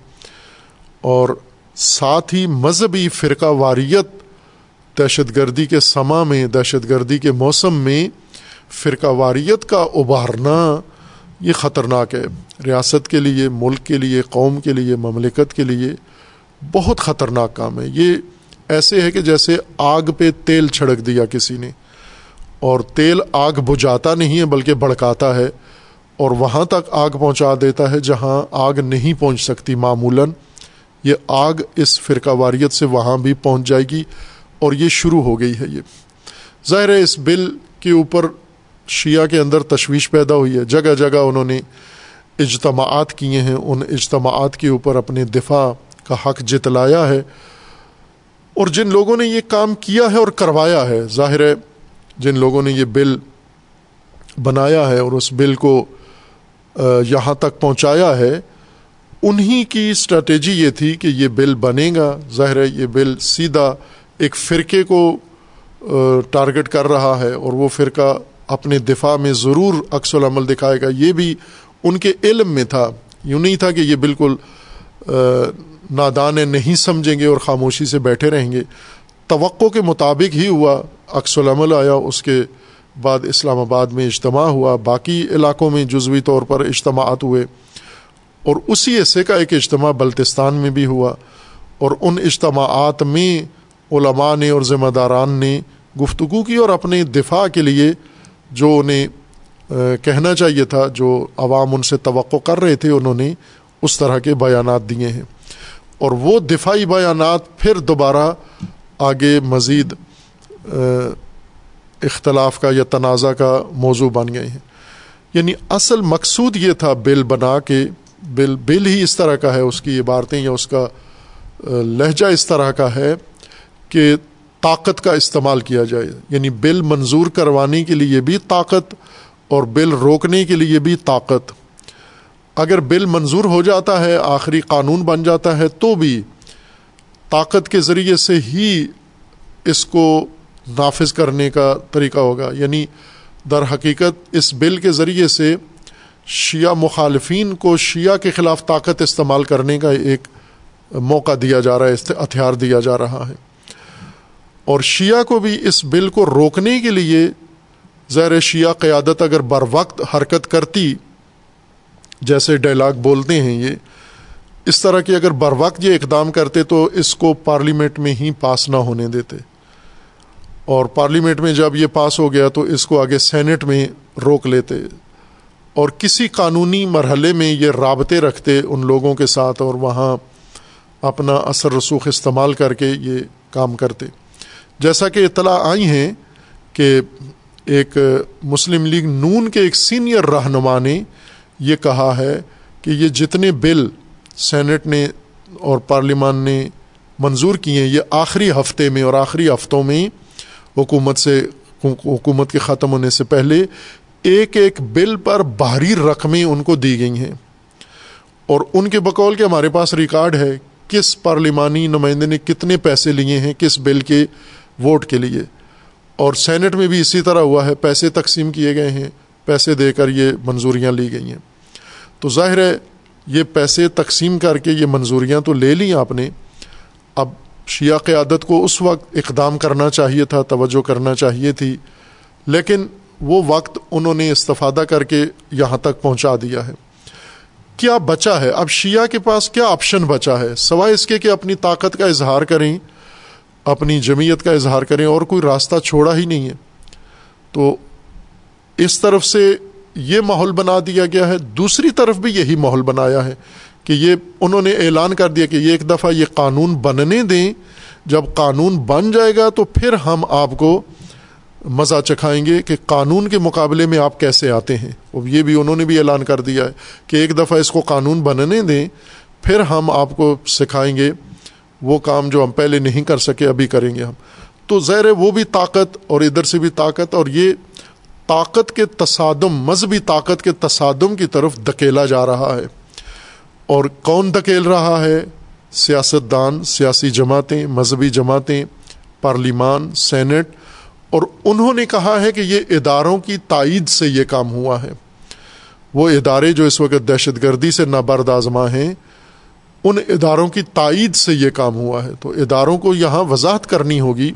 Speaker 1: اور ساتھ ہی مذہبی فرقہ واریت دہشت گردی کے سما میں، دہشت گردی کے موسم میں فرقہ واریت کا ابھارنا یہ خطرناک ہے۔ ریاست کے لیے، ملک کے لیے، قوم کے لیے، مملکت کے لیے بہت خطرناک کام ہے۔ یہ ایسے ہے کہ جیسے آگ پہ تیل چھڑک دیا کسی نے۔ اور تیل آگ بجھاتا نہیں ہے بلکہ بھڑکاتا ہے، اور وہاں تک آگ پہنچا دیتا ہے جہاں آگ نہیں پہنچ سکتی معمولاً۔ یہ آگ اس فرقہ واریت سے وہاں بھی پہنچ جائے گی، اور یہ شروع ہو گئی ہے یہ۔ ظاہر ہے اس بل کے اوپر شیعہ کے اندر تشویش پیدا ہوئی ہے۔ جگہ جگہ انہوں نے اجتماعات کیے ہیں، ان اجتماعات کے اوپر اپنے دفاع کا حق جتلایا ہے، اور جن لوگوں نے یہ کام کیا ہے اور کروایا ہے، ظاہر ہے جن لوگوں نے یہ بل بنایا ہے اور اس بل کو یہاں تک پہنچایا ہے، انہی کی اسٹریٹجی یہ تھی کہ یہ بل بنے گا۔ ظاہر ہے یہ بل سیدھا ایک فرقے کو ٹارگٹ کر رہا ہے اور وہ فرقہ اپنے دفاع میں ضرور عکس العمل دکھائے گا۔ یہ بھی ان کے علم میں تھا۔ یوں نہیں تھا کہ یہ بالکل نادان نہیں سمجھیں گے اور خاموشی سے بیٹھے رہیں گے۔ توقع کے مطابق ہی ہوا۔ عکس العمل آیا، اس کے بعد اسلام آباد میں اجتماع ہوا، باقی علاقوں میں جزوی طور پر اجتماعات ہوئے، اور اسی حصے کا ایک اجتماع بلتستان میں بھی ہوا، اور ان اجتماعات میں علماء نے اور ذمہ داران نے گفتگو کی اور اپنے دفاع کے لیے جو انہیں کہنا چاہیے تھا، جو عوام ان سے توقع کر رہے تھے، انہوں نے اس طرح کے بیانات دیے ہیں۔ اور وہ دفاعی بیانات پھر دوبارہ آگے مزید اختلاف کا یا تنازع کا موضوع بن گئے ہیں۔ یعنی اصل مقصود یہ تھا بل بنا کے، بل بل ہی اس طرح کا ہے، اس کی عبارتیں یا اس کا لہجہ اس طرح کا ہے کہ طاقت کا استعمال کیا جائے۔ یعنی بل منظور کروانے کے لیے بھی طاقت اور بل روکنے کے لیے بھی طاقت۔ اگر بل منظور ہو جاتا ہے، آخری قانون بن جاتا ہے، تو بھی طاقت کے ذریعے سے ہی اس کو نافذ کرنے کا طریقہ ہوگا۔ یعنی در حقیقت اس بل کے ذریعے سے شیعہ مخالفین کو شیعہ کے خلاف طاقت استعمال کرنے کا ایک موقع دیا جا رہا ہے ہتھیار دیا جا رہا ہے۔ اور شیعہ کو بھی اس بل کو روکنے کے لیے زیر شیعہ قیادت اگر بر وقت حرکت کرتی، جیسے ڈائلاگ بولتے ہیں یہ، اس طرح کی اگر بر وقت یہ اقدام کرتے تو اس کو پارلیمنٹ میں ہی پاس نہ ہونے دیتے۔ اور پارلیمنٹ میں جب یہ پاس ہو گیا تو اس کو آگے سینٹ میں روک لیتے اور کسی قانونی مرحلے میں یہ رابطے رکھتے ان لوگوں کے ساتھ اور وہاں اپنا اثر رسوخ استعمال کر کے یہ کام کرتے۔ جیسا کہ اطلاع آئی ہیں کہ ایک مسلم لیگ نون کے ایک سینئر رہنما نے یہ کہا ہے کہ یہ جتنے بل سینٹ نے اور پارلیمان نے منظور کیے ہیں، یہ آخری ہفتے میں اور آخری ہفتوں میں حکومت سے، حکومت کے ختم ہونے سے پہلے ایک ایک بل پر باہری رقمیں ان کو دی گئی ہیں۔ اور ان کے بقول کے ہمارے پاس ریکارڈ ہے کس پارلیمانی نمائندے نے کتنے پیسے لیے ہیں، کس بل کے ووٹ کے لیے۔ اور سینٹ میں بھی اسی طرح ہوا ہے، پیسے تقسیم کیے گئے ہیں، پیسے دے کر یہ منظوریاں لی گئی ہیں۔ تو ظاہر ہے، یہ پیسے تقسیم کر کے یہ منظوریاں تو لے لیں آپ نے شیعہ قیادت کو اس وقت اقدام کرنا چاہیے تھا، توجہ کرنا چاہیے تھی، لیکن وہ وقت انہوں نے استفادہ کر کے یہاں تک پہنچا دیا ہے۔ کیا بچا ہے؟ اب شیعہ کے پاس کیا آپشن بچا ہے؟ سوائے اس کے کہ اپنی طاقت کا اظہار کریں، اپنی جمعیت کا اظہار کریں، اور کوئی راستہ چھوڑا ہی نہیں ہے۔ تو اس طرف سے یہ ماحول بنا دیا گیا ہے، دوسری طرف بھی یہی ماحول بنایا ہے۔ کہ یہ انہوں نے اعلان کر دیا کہ یہ ایک دفعہ یہ قانون بننے دیں۔ جب قانون بن جائے گا تو پھر ہم آپ کو مزہ چکھائیں گے کہ قانون کے مقابلے میں آپ کیسے آتے ہیں۔ یہ بھی انہوں نے بھی اعلان کر دیا ہے کہ ایک دفعہ اس کو قانون بننے دیں، پھر ہم آپ کو سکھائیں گے۔ وہ کام جو ہم پہلے نہیں کر سکے، ابھی کریں گے ہم۔ تو زیر وہ بھی طاقت اور ادھر سے بھی طاقت اور یہ طاقت کے تصادم، مذہبی طاقت کے تصادم کی طرف دھکیلا جا رہا ہے۔ اور کون دھکیل رہا ہے؟ سیاست دان سیاسی جماعتیں، مذہبی جماعتیں، پارلیمان، سینٹ، اور انہوں نے کہا ہے کہ یہ اداروں کی تائید سے یہ کام ہوا ہے۔ وہ ادارے جو اس وقت دہشت گردی سے نابرد آزما ہیں، ان اداروں کی تائید سے یہ کام ہوا ہے۔ تو اداروں کو یہاں وضاحت کرنی ہوگی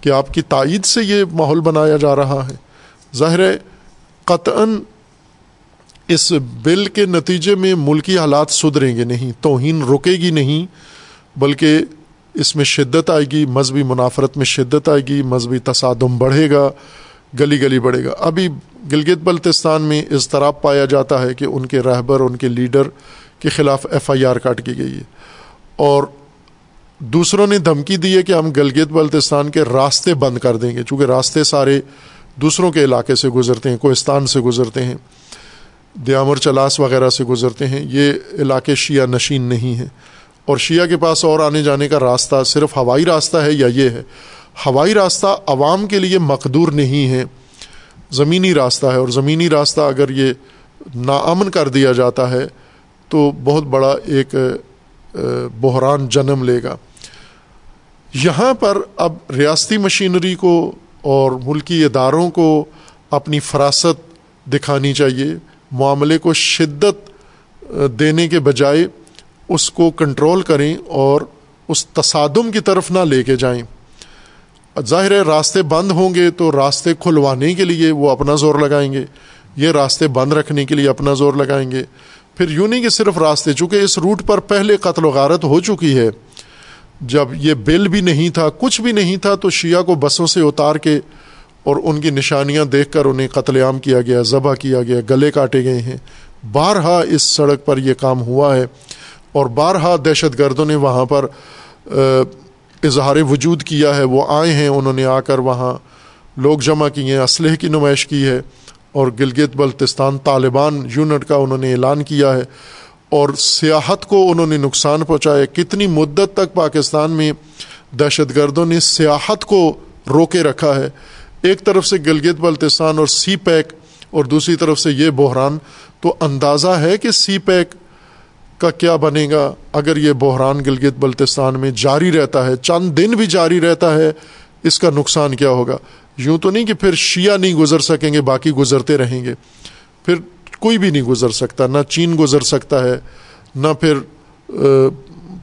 Speaker 1: کہ آپ کی تائید سے یہ ماحول بنایا جا رہا ہے۔ ظاہر قطع اس بل کے نتیجے میں ملکی حالات سدھریں گے نہیں، توہین رکے گی نہیں، بلکہ اس میں شدت آئے گی، مذہبی منافرت میں شدت آئے گی، مذہبی تصادم بڑھے گا، گلی گلی بڑھے گا۔ ابھی گلگت بلتستان میں اضطراب پایا جاتا ہے کہ ان کے رہبر، ان کے لیڈر کے خلاف ایف آئی آر کاٹ کی گئی ہے۔ اور دوسروں نے دھمکی دی ہے کہ ہم گلگت بلتستان کے راستے بند کر دیں گے، چونکہ راستے سارے دوسروں کے علاقے سے گزرتے ہیں، کوہستان سے گزرتے ہیں۔ دیامر چلاس وغیرہ سے گزرتے ہیں، یہ علاقے شیعہ نشین نہیں ہیں۔ اور شیعہ کے پاس اور آنے جانے کا راستہ صرف ہوائی راستہ ہے یا یہ ہے؟ ہوائی راستہ عوام کے لیے مقدور نہیں ہے، زمینی راستہ ہے۔ اور زمینی راستہ اگر یہ ناامن کر دیا جاتا ہے، تو بہت بڑا ایک بحران جنم لے گا۔ یہاں پر اب ریاستی مشینری کو اور ملکی اداروں کو اپنی فراست دکھانی چاہیے۔ معاملے کو شدت دینے کے بجائے اس کو کنٹرول کریں اور اس تصادم کی طرف نہ لے کے جائیں۔ ظاہر ہے راستے بند ہوں گے تو راستے کھلوانے کے لیے وہ اپنا زور لگائیں گے۔ یہ راستے بند رکھنے کے لیے اپنا زور لگائیں گے۔ پھر یوں نہیں کہ صرف راستے، چونکہ اس روٹ پر پہلے قتل و غارت ہو چکی ہے۔ جب یہ بل بھی نہیں تھا، کچھ بھی نہیں تھا، تو شیعہ کو بسوں سے اتار کے اور ان کی نشانیاں دیکھ کر انہیں قتل عام کیا گیا، ذبح کیا گیا، گلے کاٹے گئے ہیں۔ بارہا اس سڑک پر یہ کام ہوا ہے اور بارہا دہشت گردوں نے وہاں پر اظہار وجود کیا ہے۔ وہ آئے ہیں، انہوں نے آ کر وہاں لوگ جمع کیے ہیں اسلحے کی نمائش کی ہے اور گلگت بلتستان طالبان یونٹ کا انہوں نے اعلان کیا ہے اور سیاحت کو انہوں نے نقصان پہنچایا۔ کتنی مدت تک پاکستان میں دہشت گردوں نے سیاحت کو روکے رکھا ہے۔ ایک طرف سے گلگت بلتستان اور سی پیک اور دوسری طرف سے یہ بحران، تو اندازہ ہے کہ سی پیک کا کیا بنے گا اگر یہ بحران گلگت بلتستان میں جاری رہتا ہے، چند دن بھی جاری رہتا ہے، اس کا نقصان کیا ہوگا؟ یوں تو نہیں کہ پھر شیعہ نہیں گزر سکیں گے، باقی گزرتے رہیں گے۔ پھر کوئی بھی نہیں گزر سکتا، نہ چین گزر سکتا ہے، نہ پھر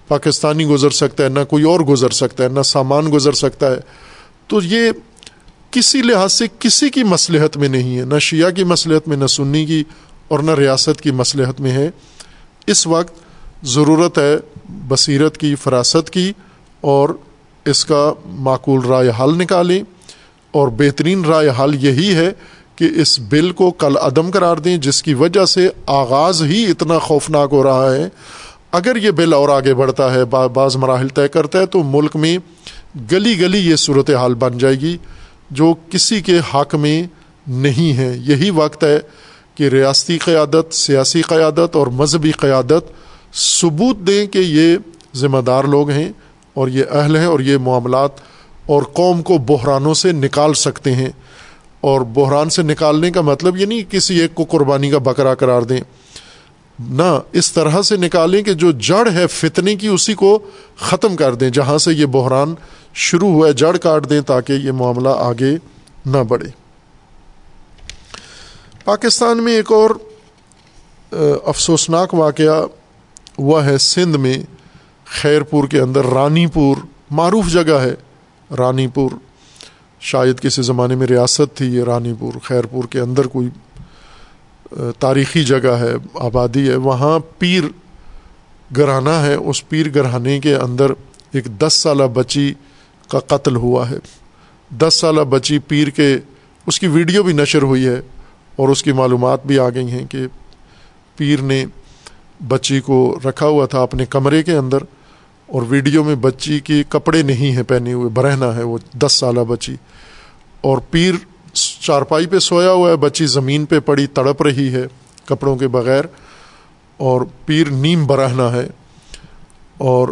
Speaker 1: پاکستانی گزر سکتا ہے، نہ کوئی اور گزر سکتا ہے، نہ سامان گزر سکتا ہے۔ تو یہ کسی لحاظ سے کسی کی مصلحت میں نہیں ہے، نہ شیعہ کی مصلحت میں، نہ سنی کی اور نہ ریاست کی مصلحت میں ہے۔ اس وقت ضرورت ہے بصیرت کی، فراست کی اور اس کا معقول رائے حل نکالیں۔ اور بہترین رائے حل یہی ہے کہ اس بل کو کل عدم قرار دیں، جس کی وجہ سے آغاز ہی اتنا خوفناک ہو رہا ہے۔ اگر یہ بل اور آگے بڑھتا ہے بعض مراحل طے کرتا ہے، تو ملک میں گلی گلی یہ صورت حال بن جائے گی۔ جو کسی کے حق میں نہیں ہے۔ یہی وقت ہے کہ ریاستی قیادت، سیاسی قیادت اور مذہبی قیادت ثبوت دیں کہ یہ ذمہ دار لوگ ہیں اور یہ اہل ہیں اور یہ معاملات اور قوم کو بحرانوں سے نکال سکتے ہیں۔ اور بحران سے نکالنے کا مطلب یہ نہیں کسی ایک کو قربانی کا بکرا قرار دیں۔ نہ، اس طرح سے نکالیں کہ جو جڑ ہے فتنے کی، اسی کو ختم کر دیں جہاں سے یہ بحران شروع ہوا ہے جڑ کاٹ دیں تاکہ یہ معاملہ آگے نہ بڑھے۔ پاکستان میں ایک اور افسوسناک واقعہ ہوا ہے۔ سندھ میں خیر پور کے اندر رانی پور معروف جگہ ہے، رانی پور۔ شاید کسی زمانے میں ریاست تھی یہ رانی پور۔ خیر پور کے اندر کوئی تاریخی جگہ ہے، آبادی ہے۔ وہاں پیر گرہانہ ہے۔ اس پیر گرہانے کے اندر ایک دس سالہ بچی کا قتل ہوا ہے۔ دس سالہ بچی پیر کے اس کی ویڈیو بھی نشر ہوئی ہے اور اس کی معلومات بھی آ گئی ہیں کہ پیر نے بچی کو رکھا ہوا تھا اپنے کمرے کے اندر اور ویڈیو میں بچی کے کپڑے نہیں ہیں پہنے ہوئے برہنا ہے وہ، دس سالہ بچی۔ اور پیر چارپائی پہ سویا ہوا ہے، بچی زمین پہ پڑی، تڑپ رہی ہے کپڑوں کے بغیر اور پیر نیم برہنا ہے۔ اور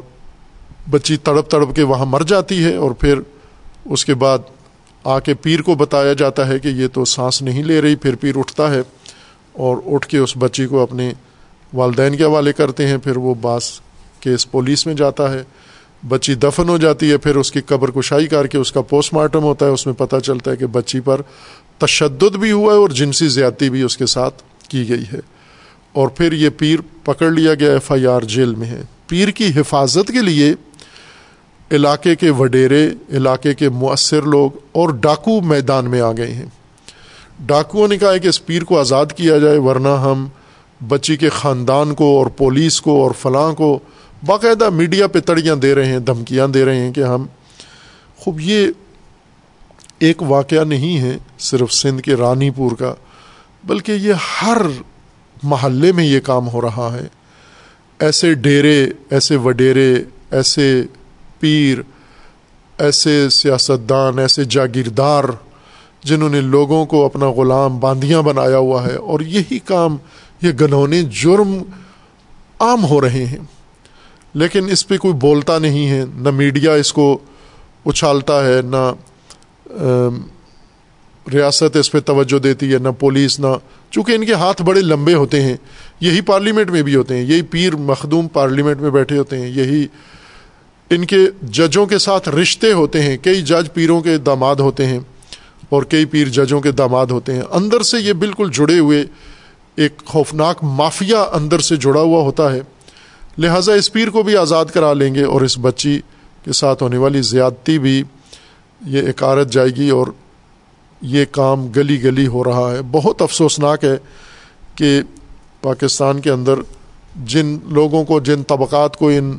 Speaker 1: بچی تڑپ تڑپ کے وہاں مر جاتی ہے اور پھر اس کے بعد آ کے پیر کو بتایا جاتا ہے کہ یہ تو سانس نہیں لے رہی، پھر پیر اٹھتا ہے اور اٹھ کے اس بچی کو اپنے والدین کے حوالے کرتے ہیں، پھر وہ باس کیس پولیس میں جاتا ہے۔ بچی دفن ہو جاتی ہے، پھر اس کی قبر کشائی کر کے اس کا پوسٹ مارٹم ہوتا ہے، اس میں پتہ چلتا ہے کہ بچی پر تشدد بھی ہوا ہے اور جنسی زیادتی بھی اس کے ساتھ کی گئی ہے۔ اور پھر یہ پیر پکڑ لیا گیا، ایف آئی آر جیل میں ہے۔ پیر کی حفاظت کے لیے علاقے کے وڈیرے، علاقے کے مؤثر لوگ اور ڈاکو میدان میں آ گئے ہیں۔ ڈاکوؤں نے کہا ہے کہ اس پیر کو آزاد کیا جائے، ورنہ ہم بچی کے خاندان کو اور پولیس کو اور فلاں کو باقاعدہ میڈیا پہ تڑیاں دے رہے ہیں، دھمکیاں دے رہے ہیں کہ ہم، خوب یہ ایک واقعہ نہیں ہے صرف سندھ کے رانی پور کا، بلکہ یہ ہر محلے میں یہ کام ہو رہا ہے۔ ایسے ڈیرے، ایسے وڈیرے، ایسے پیر، ایسے سیاستدان، ایسے جاگیردار جنہوں نے لوگوں کو اپنا غلام باندیاں بنایا ہوا ہے، اور یہی کام، یہ گنہونے جرم عام ہو رہے ہیں۔ لیکن اس پہ کوئی بولتا نہیں ہے، نہ میڈیا اس کو اچھالتا ہے، نہ ریاست اس پہ توجہ دیتی ہے، نہ پولیس، نہ، چونکہ ان کے ہاتھ بڑے لمبے ہوتے ہیں۔ یہی پارلیمنٹ میں بھی ہوتے ہیں، یہی پیر مخدوم پارلیمنٹ میں بیٹھے ہوتے ہیں، یہی ان کے ججوں کے ساتھ رشتے ہوتے ہیں، کئی جج پیروں کے داماد ہوتے ہیں اور کئی پیر ججوں کے داماد ہوتے ہیں۔ اندر سے یہ بالکل جڑے ہوئے ایک خوفناک مافیا اندر سے جڑا ہوا ہوتا ہے۔ لہٰذا اس پیر کو بھی آزاد کرا لیں گے اور اس بچی کے ساتھ ہونے والی زیادتی بھی یہ اکارت جائے گی اور یہ کام گلی گلی ہو رہا ہے۔ بہت افسوسناک ہے کہ پاکستان کے اندر جن لوگوں کو، جن طبقات کو ان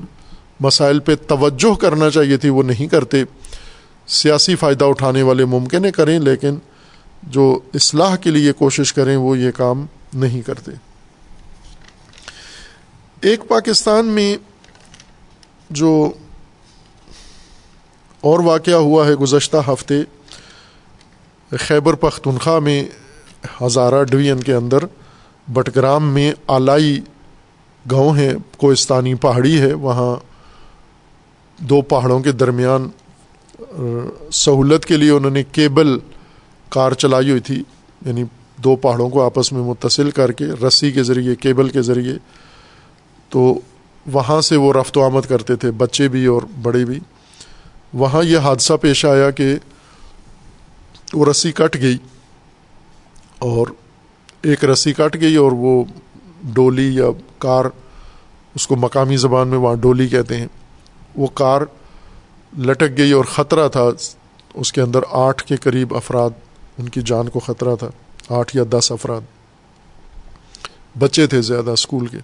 Speaker 1: مسائل پہ توجہ کرنا چاہیے تھی، وہ نہیں کرتے۔ سیاسی فائدہ اٹھانے والے ممکن ہے کریں، لیکن جو اصلاح کے لیے کوشش کریں، وہ یہ کام نہیں کرتے۔ ایک پاکستان میں جو اور واقعہ ہوا ہے گزشتہ ہفتے، خیبر پختونخوا میں ہزارہ ڈویژن کے اندر بٹگرام میں آلائی گاؤں ہے کوستانی پہاڑی ہے، وہاں دو پہاڑوں کے درمیان سہولت کے لیے انہوں نے کیبل کار چلائی ہوئی تھی یعنی دو پہاڑوں کو آپس میں متصل کر کے، رسی کے ذریعے، کیبل کے ذریعے۔ تو وہاں سے وہ رفت و آمد کرتے تھے، بچے بھی اور بڑے بھی۔ وہاں یہ حادثہ پیش آیا کہ وہ رسی کٹ گئی اور ایک رسی کٹ گئی اور وہ ڈولی یا کار، اس کو مقامی زبان میں وہاں ڈولی کہتے ہیں۔ وہ کار لٹک گئی اور خطرہ تھا۔ اس کے اندر آٹھ کے قریب افراد، ان کی جان کو خطرہ تھا، آٹھ یا دس افراد۔ بچے تھے زیادہ اسکول کے۔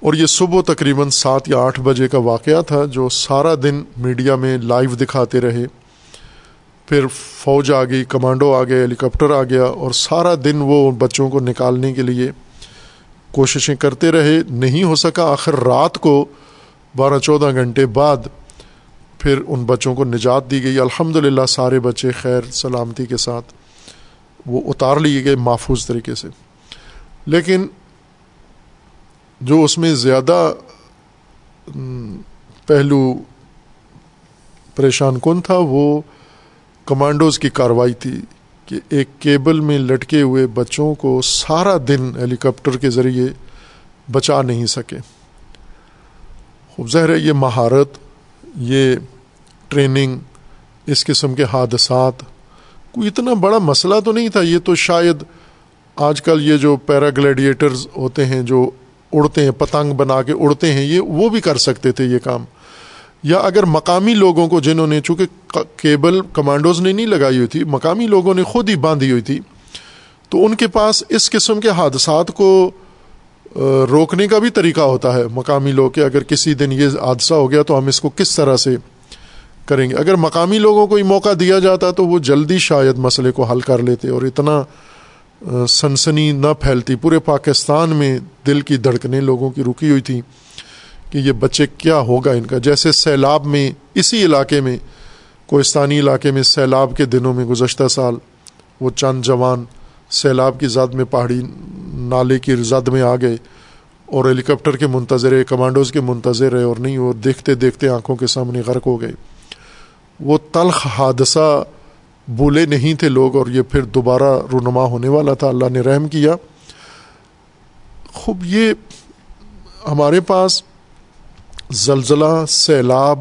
Speaker 1: اور یہ صبح تقریباً سات یا آٹھ بجے کا واقعہ تھا جو سارا دن میڈیا میں لائیو دکھاتے رہے۔ پھر فوج آ گئی، کمانڈو آ گئے ہیلی کاپٹر آ گیا اور سارا دن وہ بچوں کو نکالنے کے لیے کوششیں کرتے رہے۔ نہیں ہو سکا آخر رات کو بارہ چودہ گھنٹے بعد پھر ان بچوں کو نجات دی گئی۔ الحمد للہ سارے بچے خیر سلامتی کے ساتھ وہ اتار لیے گئے محفوظ طریقے سے۔ لیکن جو اس میں زیادہ پہلو پریشان کن تھا، وہ کمانڈوز کی کاروائی تھی کہ ایک کیبل میں لٹکے ہوئے بچوں کو سارا دن ہیلی کاپٹر کے ذریعے بچا نہیں سکے۔ خوب ظاہر ہے یہ مہارت، یہ ٹریننگ، اس قسم کے حادثات، کوئی اتنا بڑا مسئلہ تو نہیں تھا؟ یہ تو شاید آج کل یہ جو پیرا گلیڈیٹرز ہوتے ہیں، جو اڑتے ہیں، پتنگ بنا کے اڑتے ہیں، یہ وہ بھی کر سکتے تھے یہ کام۔ یا اگر مقامی لوگوں کو، جنہوں نے چونکہ کیبل کمانڈوز نے نہیں لگائی ہوئی تھی، مقامی لوگوں نے خود ہی باندھی ہوئی تھی، تو ان کے پاس اس قسم کے حادثات کو روکنے کا بھی طریقہ ہوتا ہے مقامی لوگ کہ اگر کسی دن یہ حادثہ ہو گیا تو ہم اس کو کس طرح سے کریں گے؟ اگر مقامی لوگوں کو یہ موقع دیا جاتا تو وہ جلدی شاید مسئلے کو حل کر لیتے اور اتنا سنسنی نہ پھیلتی۔ پورے پاکستان میں دل کی دھڑکنیں لوگوں کی رکی ہوئی تھیں کہ یہ بچے کیا ہوگا ان کا۔ جیسے سیلاب میں اسی علاقے میں کوستانی علاقے میں سیلاب کے دنوں میں گزشتہ سال وہ چند جوان سیلاب کی زد میں پہاڑی نالے کی زد میں آ گئے اور ہیلی کاپٹر کے منتظر رہے کمانڈوز کے منتظر رہے اور نہیں، وہ دیکھتے دیکھتے آنکھوں کے سامنے غرق ہو گئے۔ وہ تلخ حادثہ بولے نہیں تھے لوگ اور یہ پھر دوبارہ رونما ہونے والا تھا۔ اللہ نے رحم کیا۔ خوب، یہ ہمارے پاس زلزلہ، سیلاب،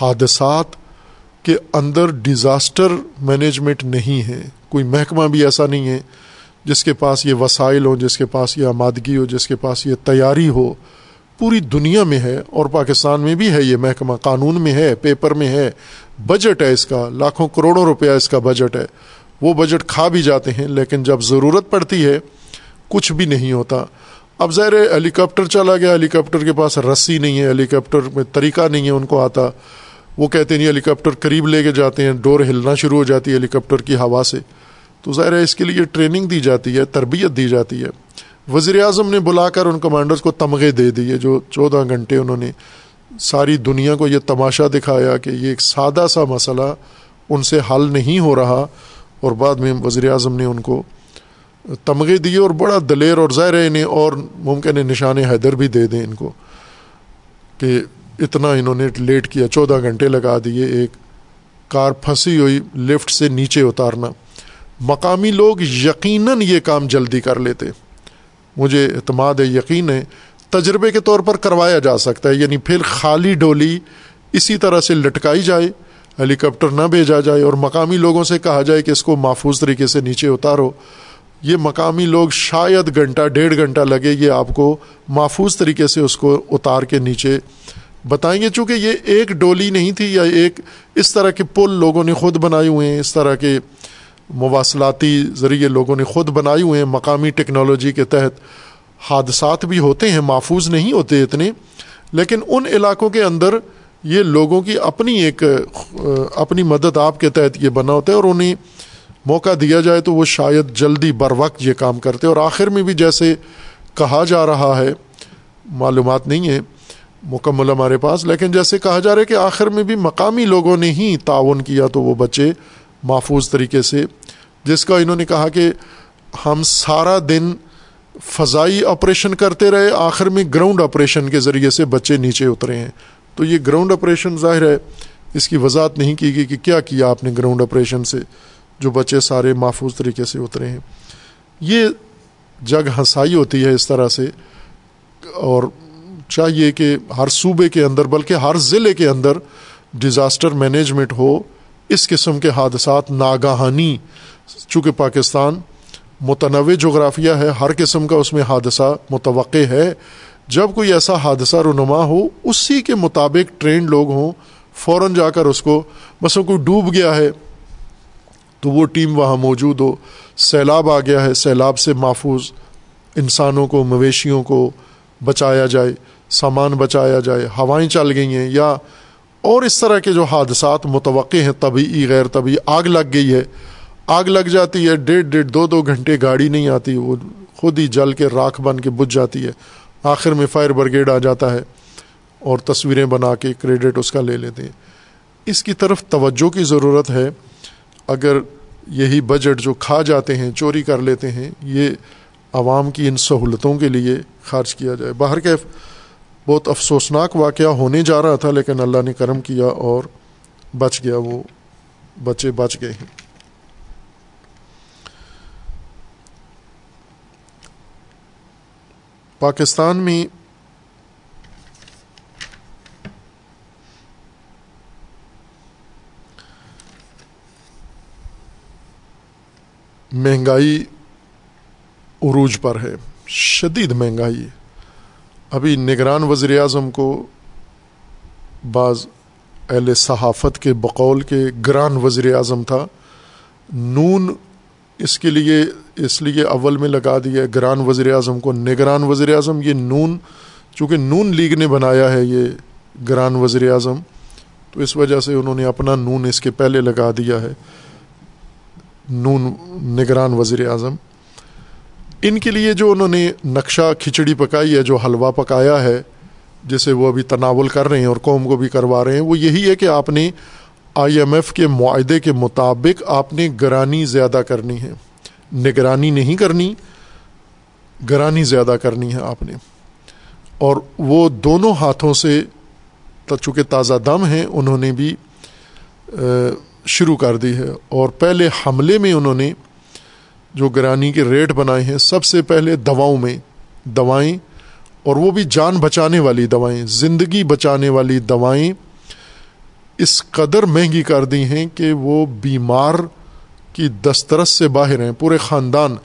Speaker 1: حادثات کے اندر ڈیزاسٹر مینجمنٹ نہیں ہے۔ کوئی محکمہ بھی ایسا نہیں ہے جس کے پاس یہ وسائل ہوں، جس کے پاس یہ آمادگی ہو، جس کے پاس یہ تیاری ہو، پوری دنیا میں ہے اور پاکستان میں بھی ہے، یہ محکمہ قانون میں ہے، پیپر میں ہے، بجٹ ہے اس کا، لاکھوں کروڑوں روپیہ اس کا بجٹ ہے۔ وہ بجٹ کھا بھی جاتے ہیں، لیکن جب ضرورت پڑتی ہے، کچھ بھی نہیں ہوتا۔ اب ظاہر ہیلی کاپٹر چلا گیا ہیلی کاپٹر کے پاس رسی نہیں ہے ہیلی کاپٹر میں طریقہ نہیں ہے ان کو آتا۔ وہ کہتے نہیں ہیلی کاپٹر قریب لے کے جاتے ہیں، ڈور ہلنا شروع ہو جاتی ہے ہیلی کاپٹر کی ہوا سے۔ تو ظاہر ہے اس کے لیے ٹریننگ دی جاتی ہے، تربیت دی جاتی ہے۔ وزیر اعظم نے بلا کر ان کمانڈرز کو تمغے دے دیے جو چودہ گھنٹے انہوں نے ساری دنیا کو یہ تماشا دکھایا کہ یہ ایک سادہ سا مسئلہ ان سے حل نہیں ہو رہا۔ اور بعد میں وزیر اعظم نے ان کو تمغے دیے اور بڑا دلیر اور ظاہر ہے انہیں اور ممکن ہے نشان حیدر بھی دے دیں ان کو کہ اتنا انہوں نے لیٹ کیا، چودہ گھنٹے لگا دیے، ایک کار پھنسی ہوئی، لفٹ سے نیچے اتارنا۔ مقامی لوگ یقیناً یہ کام جلدی کر لیتے۔ مجھے اعتماد ہے، یقین ہے، تجربے کے طور پر کروایا جا سکتا ہے یعنی پھر خالی ڈولی اسی طرح سے لٹکائی جائے، ہیلی کاپٹر نہ بھیجا جائے اور مقامی لوگوں سے کہا جائے کہ اس کو محفوظ طریقے سے نیچے اتارو۔ یہ مقامی لوگ شاید گھنٹہ، ڈیڑھ گھنٹہ لگے، یہ آپ کو محفوظ طریقے سے اس کو اتار کے نیچے بتائیں گے۔ چونکہ یہ ایک ڈولی نہیں تھی یا ایک اس طرح کے پل لوگوں نے خود بنائے ہوئے ہیں، اس طرح کے مواصلاتی ذریعے لوگوں نے خود بنائے ہوئے ہیں۔ مقامی ٹیکنالوجی کے تحت حادثات بھی ہوتے ہیں، محفوظ نہیں ہوتے اتنے۔ لیکن ان علاقوں کے اندر یہ لوگوں کی اپنی ایک، اپنی مدد آپ کے تحت یہ بنا ہوتا ہے اور انہیں موقع دیا جائے تو وہ شاید جلدی بر وقت یہ کام کرتے اور آخر میں بھی جیسے کہا جا رہا ہے، معلومات نہیں ہے مکمل ہمارے پاس، لیکن جیسے کہا جا رہا ہے کہ آخر میں بھی مقامی لوگوں نے ہی تعاون کیا تو وہ بچے محفوظ طریقے سے جس کا انہوں نے کہا کہ ہم سارا دن فضائی آپریشن کرتے رہے، آخر میں گراؤنڈ آپریشن کے ذریعے سے بچے نیچے اترے ہیں۔ تو یہ گراؤنڈ آپریشن ظاہر ہے، اس کی وضاحت نہیں کی گئی کہ کیا کیا آپ نے گراؤنڈ آپریشن سے جو بچے سارے محفوظ طریقے سے اترے ہیں۔ یہ جگ ہنسائی ہوتی ہے اس طرح سے، اور چاہیے کہ ہر صوبے کے اندر، بلکہ ہر ضلع کے اندر ڈیزاسٹر مینجمنٹ ہو، اس قسم کے حادثات ناگاہانی چونکہ پاکستان متنوع جغرافیہ ہے، ہر قسم کا اس میں حادثہ متوقع ہے۔ جب کوئی ایسا حادثہ رونما ہو، اسی کے مطابق ٹرینڈ لوگ ہوں، فوراً جا کر اس کو بس کوئی ڈوب گیا ہے تو وہ ٹیم وہاں موجود ہو۔ سیلاب آ گیا ہے، سیلاب سے محفوظ انسانوں کو، مویشیوں کو بچایا جائے، سامان بچایا جائے، ہوائیں چل گئی ہیں یا اور اس طرح کے جو حادثات متوقع ہیں طبی غیر طبی آگ لگ گئی ہے۔ آگ لگ جاتی ہے، ڈیڑھ ڈیڑھ دو دو گھنٹے گاڑی نہیں آتی، وہ خود ہی جل کے راکھ بن کے بجھ جاتی ہے۔ آخر میں فائر بریگیڈ آ جاتا ہے اور تصویریں بنا کے کریڈٹ اس کا لے لیتے ہیں۔ اس کی طرف توجہ کی ضرورت ہے۔ اگر یہی بجٹ جو کھا جاتے ہیں، چوری کر لیتے ہیں، یہ عوام کی ان سہولتوں کے لیے خرچ کیا جائے۔ باہر کے بہت افسوسناک واقعہ ہونے جا رہا تھا، لیکن اللہ نے کرم کیا اور بچ گیا، وہ بچے بچ گئے ہیں۔ پاکستان میں مہنگائی عروج پر ہے، شدید مہنگائی ابھی نگران وزیر اعظم کو بعض اہل صحافت کے بقول کے گران وزیر اعظم تھا، نون اس کے لیے، اس لیے اول میں لگا دیا گران وزیر اعظم کو۔ نگران وزیر اعظم، یہ نون، چونکہ نون لیگ نے بنایا ہے یہ گران وزیر اعظم، تو اس وجہ سے انہوں نے اپنا نون اس کے پہلے لگا دیا ہے۔ نون، نگران وزیر اعظم۔ ان کے لیے جو انہوں نے نقشہ کھچڑی پکائی ہے، جو حلوہ پکایا ہے، جسے وہ ابھی تناول کر رہے ہیں اور قوم کو بھی کروا رہے ہیں، وہ یہی ہے کہ آپ نے آئی ایم ایف کے معاہدے کے مطابق آپ نے گرانی زیادہ کرنی ہے۔ نگرانی نہیں کرنی، گرانی زیادہ کرنی ہے آپ نے۔ اور وہ دونوں ہاتھوں سے چونکہ تازہ دم ہیں، انہوں نے بھی شروع کر دی ہے۔ اور پہلے حملے میں انہوں نے جو گرانی کے ریٹ بنائے ہیں، سب سے پہلے دواؤں میں دوائیں اور وہ بھی جان بچانے والی دوائیں، زندگی بچانے والی دوائیں۔ اس قدر مہنگی کر دی ہیں کہ وہ بیمار کی دسترس سے باہر ہیں، پورے خاندان۔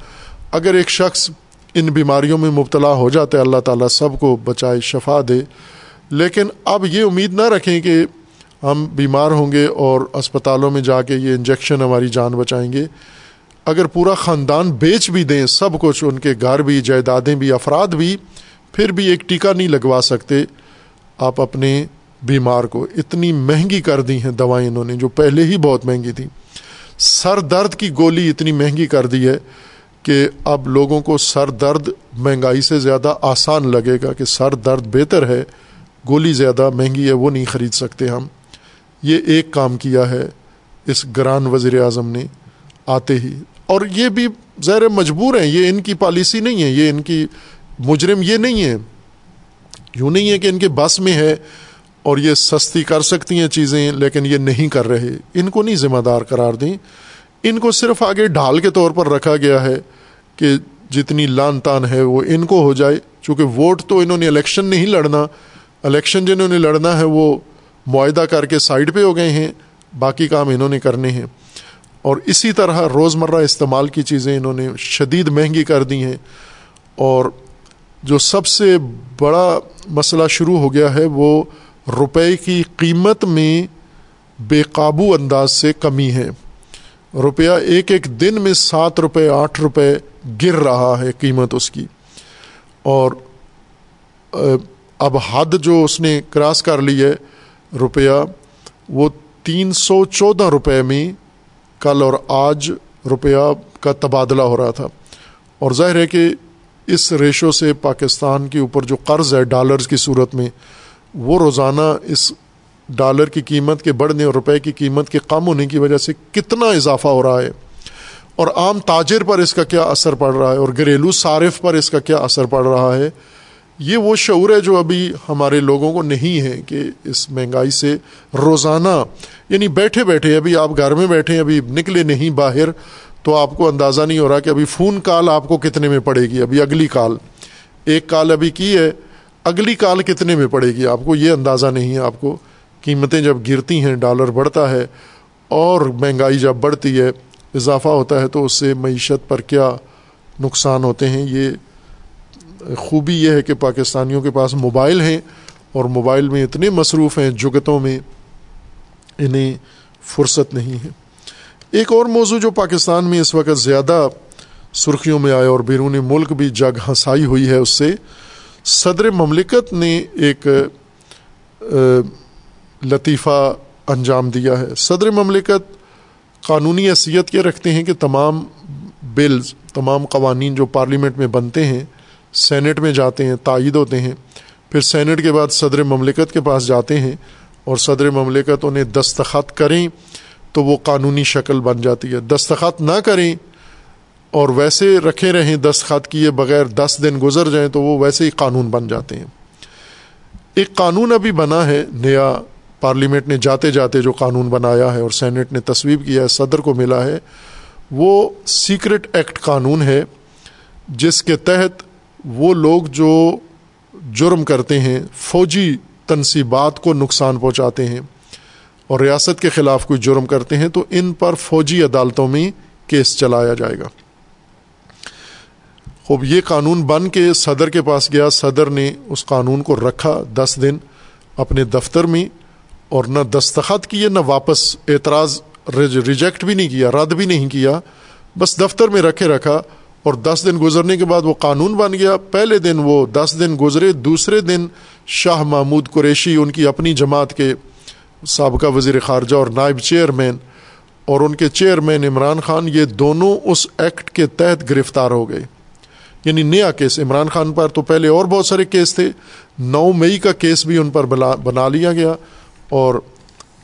Speaker 1: اگر ایک شخص ان بیماریوں میں مبتلا ہو جاتا ہے، اللہ تعالیٰ سب کو بچائے، شفا دے۔ لیکن اب یہ امید نہ رکھیں کہ ہم بیمار ہوں گے اور اسپتالوں میں جا کے یہ انجیکشن ہماری جان بچائیں گے۔ اگر پورا خاندان بیچ بھی دیں، سب کچھ، ان کے گھر بھی، جائیدادیں بھی، افراد بھی، پھر بھی ایک ٹیکہ نہیں لگوا سکتے۔ آپ اپنے بیمار کو اتنی مہنگی کر دی ہیں دوائیں انہوں نے، جو پہلے ہی بہت مہنگی تھیں۔ سر درد کی گولی اتنی مہنگی کر دی ہے کہ اب لوگوں کو سر درد مہنگائی سے زیادہ آسان لگے گا کہ سر درد بہتر ہے، گولی زیادہ مہنگی ہے، وہ نہیں خرید سکتے ہم۔ یہ ایک کام کیا ہے، اس گران وزیر اعظم نے آتے ہی، اور یہ بھی زیر مجبور ہیں، یہ ان کی پالیسی نہیں ہے، یہ ان کی مجرم یہ نہیں ہے۔ یوں نہیں ہے کہ ان کے بس میں ہے اور یہ سستی کر سکتی ہیں چیزیں، لیکن یہ نہیں کر رہے۔ ان کو نہیں ذمہ دار قرار دیں۔ ان کو صرف آگے ڈھال کے طور پر رکھا گیا ہے کہ جتنی لان تان ہے وہ ان کو ہو جائے۔ چونکہ ووٹ تو انہوں نے الیکشن نہیں لڑنا۔ الیکشن جنہوں نے لڑنا ہے وہ معاہدہ کر کے سائڈ پہ ہو گئے ہیں۔ باقی کام انہوں نے کرنے ہیں۔ اور اسی طرح روزمرہ استعمال کی چیزیں انہوں نے شدید مہنگی کر دی ہیں۔ اور جو سب سے بڑا مسئلہ شروع ہو گیا ہے وہ روپے کی قیمت میں بے قابو انداز سے کمی ہے۔ روپیہ ایک ایک دن میں سات روپے، آٹھ روپے گر رہا ہے قیمت اس کی۔ اور اب حد جو اس نے کراس کر لی ہے، روپیہ وہ تین سو چودہ روپے میں کل اور آج روپیہ کا تبادلہ ہو رہا تھا۔ اور ظاہر ہے کہ اس ریشو سے پاکستان کے اوپر جو قرض ہے، ڈالرز کی صورت میں وہ روزانہ اس ڈالر کی قیمت کے بڑھنے اور روپے کی قیمت کے کم ہونے کی وجہ سے کتنا اضافہ ہو رہا ہے اور عام تاجر پر اس کا کیا اثر پڑ رہا ہے اور گھریلو صارف پر اس کا کیا اثر پڑ رہا ہے یہ وہ شعور ہے جو ابھی ہمارے لوگوں کو نہیں ہے کہ اس مہنگائی سے روزانہ یعنی بیٹھے بیٹھے ابھی آپ گھر میں بیٹھے ابھی نکلے نہیں باہر تو آپ کو اندازہ نہیں ہو رہا کہ ابھی فون کال آپ کو کتنے میں پڑے گی ابھی اگلی کال ایک کال ابھی کی ہے اگلی کال کتنے میں پڑے گی؟ آپ کو یہ اندازہ نہیں ہے، آپ کو قیمتیں جب گرتی ہیں، ڈالر بڑھتا ہے اور مہنگائی جب بڑھتی ہے، اضافہ ہوتا ہے تو اس سے معیشت پر کیا نقصان ہوتے ہیں؟ یہ خوبی یہ ہے کہ پاکستانیوں کے پاس موبائل ہیں اور موبائل میں اتنے مصروف ہیں جگتوں میں، انہیں فرصت نہیں ہے۔ ایک اور موضوع جو پاکستان میں اس وقت زیادہ سرخیوں میں آیا اور بیرون ملک بھی جگ ہنسائی ہوئی ہے، اس سے صدر مملکت نے ایک لطیفہ انجام دیا ہے۔ صدر مملکت قانونی حیثیت یہ رکھتے ہیں کہ تمام بلز، تمام قوانین جو پارلیمنٹ میں بنتے ہیں سینٹ میں جاتے ہیں، تائید ہوتے ہیں۔ پھر سینٹ کے بعد صدر مملکت کے پاس جاتے ہیں اور صدر مملکت انہیں دستخط کریں تو وہ قانونی شکل بن جاتی ہے۔ دستخط نہ کریں اور ویسے رکھے رہیں دستخط کیے بغیر دس دن گزر جائیں تو وہ ویسے ہی قانون بن جاتے ہیں۔ ایک قانون ابھی بنا ہے، نیا پارلیمنٹ نے جاتے جاتے جو قانون بنایا ہے اور سینٹ نے تصویب کیا ہے، صدر کو ملا ہے، وہ سیکرٹ ایکٹ قانون ہے، جس کے تحت وہ لوگ جو جرم کرتے ہیں، فوجی تنصیبات کو نقصان پہنچاتے ہیں اور ریاست کے خلاف کوئی جرم کرتے ہیں، تو ان پر فوجی عدالتوں میں کیس چلایا جائے گا۔ خوب، یہ قانون بن کے صدر کے پاس گیا۔ صدر نے اس قانون کو رکھا دس دن اپنے دفتر میں، اور نہ دستخط کیے، نہ واپس اعتراض ریجیکٹ بھی نہیں کیا، رد بھی نہیں کیا۔ بس دفتر میں رکھے رکھا، اور دس دن گزرنے کے بعد وہ قانون بن گیا۔ پہلے دن وہ دس دن گزرے، دوسرے دن شاہ محمود قریشی، ان کی اپنی جماعت کے سابقہ وزیر خارجہ اور نائب چیئرمین اور ان کے چیئرمین عمران خان، یہ دونوں اس ایکٹ کے تحت گرفتار ہو گئے۔ یعنی نیا کیس، عمران خان پر تو پہلے اور بہت سارے کیس تھے۔ نو مئی کا کیس بھی ان پر بنا لیا گیا۔ اور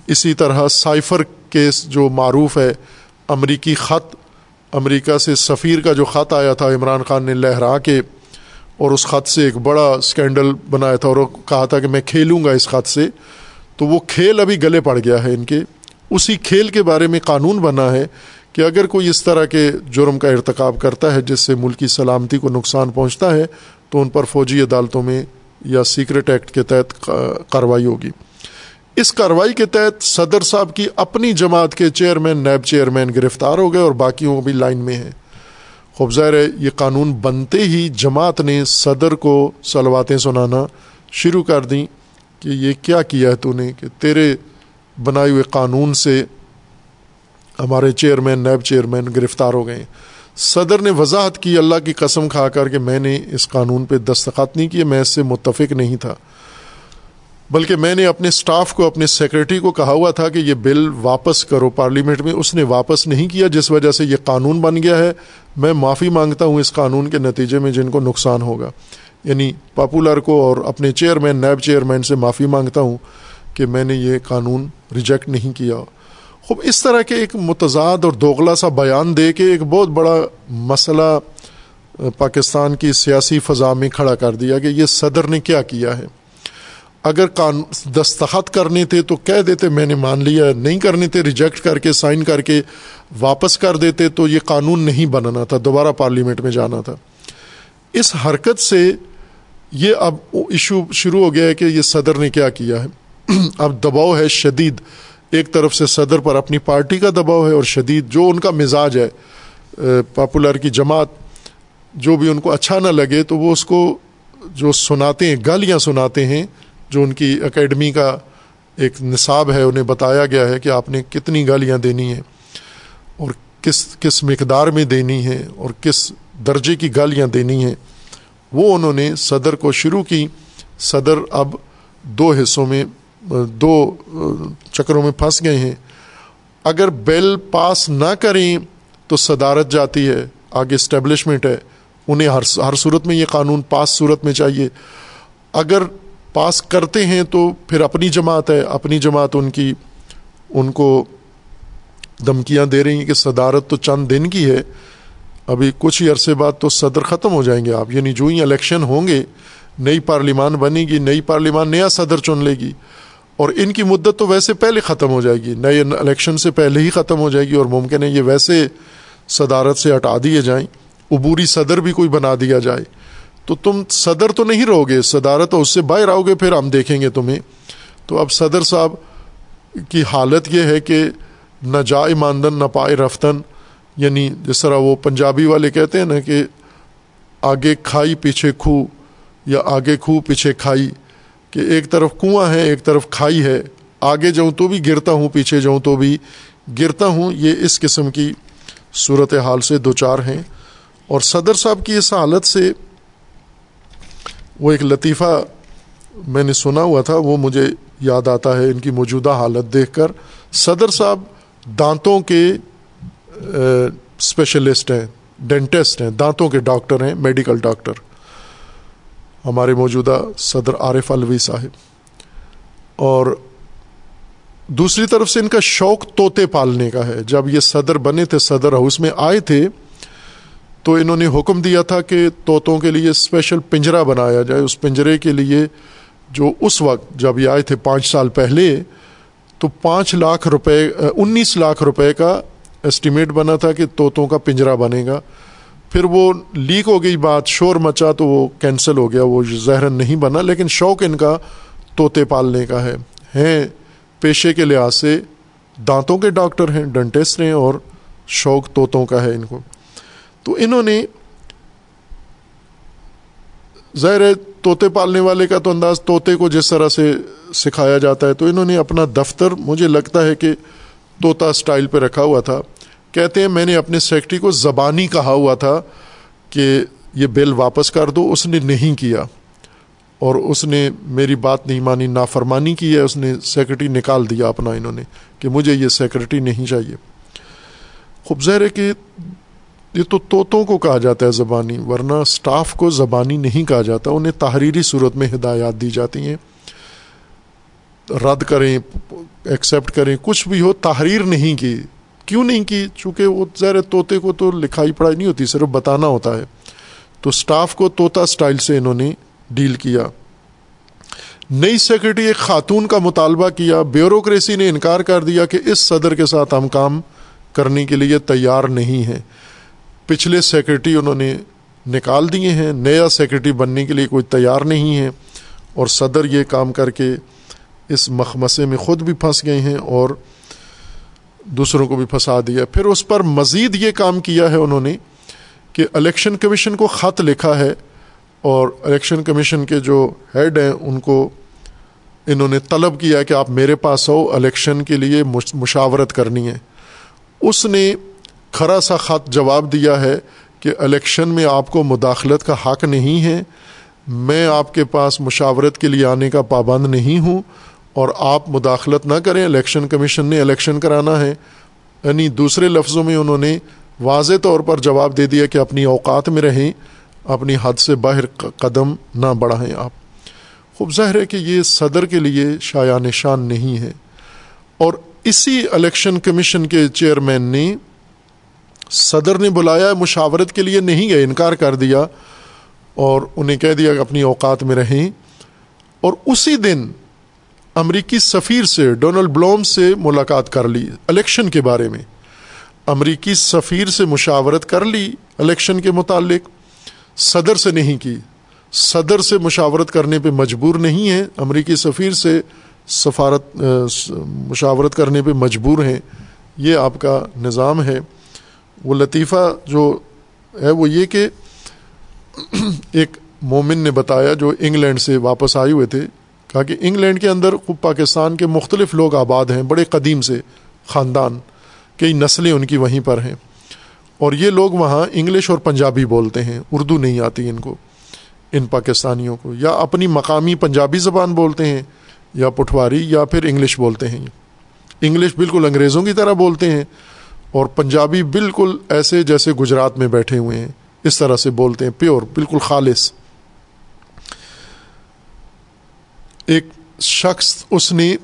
Speaker 1: اسی طرح سائفر کیس جو معروف ہے، امریکی خط، امریکہ سے سفیر کا جو خط آیا تھا، عمران خان نے لہرا کے اور اس خط سے ایک بڑا اسکینڈل بنایا تھا اور کہا تھا کہ میں کھیلوں گا اس خط سے۔ تو وہ کھیل ابھی گلے پڑ گیا ہے ان کے۔ اسی کھیل کے بارے میں قانون بنا ہے۔ کہ اگر کوئی اس طرح کے جرم کا ارتکاب کرتا ہے جس سے ملکی سلامتی کو نقصان پہنچتا ہے، تو ان پر فوجی عدالتوں میں یا سیکرٹ ایکٹ کے تحت کارروائی ہوگی۔ اس کارروائی کے تحت صدر صاحب کی اپنی جماعت کے چیئرمین نیب چیئرمین گرفتار ہو گئے اور باقیوں بھی لائن میں ہیں۔ خوبظہر ہے، یہ قانون بنتے ہی جماعت نے صدر کو سلواتیں سنانا شروع کر دیں کہ یہ کیا کیا ہے تو نے کہ تیرے بنائے ہوئے قانون سے ہمارے چیئرمین، نیب چیئرمین گرفتار ہو گئے۔ صدر نے وضاحت کی، اللہ کی قسم کھا کر کہ میں نے اس قانون پہ دستخط نہیں کیے، میں اس سے متفق نہیں تھا۔ بلکہ میں نے اپنے اسٹاف کو، اپنے سیکرٹری کو کہا ہوا تھا کہ یہ بل واپس کرو پارلیمنٹ میں۔ اس نے واپس نہیں کیا، جس وجہ سے یہ قانون بن گیا ہے۔ میں معافی مانگتا ہوں اس قانون کے نتیجے میں جن کو نقصان ہوگا۔ یعنی پاپولر کو اور اپنے چیئرمین نیب چیئرمین سے معافی مانگتا ہوں کہ میں نے یہ قانون ریجیکٹ نہیں کیا۔ خوب، اس طرح کے ایک متضاد اور دوغلا سا بیان دے کے ایک بہت بڑا مسئلہ پاکستان کی سیاسی فضا میں کھڑا کر دیا کہ یہ صدر نے کیا کیا ہے۔ اگر دستخط کرنے تھے تو کہہ دیتے میں نے مان لیا، نہیں کرنے تھے، ریجیکٹ کر کے، سائن کر کے واپس کر دیتے تو یہ قانون نہیں بنانا تھا، دوبارہ پارلیمنٹ میں جانا تھا۔ اس حرکت سے یہ اب ایشو شروع ہو گیا ہے کہ یہ صدر نے کیا کیا ہے۔ اب دباؤ ہے شدید۔ ایک طرف سے صدر پر اپنی پارٹی کا دباؤ ہے اور شدید جو ان کا مزاج ہے، پاپولر کی جماعت، جو بھی ان کو اچھا نہ لگے تو وہ اس کو جو سناتے ہیں، گالیاں سناتے ہیں، جو ان کی اکیڈمی کا ایک نصاب ہے، انہیں بتایا گیا ہے کہ آپ نے کتنی گالیاں دینی ہیں اور کس کس مقدار میں دینی ہے اور کس درجے کی گالیاں دینی ہیں۔ وہ انہوں نے صدر کو شروع کی۔ صدر اب دو حصوں میں دو چکروں میں پھنس گئے ہیں۔ اگر بل پاس نہ کریں تو صدارت جاتی ہے، آگے اسٹیبلشمنٹ ہے۔ انہیں ہر ہر صورت میں یہ قانون پاس صورت میں چاہیے۔ اگر پاس کرتے ہیں تو پھر اپنی جماعت ہے۔ اپنی جماعت ان کی، ان کو دھمکیاں دے رہی ہیں کہ صدارت تو چند دن کی ہے۔ ابھی کچھ ہی عرصے بعد تو صدر ختم ہو جائیں گے آپ۔ یعنی جو ہی الیکشن ہوں گے، نئی پارلیمان بنے گی، نئی پارلیمان نیا صدر چن لے گی۔ اور ان کی مدت تو ویسے پہلے ختم ہو جائے گی۔ نئے الیکشن سے پہلے ہی ختم ہو جائے گی اور ممکن ہے یہ ویسے صدارت سے ہٹا دیے جائیں۔ عبوری صدر بھی کوئی بنا دیا جائے۔ تو تم صدر تو نہیں رہو گے، صدارت اس سے باہر آؤ گے، پھر ہم دیکھیں گے تمہیں۔ تو اب صدر صاحب کی حالت یہ ہے کہ نہ جائے ماندن نہ پائے رفتن۔ یعنی جس طرح وہ پنجابی والے کہتے ہیں نا کہ آگے کھائی، پیچھے کھو یا آگے کھو، پیچھے کھائی۔ کہ ایک طرف کنواں ہے، ایک طرف کھائی ہے۔ آگے جاؤں تو بھی گرتا ہوں، پیچھے جاؤں تو بھی گرتا ہوں۔ یہ اس قسم کی صورت حال سے دو چار ہیں۔ اور صدر صاحب کی اس حالت سے وہ ایک لطیفہ میں نے سنا ہوا تھا، وہ مجھے یاد آتا ہے ان کی موجودہ حالت دیکھ کر۔ صدر صاحب دانتوں کے اسپیشلسٹ ہیں ڈینٹسٹ ہیں، دانتوں کے ڈاکٹر ہیں میڈیکل ڈاکٹر ہمارے موجودہ صدر عارف الوی صاحب۔ اور دوسری طرف سے ان کا شوق طوطے پالنے کا ہے۔ جب یہ صدر بنے تھے، صدر ہاؤس میں آئے تھے، تو انہوں نے حکم دیا تھا کہ طوطوں کے لیے اسپیشل پنجرا بنایا جائے۔ اس پنجرے کے لیے جو اس وقت جب یہ آئے تھے، پانچ سال پہلے، تو پانچ لاکھ روپے، انیس لاکھ روپے کا اسٹیمیٹ بنا تھا کہ طوطوں کا پنجرا بنے گا۔ پھر وہ لیک ہو گئی بات، شور مچا تو وہ کینسل ہو گیا، وہ زہرن نہیں بنا، لیکن شوق ان کا طوطے پالنے کا ہے۔ ہیں پیشے کے لحاظ سے دانتوں کے ڈاکٹر ہیں، ڈنٹسٹ ہیں اور شوق طوطوں کا ہے ان کو۔ تو انہوں نے ظاہر ہے طوطے پالنے والے کا تو انداز طوطے کو جس طرح سے سکھایا جاتا ہے، تو انہوں نے اپنا دفتر، مجھے لگتا ہے کہ طوطا اسٹائل پہ رکھا ہوا تھا۔ کہتے ہیں میں نے اپنے سیکٹری کو زبانی کہا ہوا تھا کہ یہ بل واپس کر دو، اس نے نہیں کیا۔ اور اس نے میری بات نہیں مانی، نافرمانی کی ہے، اس نے سیکرٹری نکال دیا اپنا انہوں نے کہ مجھے یہ سیکرٹری نہیں چاہیے۔ خوب ظاہر ہے کہ یہ تو طوطوں کو کہا جاتا ہے زبانی، ورنہ اسٹاف کو زبانی نہیں کہا جاتا، انہیں تحریری صورت میں ہدایات دی جاتی ہیں۔ رد کریں، ایکسیپٹ کریں، کچھ بھی ہو، تحریر نہیں کی۔ کیوں نہیں کی؟ چونکہ وہ ظاہر طوطے کو تو لکھائی پڑھائی نہیں ہوتی، صرف بتانا ہوتا ہے۔ تو اسٹاف کو طوطا اسٹائل سے انہوں نے ڈیل کیا۔ نئی سیکرٹری ایک خاتون کا مطالبہ کیا۔ بیوروکریسی نے انکار کر دیا کہ اس صدر کے ساتھ ہم کام کرنے کے لیے تیار نہیں ہیں۔ پچھلے سیکرٹری انہوں نے نکال دیے ہیں۔ نیا سیکرٹری بننے کے لیے کوئی تیار نہیں ہے۔ اور صدر یہ کام کر کے اس مخمسے میں خود بھی پھنس گئے ہیں اور دوسروں کو بھی پھنسا دیا۔ پھر اس پر مزید یہ کام کیا ہے انہوں نے کہ الیکشن کمیشن کو خط لکھا ہے اور الیکشن کمیشن کے جو ہیڈ ہیں ان کو انہوں نے طلب کیا کہ آپ میرے پاس ہو الیکشن کے لیے مشاورت کرنی ہے۔ اس نے کھرا سا خط جواب دیا ہے کہ الیکشن میں آپ کو مداخلت کا حق نہیں ہے، میں آپ کے پاس مشاورت کے لیے آنے کا پابند نہیں ہوں اور آپ مداخلت نہ کریں، الیکشن کمیشن نے الیکشن کرانا ہے۔ یعنی دوسرے لفظوں میں انہوں نے واضح طور پر جواب دے دیا کہ اپنی اوقات میں رہیں، اپنی حد سے باہر قدم نہ بڑھائیں آپ۔ خوب ظاہر ہے کہ یہ صدر کے لیے شاع نشان نہیں ہے۔ اور اسی الیکشن کمیشن کے چیئرمین نے صدر نے بلایا، مشاورت کے لیے نہیں گئے، انکار کر دیا اور انہیں کہہ دیا کہ اپنی اوقات میں رہیں۔ اور اسی دن امریکی سفیر سے ڈونلڈ بلوم سے ملاقات کر لی الیکشن کے بارے میں۔ امریکی سفیر سے مشاورت کر لی الیکشن کے متعلق۔ صدر سے نہیں کی۔ صدر سے مشاورت کرنے پہ مجبور نہیں ہے امریکی سفیر سے سفارت مشاورت کرنے پہ مجبور ہیں۔ یہ آپ کا نظام ہے۔ وہ لطیفہ جو ہے وہ یہ کہ ایک مومن نے بتایا جو انگلینڈ سے واپس آئے ہوئے تھے۔ کہا کہ انگلینڈ کے اندر خوب پاکستان کے مختلف لوگ آباد ہیں، بڑے قدیم سے خاندان، کئی نسلیں ان کی وہیں پر ہیں۔ اور یہ لوگ وہاں انگلش اور پنجابی بولتے ہیں، اردو نہیں آتی ان کو، ان پاکستانیوں کو۔ یا اپنی مقامی پنجابی زبان بولتے ہیں، یا پٹھواری، یا پھر انگلش بولتے ہیں۔ انگلش بالکل انگریزوں کی طرح بولتے ہیں اور پنجابی بالکل ایسے جیسے گجرات میں بیٹھے ہوئے ہیں، اس طرح سے بولتے ہیں، پیور، بالکل خالص۔ ایک شخص اس نے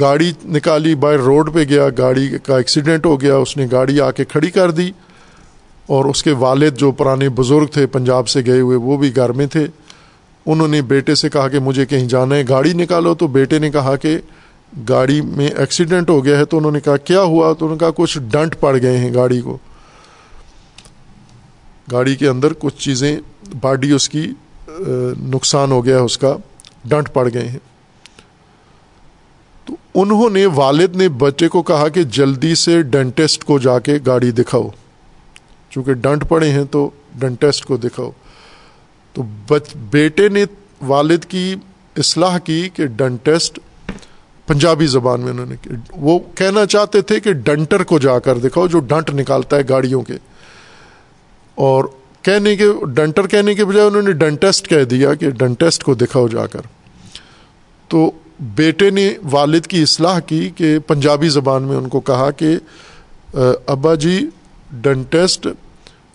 Speaker 1: گاڑی نکالی بائی روڈ پہ گیا، گاڑی کا ایکسیڈنٹ ہو گیا، اس نے گاڑی آ کے کھڑی کر دی اور اس کے والد جو پرانے بزرگ تھے پنجاب سے گئے ہوئے، وہ بھی گھر میں تھے۔ انہوں نے بیٹے سے کہا کہ مجھے کہیں جانا ہے، گاڑی نکالو۔ تو بیٹے نے کہا کہ گاڑی میں ایکسیڈنٹ ہو گیا ہے۔ تو انہوں نے کہا، کیا ہوا؟ تو انہوں نے کہا، کچھ ڈنٹ پڑ گئے ہیں گاڑی کو۔ گاڑی کے اندر کچھ چیزیں، باڈی اس کی نقصان ہو گیا ہے اس کا۔ ڈنٹ پڑ گئے ہیں۔ تو انہوں نے والد نے بچے کو کہا کہ جلدی سے ڈینٹسٹ کو جا کے گاڑی دکھاؤ۔ چونکہ ڈنٹ پڑے ہیں تو ڈینٹسٹ کو دکھاؤ۔ تو بیٹے نے والد کی اصلاح کی کہ ڈنٹسٹ پنجابی زبان میں انہوں نے وہ کہنا چاہتے تھے کہ ڈنٹر کو جا کر دکھاؤ جو ڈنٹ نکالتا ہے گاڑیوں کے۔ اور کہنے کے ڈنٹر کہنے کے بجائے انہوں نے ڈنٹسٹ کہہ دیا کہ ڈنٹسٹ کو دکھاؤ جا کر۔ تو بیٹے نے والد کی اصلاح کی کہ پنجابی زبان میں ان کو کہا کہ ابا جی ڈنٹسٹ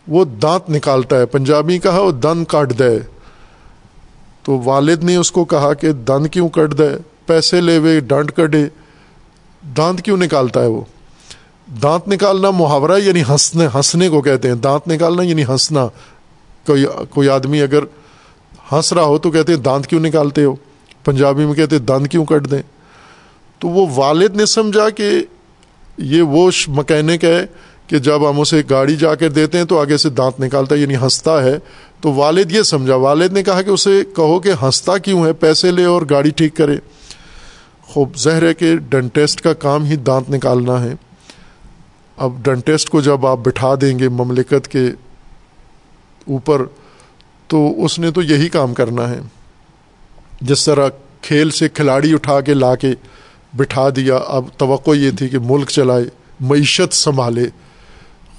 Speaker 1: وہ دانت نکالتا ہے، پنجابی کہا وہ دن کاٹ دے۔ تو والد نے اس کو کہا کہ دن کیوں کٹ دے؟ پیسے لے ہوئے ڈانٹ کٹے دانت کیوں نکالتا ہے وہ؟ دانت نکالنا محاورہ یعنی ہنسنے ہنسنے کو کہتے ہیں۔ دانت نکالنا یعنی ہنسنا۔ کوئی کوئی آدمی اگر ہنس رہا ہو تو کہتے ہیں، دانت کیوں نکالتے ہو؟ پنجابی میں کہتے ہیں، دانت کیوں کٹ دیں؟ تو وہ والد نے سمجھا کہ یہ وہ مکینک ہے کہ جب ہم اسے گاڑی جا کر دیتے ہیں تو آگے سے دانت نکالتا ہے یعنی ہنستا ہے۔ تو والد یہ سمجھا۔ والد نے کہا کہ اسے کہو کہ ہنستا کیوں ہے؟ پیسے لے اور گاڑی ٹھیک کرے۔ خوب زہر ہے کہ ڈنٹسٹ کا کام ہی دانت نکالنا ہے۔ اب ڈنٹسٹ کو جب آپ بٹھا دیں گے مملکت کے اوپر، تو اس نے تو یہی کام کرنا ہے۔ جس طرح کھیل سے کھلاڑی اٹھا کے لا کے بٹھا دیا، اب توقع یہ تھی کہ ملک چلائے، معیشت سنبھالے۔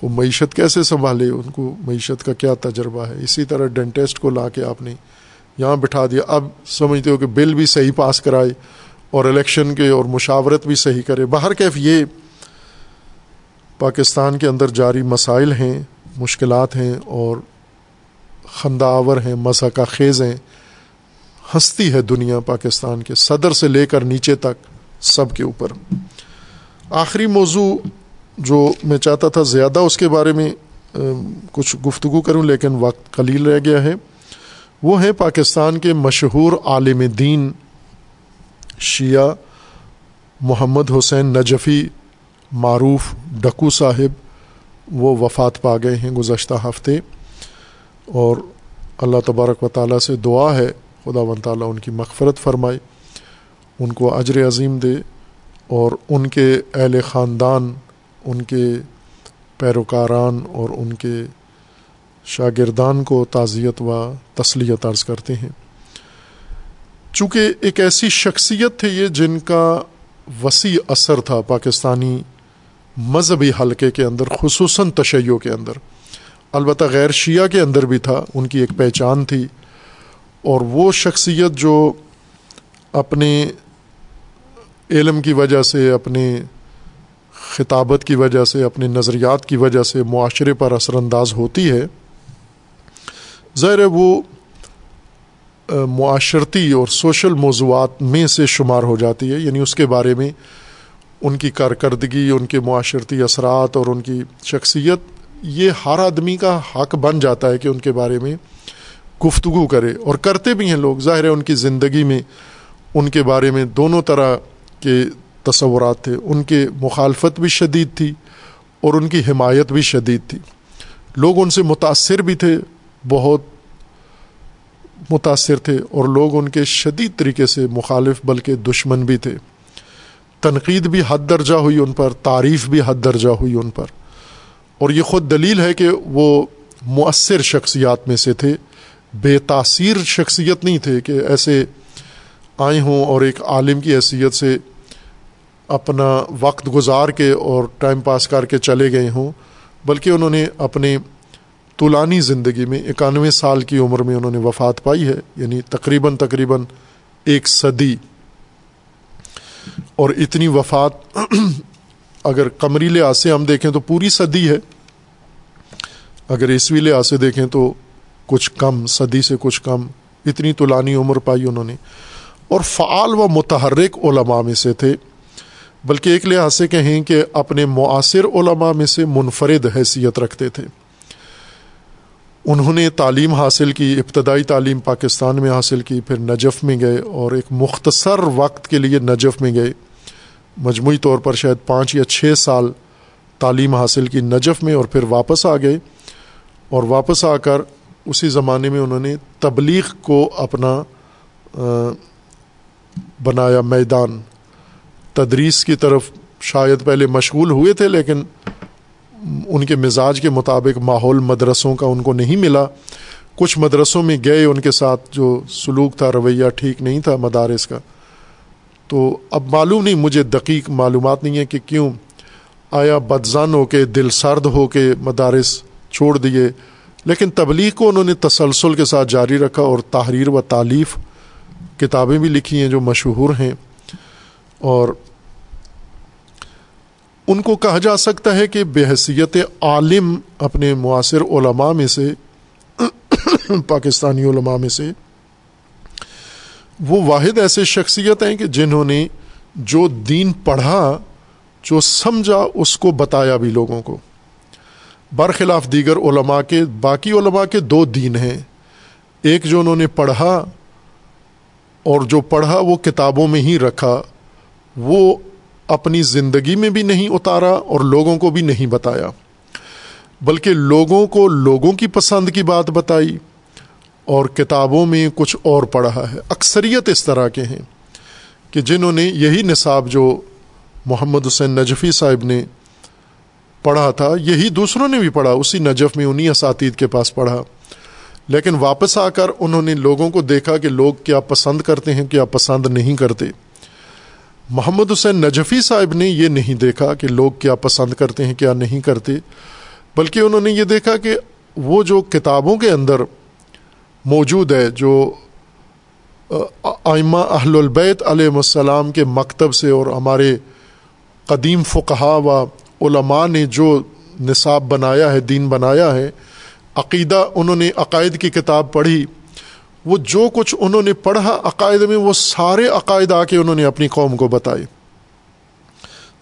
Speaker 1: وہ معیشت کیسے سنبھالے؟ ان کو معیشت کا کیا تجربہ ہے؟ اسی طرح ڈینٹسٹ کو لا کے آپ نے یہاں بٹھا دیا۔ اب سمجھتے ہو کہ بل بھی صحیح پاس کرائے اور الیکشن کے اور مشاورت بھی صحیح کرے۔ باہر کیف یہ پاکستان کے اندر جاری مسائل ہیں، مشکلات ہیں اور خنداور ہیں مزہ کا خیز ہیں۔ ہستی ہے دنیا پاکستان کے صدر سے لے کر نیچے تک سب کے اوپر۔ آخری موضوع جو میں چاہتا تھا زیادہ اس کے بارے میں کچھ گفتگو کروں، لیکن وقت قلیل رہ گیا ہے۔ وہ ہیں پاکستان کے مشہور عالم دین شیعہ محمد حسین نجفی معروف ڈکو صاحب وہ وفات پا گئے ہیں گزشتہ ہفتے اور اللہ تبارک و تعالیٰ سے دعا ہے، خدا و تعالیٰ ان کی مغفرت فرمائے، ان کو اجر عظیم دے اور ان کے اہل خاندان، ان کے پیروکاران اور ان کے شاگردان کو تعزیت و تسلیت عرض کرتے ہیں۔ چونکہ ایک ایسی شخصیت تھے یہ جن کا وسیع اثر تھا پاکستانی مذہبی حلقے کے اندر، خصوصاً تشیعوں کے اندر۔ البتہ غیر شیعہ کے اندر بھی تھا، ان کی ایک پہچان تھی۔ اور وہ شخصیت جو اپنے علم کی وجہ سے اپنے خطابت کی وجہ سے اپنے نظریات کی وجہ سے معاشرے پر اثر انداز ہوتی ہے، ظاہر ہے وہ معاشرتی اور سوشل موضوعات میں سے شمار ہو جاتی ہے۔ یعنی اس کے بارے میں ان کی کارکردگی، ان کے معاشرتی اثرات اور ان کی شخصیت، یہ ہر آدمی کا حق بن جاتا ہے کہ ان کے بارے میں گفتگو کرے اور کرتے بھی ہیں لوگ۔ ظاہر ہے، ان کی زندگی میں ان کے بارے میں دونوں طرح کے تصورات تھے۔ ان کے مخالفت بھی شدید تھی اور ان کی حمایت بھی شدید تھی۔ لوگ ان سے متاثر بھی تھے، بہت متاثر تھے اور لوگ ان کے شدید طریقے سے مخالف بلکہ دشمن بھی تھے۔ تنقید بھی حد درجہ ہوئی ان پر، تعریف بھی حد درجہ ہوئی ان پر۔ اور یہ خود دلیل ہے کہ وہ مؤثر شخصیات میں سے تھے۔ بے تاثیر شخصیت نہیں تھے کہ ایسے آئے ہوں اور ایک عالم کی حیثیت سے اپنا وقت گزار کے اور ٹائم پاس کر کے چلے گئے ہوں، بلکہ انہوں نے اپنے طولانی زندگی میں اکانوے سال کی عمر میں انہوں نے وفات پائی ہے یعنی تقریباً تقریباً ایک صدی۔ اور اتنی وفات اگر قمری لحاظ سے ہم دیکھیں تو پوری صدی ہے۔ اگر عیسوی لحاظ سے دیکھیں تو کچھ کم، صدی سے کچھ کم، اتنی طولانی عمر پائی انہوں نے۔ اور فعال و متحرک علماء میں سے تھے۔ بلکہ ایک لحاظ سے کہیں کہ اپنے معاصر علماء میں سے منفرد حیثیت رکھتے تھے۔ انہوں نے تعلیم حاصل کی، ابتدائی تعلیم پاکستان میں حاصل کی، پھر نجف میں گئے اور ایک مختصر وقت کے لیے نجف میں گئے۔ مجموعی طور پر شاید پانچ یا چھ سال تعلیم حاصل کی نجف میں اور پھر واپس آ گئے اور واپس آ کر اسی زمانے میں انہوں نے تبلیغ کو اپنا بنایا میدان۔ تدریس کی طرف شاید پہلے مشغول ہوئے تھے لیکن ان کے مزاج کے مطابق ماحول مدرسوں کا ان کو نہیں ملا۔ کچھ مدرسوں میں گئے ان کے ساتھ جو سلوک تھا، رویہ ٹھیک نہیں تھا مدارس کا۔ تو اب معلوم نہیں، مجھے دقیق معلومات نہیں ہے کہ کیوں آیا بدزن ہو کے دل سرد ہو کے مدارس چھوڑ دیے۔ لیکن تبلیغ کو انہوں نے تسلسل کے ساتھ جاری رکھا اور تحریر و تعلیف کتابیں بھی لکھی ہیں جو مشہور ہیں۔ اور ان کو کہا جا سکتا ہے کہ بحثیت عالم اپنے معاصر علماء میں سے، پاکستانی علماء میں سے وہ واحد ایسے شخصیت ہیں کہ جنہوں نے جو دین پڑھا، جو سمجھا، اس کو بتایا بھی لوگوں کو۔ برخلاف دیگر علماء کے، باقی علماء کے دو دین ہیں۔ ایک جو انہوں نے پڑھا اور جو پڑھا وہ کتابوں میں ہی رکھا، وہ اپنی زندگی میں بھی نہیں اتارا اور لوگوں کو بھی نہیں بتایا، بلکہ لوگوں کو لوگوں کی پسند کی بات بتائی۔ اور کتابوں میں کچھ اور پڑھا ہے۔ اکثریت اس طرح کے ہیں کہ جنہوں نے یہی نصاب جو محمد حسین نجفی صاحب نے پڑھا تھا، یہی دوسروں نے بھی پڑھا، اسی نجف میں انہیں اساتید کے پاس پڑھا۔ لیکن واپس آ کر انہوں نے لوگوں کو دیکھا کہ لوگ کیا پسند کرتے ہیں، کیا پسند نہیں کرتے۔ محمد حسین نجفی صاحب نے یہ نہیں دیکھا کہ لوگ کیا پسند کرتے ہیں، کیا نہیں کرتے، بلکہ انہوں نے یہ دیکھا کہ وہ جو کتابوں کے اندر موجود ہے جو آئمہ اہل البیت علیہ السلام کے مکتب سے اور ہمارے قدیم فقہا و علماء نے جو نصاب بنایا ہے، دین بنایا ہے، عقیدہ انہوں نے، عقائد کی کتاب پڑھی، وہ جو کچھ انہوں نے پڑھا عقائد میں، وہ سارے عقائد آ کے انہوں نے اپنی قوم کو بتائے۔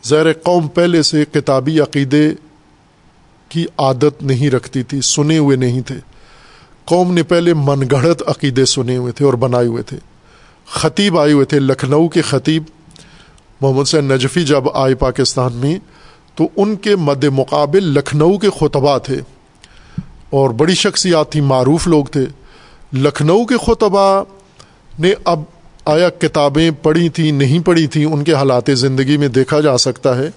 Speaker 1: زیر قوم پہلے سے کتابی عقیدے کی عادت نہیں رکھتی تھی، سنے ہوئے نہیں تھے۔ قوم نے پہلے من گڑھت عقیدے سنے ہوئے تھے اور بنائے ہوئے تھے۔ خطیب آئے ہوئے تھے، لکھنؤ کے خطیب محمد سے نجفی جب آئے پاکستان میں، تو ان کے مد مقابل لکھنؤ کے خطبہ تھے۔ اور بڑی شخصیات تھیں، معروف لوگ تھے۔ لکھنؤ کے خطبہ نے اب آیا، کتابیں پڑھی تھیں، نہیں پڑھی تھیں، ان کے حالات زندگی میں دیکھا جا سکتا ہے۔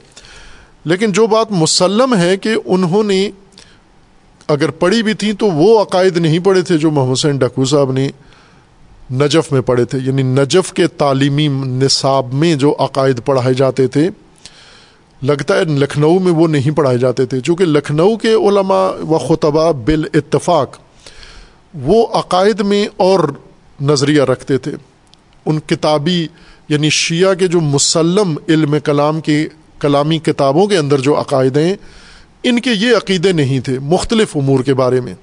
Speaker 1: لیکن جو بات مسلم ہے کہ انہوں نے اگر پڑھی بھی تھیں تو وہ عقائد نہیں پڑھے تھے جو محمد حسین ڈکو صاحب نے نجف میں پڑھے تھے۔ یعنی نجف کے تعلیمی نصاب میں جو عقائد پڑھائے جاتے تھے، لگتا ہے لکھنؤ میں وہ نہیں پڑھائے جاتے تھے۔ چونکہ لکھنؤ کے علماء و خطبہ بال اتفاق وہ عقائد میں اور نظریہ رکھتے تھے۔ ان کتابی یعنی شیعہ کے جو مسلم علم کلام کی کلامی کتابوں کے اندر جو عقائد ہیں ان کے یہ عقیدے نہیں تھے مختلف امور کے بارے میں۔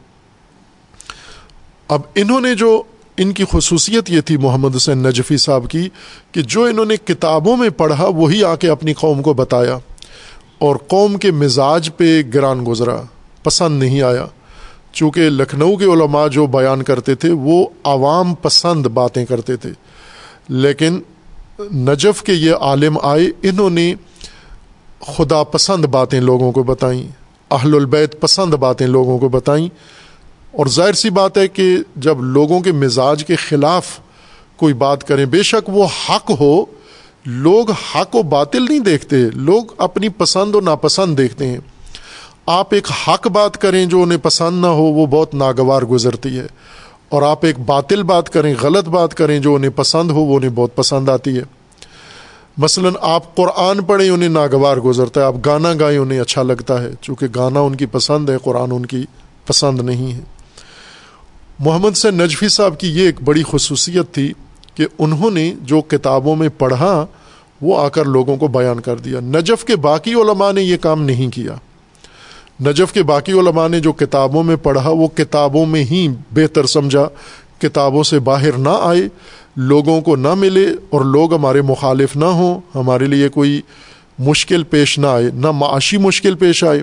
Speaker 1: اب انہوں نے جو ان کی خصوصیت یہ تھی محمد حسین نجفی صاحب کی کہ جو انہوں نے کتابوں میں پڑھا وہی آ کے اپنی قوم کو بتایا اور قوم کے مزاج پہ گران گزرا، پسند نہیں آیا۔ چونکہ لکھنؤ کے علماء جو بیان کرتے تھے وہ عوام پسند باتیں کرتے تھے۔ لیکن نجف کے یہ عالم آئے، انہوں نے خدا پسند باتیں لوگوں کو بتائیں، اہل البیت پسند باتیں لوگوں کو بتائیں۔ اور ظاہر سی بات ہے کہ جب لوگوں کے مزاج کے خلاف کوئی بات کریں، بے شک وہ حق ہو، لوگ حق و باطل نہیں دیکھتے، لوگ اپنی پسند و ناپسند دیکھتے ہیں۔ آپ ایک حق بات کریں جو انہیں پسند نہ ہو، وہ بہت ناگوار گزرتی ہے۔ اور آپ ایک باطل بات کریں، غلط بات کریں جو انہیں پسند ہو، وہ انہیں بہت پسند آتی ہے۔ مثلا آپ قرآن پڑھیں انہیں ناگوار گزرتا ہے، آپ گانا گائیں انہیں اچھا لگتا ہے، چونکہ گانا ان کی پسند ہے، قرآن ان کی پسند نہیں ہے۔ محمد سے نجفی صاحب کی یہ ایک بڑی خصوصیت تھی کہ انہوں نے جو کتابوں میں پڑھا، وہ آ کر لوگوں کو بیان کر دیا۔ نجف کے باقی علماء نے یہ کام نہیں کیا۔ نجف کے باقی علماء نے جو کتابوں میں پڑھا، وہ کتابوں میں ہی بہتر سمجھا، کتابوں سے باہر نہ آئے۔ لوگوں کو نہ ملے اور لوگ ہمارے مخالف نہ ہوں، ہمارے لیے کوئی مشکل پیش نہ آئے، نہ معاشی مشکل پیش آئے۔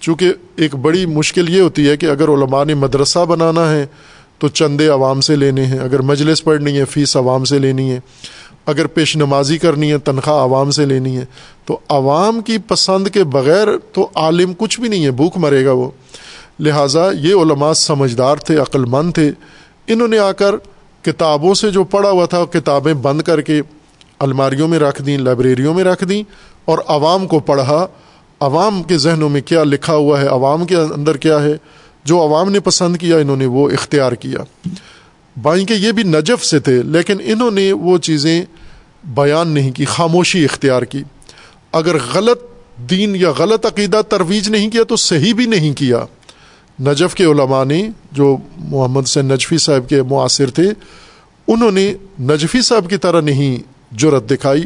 Speaker 1: چونکہ ایک بڑی مشکل یہ ہوتی ہے کہ اگر علماء نے مدرسہ بنانا ہے تو چندے عوام سے لینے ہیں، اگر مجلس پڑھنی ہے، فیس عوام سے لینی ہے۔ اگر پیش نمازی کرنی ہے، تنخواہ عوام سے لینی ہے۔ تو عوام کی پسند کے بغیر تو عالم کچھ بھی نہیں ہے، بھوک مرے گا وہ۔ لہٰذا یہ علماء سمجھدار تھے عقل مند تھے۔ انہوں نے آ کر کتابوں سے جو پڑھا ہوا تھا، کتابیں بند کر کے الماریوں میں رکھ دیں، لائبریریوں میں رکھ دیں اور عوام کو پڑھا۔ عوام کے ذہنوں میں کیا لکھا ہوا ہے؟ عوام کے اندر کیا ہے؟ جو عوام نے پسند کیا، انہوں نے وہ اختیار کیا۔ بائیں کے یہ بھی نجف سے تھے، لیکن انہوں نے وہ چیزیں بیان نہیں کی، خاموشی اختیار کی۔ اگر غلط دین یا غلط عقیدہ ترویج نہیں کیا تو صحیح بھی نہیں کیا۔ نجف کے علماء نے جو محمد سے نجفی صاحب کے معاصر تھے، انہوں نے نجفی صاحب کی طرح نہیں جرت دکھائی،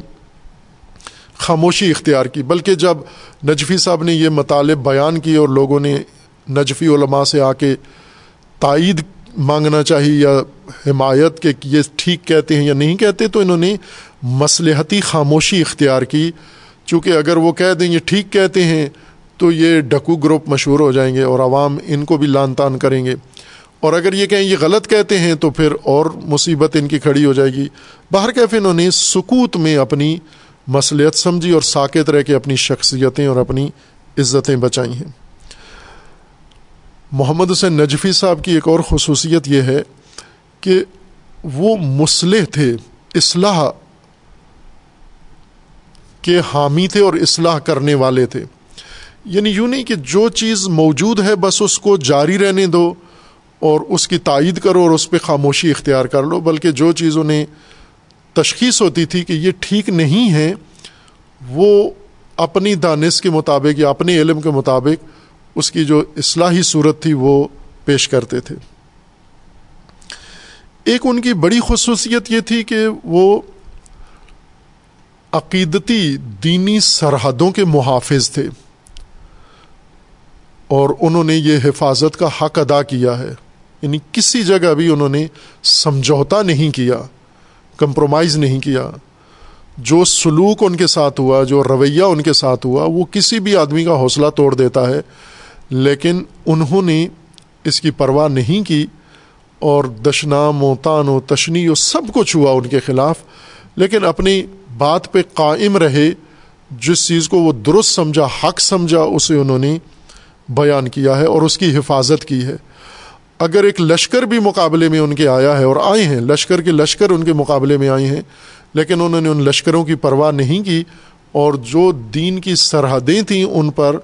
Speaker 1: خاموشی اختیار کی، بلکہ جب نجفی صاحب نے یہ مطالب بیان کی اور لوگوں نے نجفی علماء سے آ کے تائید مانگنا چاہیے یا حمایت کہ یہ ٹھیک کہتے ہیں یا نہیں کہتے، تو انہوں نے مصلحتی خاموشی اختیار کی، چونکہ اگر وہ کہہ دیں یہ ٹھیک کہتے ہیں تو یہ ڈکو گروپ مشہور ہو جائیں گے اور عوام ان کو بھی لان تان کریں گے۔ اور اگر یہ کہیں یہ غلط کہتے ہیں تو پھر اور مصیبت ان کی کھڑی ہو جائے گی۔ باہر کیفے انہوں نے سکوت میں اپنی مصلیت سمجھی اور ساکت رہ کے اپنی شخصیتیں اور اپنی عزتیں بچائی ہیں۔ محمد حسین نجفی صاحب کی ایک اور خصوصیت یہ ہے کہ وہ مسلح تھے، اصلاح کے حامی تھے اور اصلاح کرنے والے تھے۔ یعنی یوں نہیں کہ جو چیز موجود ہے بس اس کو جاری رہنے دو اور اس کی تائید کرو اور اس پہ خاموشی اختیار کر لو، بلکہ جو چیز انہیں تشخیص ہوتی تھی کہ یہ ٹھیک نہیں ہے، وہ اپنی دانش کے مطابق یا اپنے علم کے مطابق اس کی جو اصلاحی صورت تھی وہ پیش کرتے تھے۔ ایک ان کی بڑی خصوصیت یہ تھی کہ وہ عقیدتی دینی سرحدوں کے محافظ تھے۔ اور انہوں نے یہ حفاظت کا حق ادا کیا ہے۔ یعنی کسی جگہ بھی انہوں نے سمجھوتا نہیں کیا کمپرومائز نہیں کیا۔ جو سلوک ان کے ساتھ ہوا، جو رویہ ان کے ساتھ ہوا، وہ کسی بھی آدمی کا حوصلہ توڑ دیتا ہے۔ لیکن انہوں نے اس کی پرواہ نہیں کی اور دشنام و تان و تشنی و سب کچھ ہوا ان کے خلاف۔ لیکن اپنی بات پہ قائم رہے، جس چیز کو وہ درست سمجھا، حق سمجھا، اسے انہوں نے بیان کیا ہے اور اس کی حفاظت کی ہے۔ اگر ایک لشکر بھی مقابلے میں ان کے آیا ہے اور آئے ہیں، لشکر کے لشکر ان کے مقابلے میں آئے ہیں، لیکن انہوں نے ان لشکروں کی پرواہ نہیں کی اور جو دین کی سرحدیں تھیں ان پر،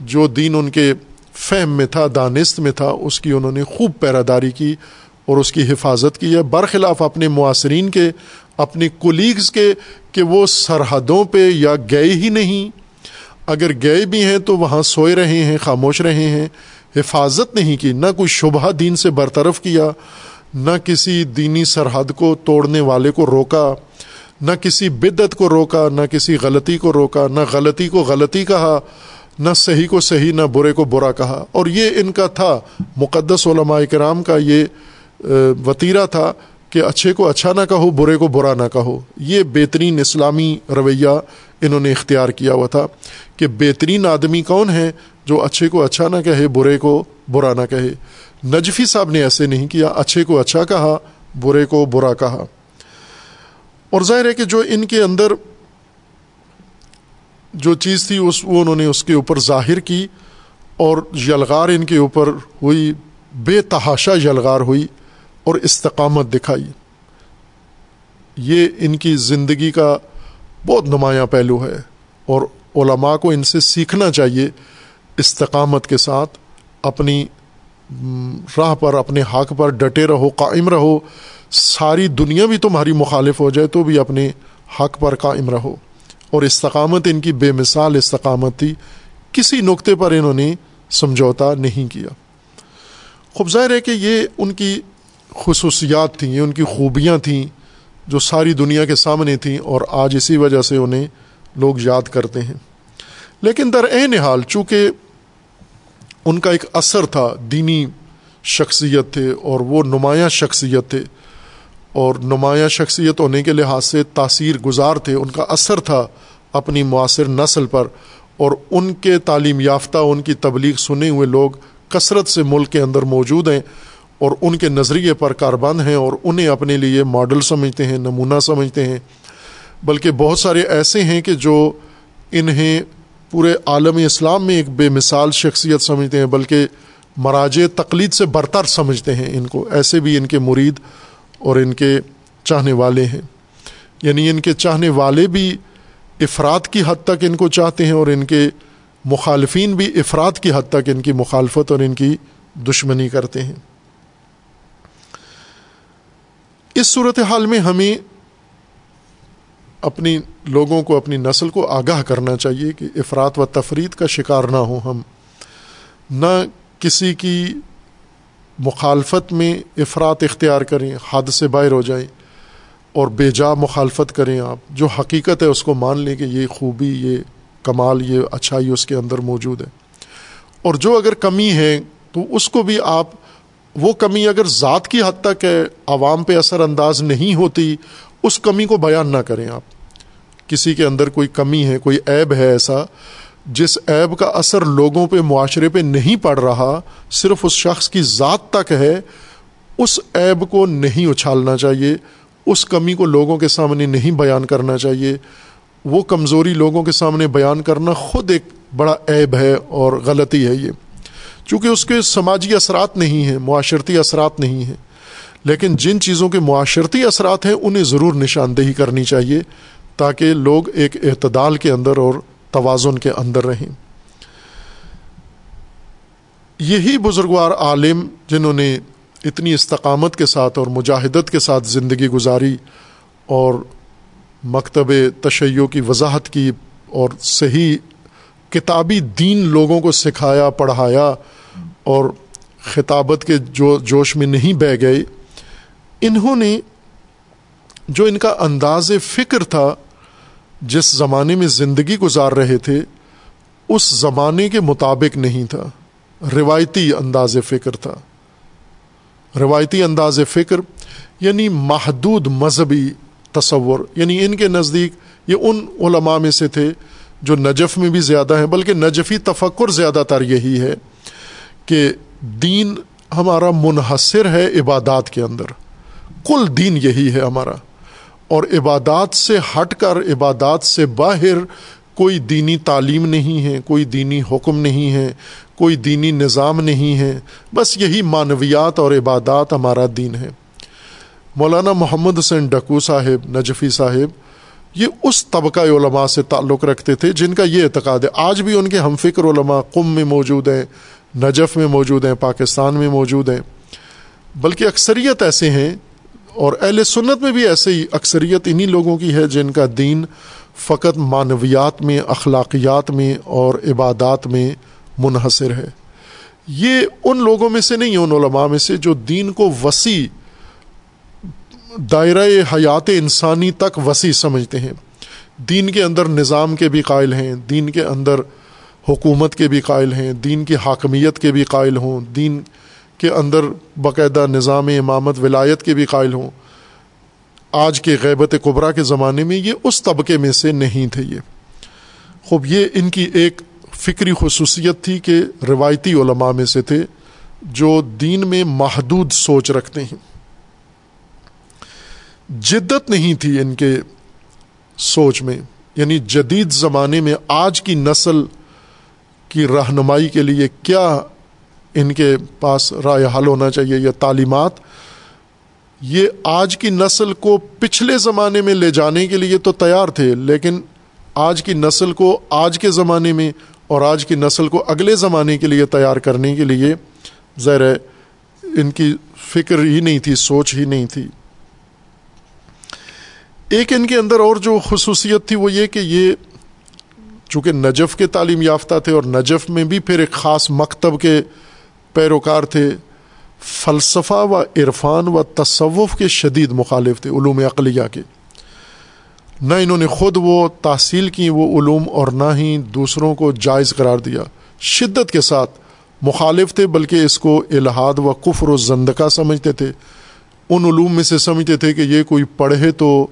Speaker 1: جو دین ان کے فہم میں تھا، دانست میں تھا، اس کی انہوں نے خوب پیراداری کی اور اس کی حفاظت کی ہے۔ برخلاف اپنے معاصرین کے، اپنے کولیگز کے کہ وہ سرحدوں پہ یا گئے ہی نہیں اگر گئے بھی ہیں تو وہاں سوئے رہے ہیں، خاموش رہے ہیں۔ حفاظت نہیں کی، نہ کوئی شبہ دین سے برطرف کیا، نہ کسی دینی سرحد کو توڑنے والے کو روکا، نہ کسی بدت کو روکا، نہ کسی غلطی کو روکا، نہ غلطی کو غلطی کہا، نہ صحیح کو صحیح، نہ برے کو برا کہا۔ اور یہ ان کا تھا، مقدس علماء کرام کا یہ وطیرہ تھا۔ کہ اچھے کو اچھا نہ کہو، برے کو برا نہ کہو۔ یہ بہترین اسلامی رویہ انہوں نے اختیار کیا ہوا تھا کہ بہترین آدمی کون ہے جو اچھے کو اچھا نہ کہے، برے کو برا نہ کہے۔ نجفی صاحب نے ایسے نہیں کیا، اچھے کو اچھا کہا، برے کو برا کہا۔ اور ظاہر ہے کہ جو ان کے اندر جو چیز تھی، اس وہ انہوں نے اس کے اوپر ظاہر کی اور یلغار ان کے اوپر ہوئی، بے تحاشا یلغار ہوئی۔ اور استقامت دکھائی۔ یہ ان کی زندگی کا بہت نمایاں پہلو ہے اور علماء کو ان سے سیکھنا چاہیے استقامت کے ساتھ، اپنی راہ پر، اپنے حق پر ڈٹے رہو، قائم رہو۔ ساری دنیا بھی تمہاری مخالف ہو جائے تو بھی اپنے حق پر قائم رہو۔ اور استقامت ان کی بے مثال استقامت تھی۔ کسی نقطے پر انہوں نے سمجھوتا نہیں کیا۔ خوب ظاہر ہے کہ یہ ان کی خصوصیات تھیں یہ ان کی خوبیاں تھیں جو ساری دنیا کے سامنے تھیں اور آج اسی وجہ سے انہیں لوگ یاد کرتے ہیں۔ لیکن در عین حال چونکہ ان کا ایک اثر تھا، دینی شخصیت تھے اور وہ نمایاں شخصیت تھے اور نمایاں شخصیت ہونے کے لحاظ سے تاثیر گزار تھے، ان کا اثر تھا اپنی معاصر نسل پر اور ان کے تعلیم یافتہ، ان کی تبلیغ سنے ہوئے لوگ کثرت سے ملک کے اندر موجود ہیں۔ اور ان کے نظریے پر کاربند ہیں اور انہیں اپنے لیے ماڈل سمجھتے ہیں، نمونہ سمجھتے ہیں۔ بلکہ بہت سارے ایسے ہیں کہ جو انہیں پورے عالم اسلام میں ایک بے مثال شخصیت سمجھتے ہیں، بلکہ مراج تقلید سے برتر سمجھتے ہیں۔ ان کو ایسے بھی ان کے مرید اور ان کے چاہنے والے ہیں۔ یعنی ان کے چاہنے والے بھی افراد کی حد تک ان کو چاہتے ہیں اور ان کے مخالفین بھی افراد کی حد تک ان کی مخالفت اور ان کی دشمنی کرتے ہیں۔ اس صورت حال میں ہمیں اپنی لوگوں کو، اپنی نسل کو آگاہ کرنا چاہیے کہ افراد و تفرید کا شکار نہ ہوں ہم۔ نہ کسی کی مخالفت میں افراد اختیار کریں حد سے باہر ہو جائیں اور بے جا مخالفت کریں آپ۔ جو حقیقت ہے، اس کو مان لیں کہ یہ خوبی، یہ کمال، یہ اچھائی اس کے اندر موجود ہے۔ اور جو اگر کمی ہے، تو اس کو بھی آپ وہ کمی اگر ذات کی حد تک ہے، عوام پہ اثر انداز نہیں ہوتی، اس کمی کو بیان نہ کریں آپ۔ کسی کے اندر کوئی کمی ہے، کوئی عیب ہے ایسا، جس عیب کا اثر لوگوں پہ، معاشرے پہ نہیں پڑ رہا، صرف اس شخص کی ذات تک ہے، اس عیب کو نہیں اچھالنا چاہیے، اس کمی کو لوگوں کے سامنے نہیں بیان کرنا چاہیے۔ وہ کمزوری لوگوں کے سامنے بیان کرنا خود ایک بڑا عیب ہے اور غلطی ہے یہ۔ چونکہ اس کے سماجی اثرات نہیں ہیں، معاشرتی اثرات نہیں ہیں۔ لیکن جن چیزوں کے معاشرتی اثرات ہیں، انہیں ضرور نشاندہی کرنی چاہیے تاکہ لوگ ایک اعتدال کے اندر اور توازن کے اندر رہیں۔ یہی بزرگوار عالم جنہوں نے اتنی استقامت کے ساتھ اور مجاہدت کے ساتھ زندگی گزاری اور مکتب تشیع کی وضاحت کی اور صحیح کتابی دین لوگوں کو سکھایا، پڑھایا اور خطابت کے جو جوش میں نہیں بہہ گئے انہوں نے جو ان کا انداز فکر تھا، جس زمانے میں زندگی گزار رہے تھے، اس زمانے کے مطابق نہیں تھا۔ روایتی انداز فکر تھا۔ روایتی انداز فکر یعنی محدود مذہبی تصور یعنی ان کے نزدیک یہ ان علماء میں سے تھے جو نجف میں بھی زیادہ ہیں، بلکہ نجفی تفکر زیادہ تر یہی ہے۔ کہ دین ہمارا منحصر ہے عبادات کے اندر۔ کل دین یہی ہے ہمارا۔ اور عبادات سے ہٹ کر، عبادات سے باہر کوئی دینی تعلیم نہیں ہے، کوئی دینی حکم نہیں ہے، کوئی دینی نظام نہیں ہے۔ بس یہی معنویات اور عبادات ہمارا دین ہے۔ مولانا محمد حسین ڈکو صاحب، نجفی صاحب، یہ اس طبقہ علماء سے تعلق رکھتے تھے جن کا یہ اعتقاد ہے۔ آج بھی ان کے ہم فکر علماء قم میں موجود ہیں۔ نجف میں موجود ہیں، پاکستان میں موجود ہیں۔ بلکہ اکثریت ایسے ہیں اور اہل سنت میں بھی ایسے ہی اکثریت انہی لوگوں کی ہے جن کا دین فقط معنویات میں، اخلاقیات میں اور عبادات میں منحصر ہے۔ یہ ان لوگوں میں سے نہیں، ان علماء میں سے جو دین کو وسیع، دائرہ حیات انسانی تک وسیع سمجھتے ہیں۔ دین کے اندر نظام کے بھی قائل ہیں، دین کے اندر حکومت کے بھی قائل ہیں، دین کی حاکمیت کے بھی قائل ہوں، دین کے اندر باقاعدہ نظام امامت ولایت کے بھی قائل ہوں۔ آج کے غیبت قبرا کے زمانے میں یہ اس طبقے میں سے نہیں تھے یہ۔ خوب، یہ ان کی ایک فکری خصوصیت تھی کہ روایتی علماء میں سے تھے جو دین میں محدود سوچ رکھتے ہیں۔ جدت نہیں تھی ان کے سوچ میں یعنی جدید زمانے میں آج کی نسل کی رہنمائی کے لیے کیا ان کے پاس رائے حل ہونا چاہیے یا تعلیمات؟ یہ آج کی نسل کو پچھلے زمانے میں لے جانے کے لیے تو تیار تھے، لیکن آج کی نسل کو آج کے زمانے میں اور آج کی نسل کو اگلے زمانے کے لیے تیار کرنے کے لیے ظاہر ہے، ان کی فکر ہی نہیں تھی، سوچ ہی نہیں تھی۔ ایک ان کے اندر اور جو خصوصیت تھی وہ یہ کہ یہ چونکہ نجف کے تعلیم یافتہ تھے اور نجف میں بھی پھر ایک خاص مکتب کے پیروکار تھے، فلسفہ و عرفان و تصوف کے شدید مخالف تھے علوم اقلیہ کے۔ نہ انہوں نے خود وہ تحصیل کی، وہ علوم اور نہ ہی دوسروں کو جائز قرار دیا۔ شدت کے ساتھ مخالف تھے، بلکہ اس کو الحاد و کفر و زندقہ سمجھتے تھے۔ ان علوم میں سے سمجھتے تھے کہ یہ کوئی پڑھے تو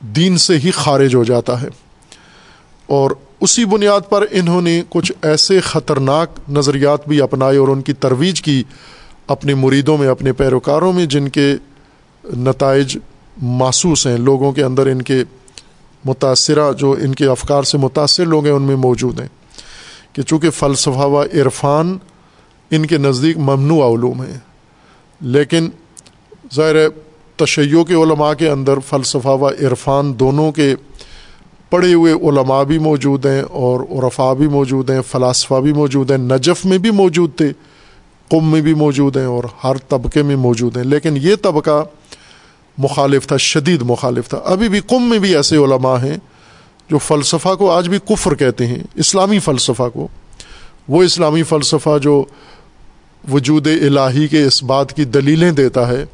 Speaker 1: دین سے ہی خارج ہو جاتا ہے۔ اور اسی بنیاد پر انہوں نے کچھ ایسے خطرناک نظریات بھی اپنائے اور ان کی ترویج کی اپنے مریدوں میں، اپنے پیروکاروں میں، جن کے نتائج محسوس ہیں، لوگوں کے اندر ان کے متاثرہ، جو ان کے افکار سے متاثر لوگ ہیں، ان میں موجود ہیں کہ چونکہ فلسفہ و عرفان ان کے نزدیک ممنوع علوم ہیں، لیکن ظاہر تشیع کے علماء کے اندر فلسفہ و عرفان دونوں کے پڑھے ہوئے علماء بھی موجود ہیں اور عرفا بھی موجود ہیں، فلاسفہ بھی موجود ہیں، نجف میں بھی موجود تھے، قم میں بھی موجود ہیں اور ہر طبقے میں موجود ہیں۔ لیکن یہ طبقہ مخالف تھا، شدید مخالف تھا۔ ابھی بھی قم میں بھی ایسے علماء ہیں جو فلسفہ کو آج بھی کفر کہتے ہیں، اسلامی فلسفہ کو۔ وہ اسلامی فلسفہ جو وجود الہی کے اس بات کی دلیلیں دیتا ہے،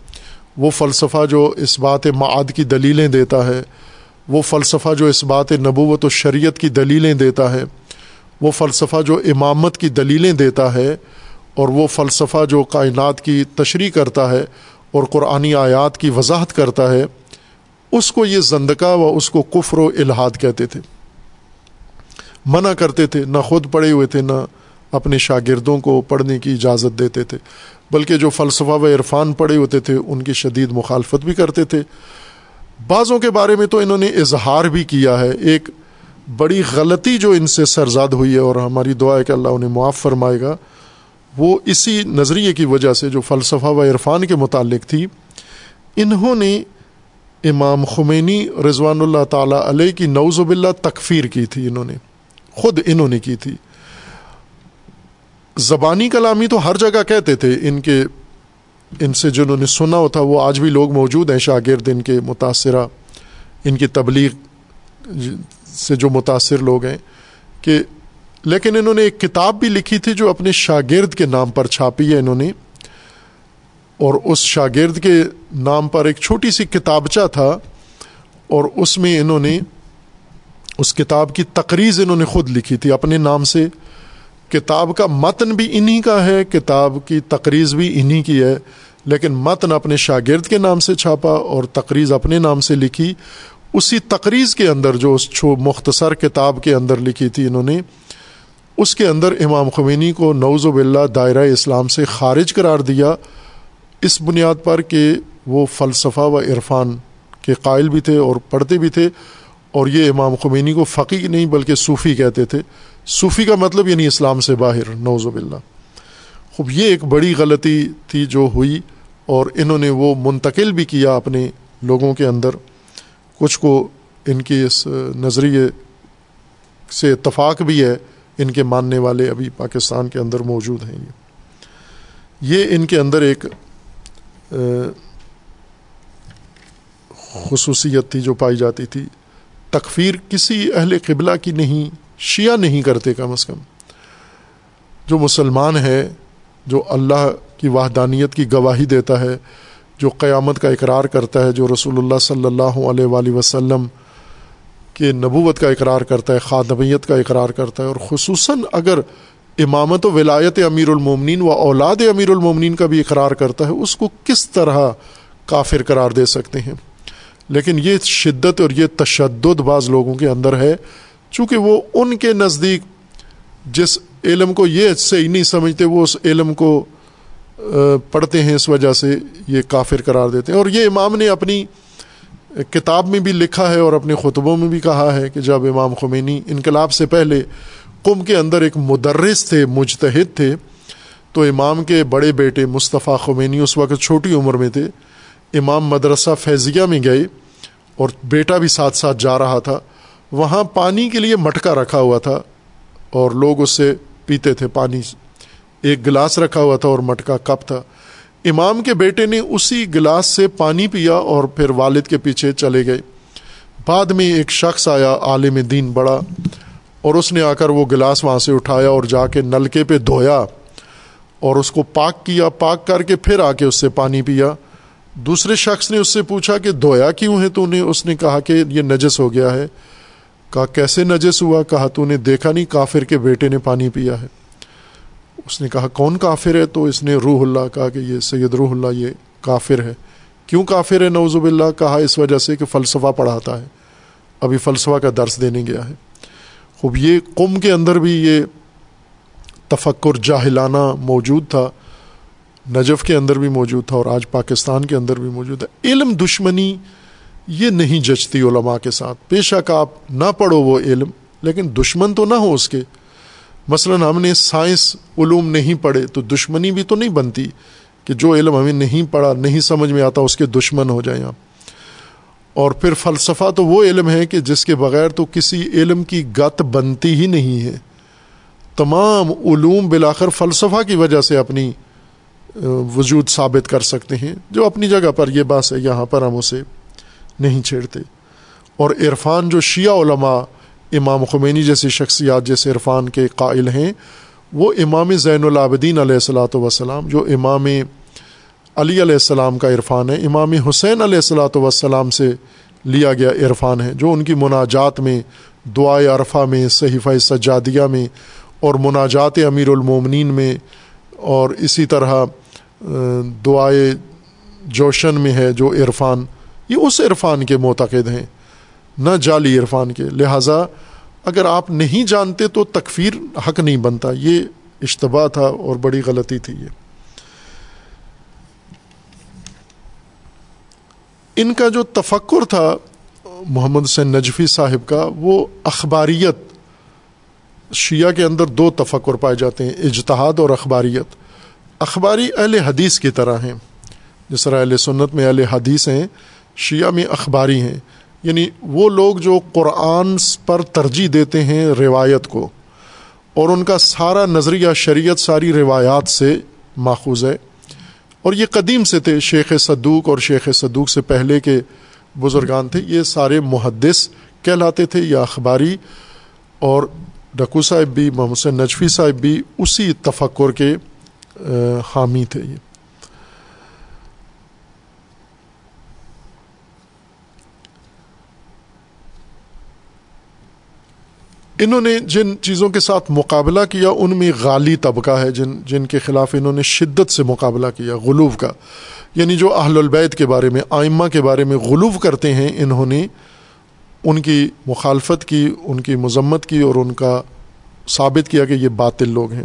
Speaker 1: وہ فلسفہ جو اس بات معاد کی دلیلیں دیتا ہے وہ فلسفہ جو اس بات نبوت و شریعت کی دلیلیں دیتا ہے، وہ فلسفہ جو امامت کی دلیلیں دیتا ہے، اور وہ فلسفہ جو کائنات کی تشریح کرتا ہے اور قرآنی آیات کی وضاحت کرتا ہے، اس کو یہ زندقہ و اس کو کفر و الحاد کہتے تھے۔ منع کرتے تھے، نہ خود پڑھے ہوئے تھے، نہ اپنے شاگردوں کو پڑھنے کی اجازت دیتے تھے۔ بلکہ جو فلسفہ و عرفان پڑھے ہوتے تھے، ان کی شدید مخالفت بھی کرتے تھے۔ بعضوں کے بارے میں تو انہوں نے اظہار بھی کیا ہے۔ ایک بڑی غلطی جو ان سے سرزاد ہوئی ہے اور ہماری دعا ہے کہ اللہ انہیں معاف فرمائے گا، وہ اسی نظریے کی وجہ سے جو فلسفہ و عرفان کے متعلق تھی، انہوں نے امام خمینی رضوان اللہ تعالیٰ علیہ کی نوز باللہ تکفیر کی تھی۔ انہوں نے خود انہوں نے کی تھی۔ زبانی کلامی تو ہر جگہ کہتے تھے، ان کے ان سے جنہوں نے سنا ہوتا وہ آج بھی لوگ موجود ہیں شاگرد، ان کے متاثرہ، ان کی تبلیغ سے جو متاثر لوگ ہیں کہ لیکن انہوں نے ایک کتاب بھی لکھی تھی جو اپنے شاگرد کے نام پر چھاپی ہے انہوں نے۔ اور اس شاگرد کے نام پر ایک چھوٹی سی کتابچہ تھا اور اس میں انہوں نے، اس کتاب کی تقریض انہوں نے خود لکھی تھی اپنے نام سے۔ کتاب کا متن بھی انہی کا ہے، کتاب کی تقریض بھی انہی کی ہے۔ لیکن متن اپنے شاگرد کے نام سے چھاپا اور تقریض اپنے نام سے لکھی۔ اسی تقریض کے اندر جو اس مختصر کتاب کے اندر لکھی تھی انہوں نے، اس کے اندر امام خمینی کو نوز و بلّہ دائرہ اسلام سے خارج قرار دیا۔ اس بنیاد پر کہ وہ فلسفہ و عرفان کے قائل بھی تھے اور پڑھتے بھی تھے۔ اور یہ امام خمینی کو فقی نہیں بلکہ صوفی کہتے تھے۔ صوفی کا مطلب یعنی اسلام سے باہر نوز و بلّہ خوب، یہ ایک بڑی غلطی تھی جو ہوئی اور انہوں نے وہ منتقل بھی کیا اپنے لوگوں کے اندر۔ کچھ کو ان کی اس نظریے سے اتفاق بھی ہے، ان کے ماننے والے ابھی پاکستان کے اندر موجود ہیں۔ یہ یہ ان کے اندر ایک خصوصیت تھی جو پائی جاتی تھی۔ تکفیر کسی اہل قبلہ کی نہیں، شیعہ نہیں کرتے کم از کم۔ جو مسلمان ہے، جو اللہ کی وحدانیت کی گواہی دیتا ہے، جو قیامت کا اقرار کرتا ہے، جو رسول اللہ صلی اللہ علیہ وآلہ وسلم کے نبوت کا اقرار کرتا ہے خادمیت کا اقرار کرتا ہے، اور خصوصاً اگر امامت و ولایت امیر المومنین و اولاد امیر المومنین کا بھی اقرار کرتا ہے، اس کو کس طرح کافر قرار دے سکتے ہیں؟ لیکن یہ شدت اور یہ تشدد بعض لوگوں کے اندر ہے، چونکہ وہ ان کے نزدیک جس علم کو یہ صحیح نہیں سمجھتے، وہ اس علم کو پڑھتے ہیں، اس وجہ سے یہ کافر قرار دیتے ہیں۔ اور یہ امام نے اپنی کتاب میں بھی لکھا ہے اور اپنے خطبوں میں بھی کہا ہے کہ جب امام خمینی انقلاب سے پہلے قم کے اندر ایک مدرس تھے، مجتہد تھے، تو امام کے بڑے بیٹے مصطفیٰ خمینی اس وقت چھوٹی عمر میں تھے۔ امام مدرسہ فیضیہ میں گئے۔ اور بیٹا بھی ساتھ ساتھ جا رہا تھا، وہاں پانی کے لیے مٹکا رکھا ہوا تھا اور لوگ اس سے پیتے تھے پانی۔ ایک گلاس رکھا ہوا تھا اور مٹکا کپ تھا۔ امام کے بیٹے نے اسی گلاس سے پانی پیا اور پھر والد کے پیچھے چلے گئے۔ بعد میں ایک شخص آیا، عالم دین بڑا، اور اس نے آ کر وہ گلاس وہاں سے اٹھایا اور جا کے نلکے پہ دھویا اور اس کو پاک کیا۔ پاک کر کے پھر آ کے اس سے پانی پیا۔ دوسرے شخص نے اس سے پوچھا کہ دھویا کیوں ہے تو نے اس نے کہا کہ یہ نجس ہو گیا ہے۔ کہا، کیسے نجس ہوا؟ کہا، تو نے دیکھا نہیں، کافر کے بیٹے نے پانی پیا ہے۔ اس نے کہا، کون کافر ہے؟ تو اس نے روح اللہ کہا کہ یہ سید روح اللہ، یہ کافر ہے۔ کیوں کافر ہے؟ نوزب اللہ کہا، اس وجہ سے کہ فلسفہ پڑھاتا ہے۔ ابھی فلسفہ کا درس دینے گیا ہے۔ خوب، یہ قم کے اندر بھی یہ تفکر جاہلانہ موجود تھا۔ نجف کے اندر بھی موجود تھا اور آج پاکستان کے اندر بھی موجود ہے۔ علم دشمنی یہ نہیں جچتی علماء کے ساتھ۔ بے شک آپ نہ پڑھو وہ علم، لیکن دشمن تو نہ ہو اس کے۔ مثلا ہم نے سائنس علوم نہیں پڑھے تو دشمنی بھی تو نہیں بنتی کہ جو علم ہمیں نہیں پڑھا، نہیں سمجھ میں آتا، اس کے دشمن ہو جائیں آپ۔ اور پھر فلسفہ تو وہ علم ہے کہ جس کے بغیر تو کسی علم کی گت بنتی ہی نہیں ہے۔ تمام علوم بلاخر فلسفہ کی وجہ سے اپنی وجود ثابت کر سکتے ہیں جو اپنی جگہ پر یہ بات ہے یہاں پر ہم اسے نہیں چھیڑتے۔ اور عرفان جو شیعہ علماء امام خمینی جیسی شخصیات جیسے عرفان کے قائل ہیں، وہ امام زین العابدین علیہ السلاۃ وسلام جو امام علی علیہ السلام کا عرفان ہے، امام حسین علیہ السلاۃ وسلام سے لیا گیا عرفان ہے، جو ان کی مناجات میں، دعائے عرفہ میں، صحیفہ سجادیہ میں اور مناجات امیر المومنین میں اور اسی طرح دعائے جوشن میں ہے جو عرفان، یہ اس عرفان کے معتقد ہیں، نہ جعلی عرفان کے۔ لہٰذا اگر آپ نہیں جانتے تو تکفیر حق نہیں بنتا۔ یہ اشتباہ تھا اور بڑی غلطی تھی یہ۔ ان کا جو تفکر تھا، محمد حسین نجفی صاحب کا، وہ اخباریت شیعہ کے اندر دو تفکر پائے جاتے ہیں، اجتہاد اور اخباریت۔ اخباری اہل حدیث کی طرح ہیں۔ جس طرح اہل سنت میں اہل حدیث ہیں، شیعہ میں اخباری ہیں۔ یعنی وہ لوگ جو قرآن پر ترجیح دیتے ہیں روایت کو، اور ان کا سارا نظریہ شریعت ساری روایات سے ماخوذ ہے۔ اور یہ قدیم سے تھے، شیخ صدوق اور شیخ صدوق سے پہلے کے بزرگان تھے۔ یہ سارے محدث کہلاتے تھے یا اخباری اور ڈکو صاحب بھی، محمد حسین نجفی صاحب بھی اسی تفکر کے حامی تھے یہ۔ انہوں نے جن چیزوں کے ساتھ مقابلہ کیا، ان میں غالی طبقہ ہے، جن جن کے خلاف انہوں نے شدت سے مقابلہ کیا، غلوف کا۔ یعنی جو اہل البید کے بارے میں، آئمہ کے بارے میں غلوف کرتے ہیں، انہوں نے ان کی مخالفت کی، ان کی مذمت کی اور ان کا ثابت کیا کہ یہ باطل لوگ ہیں۔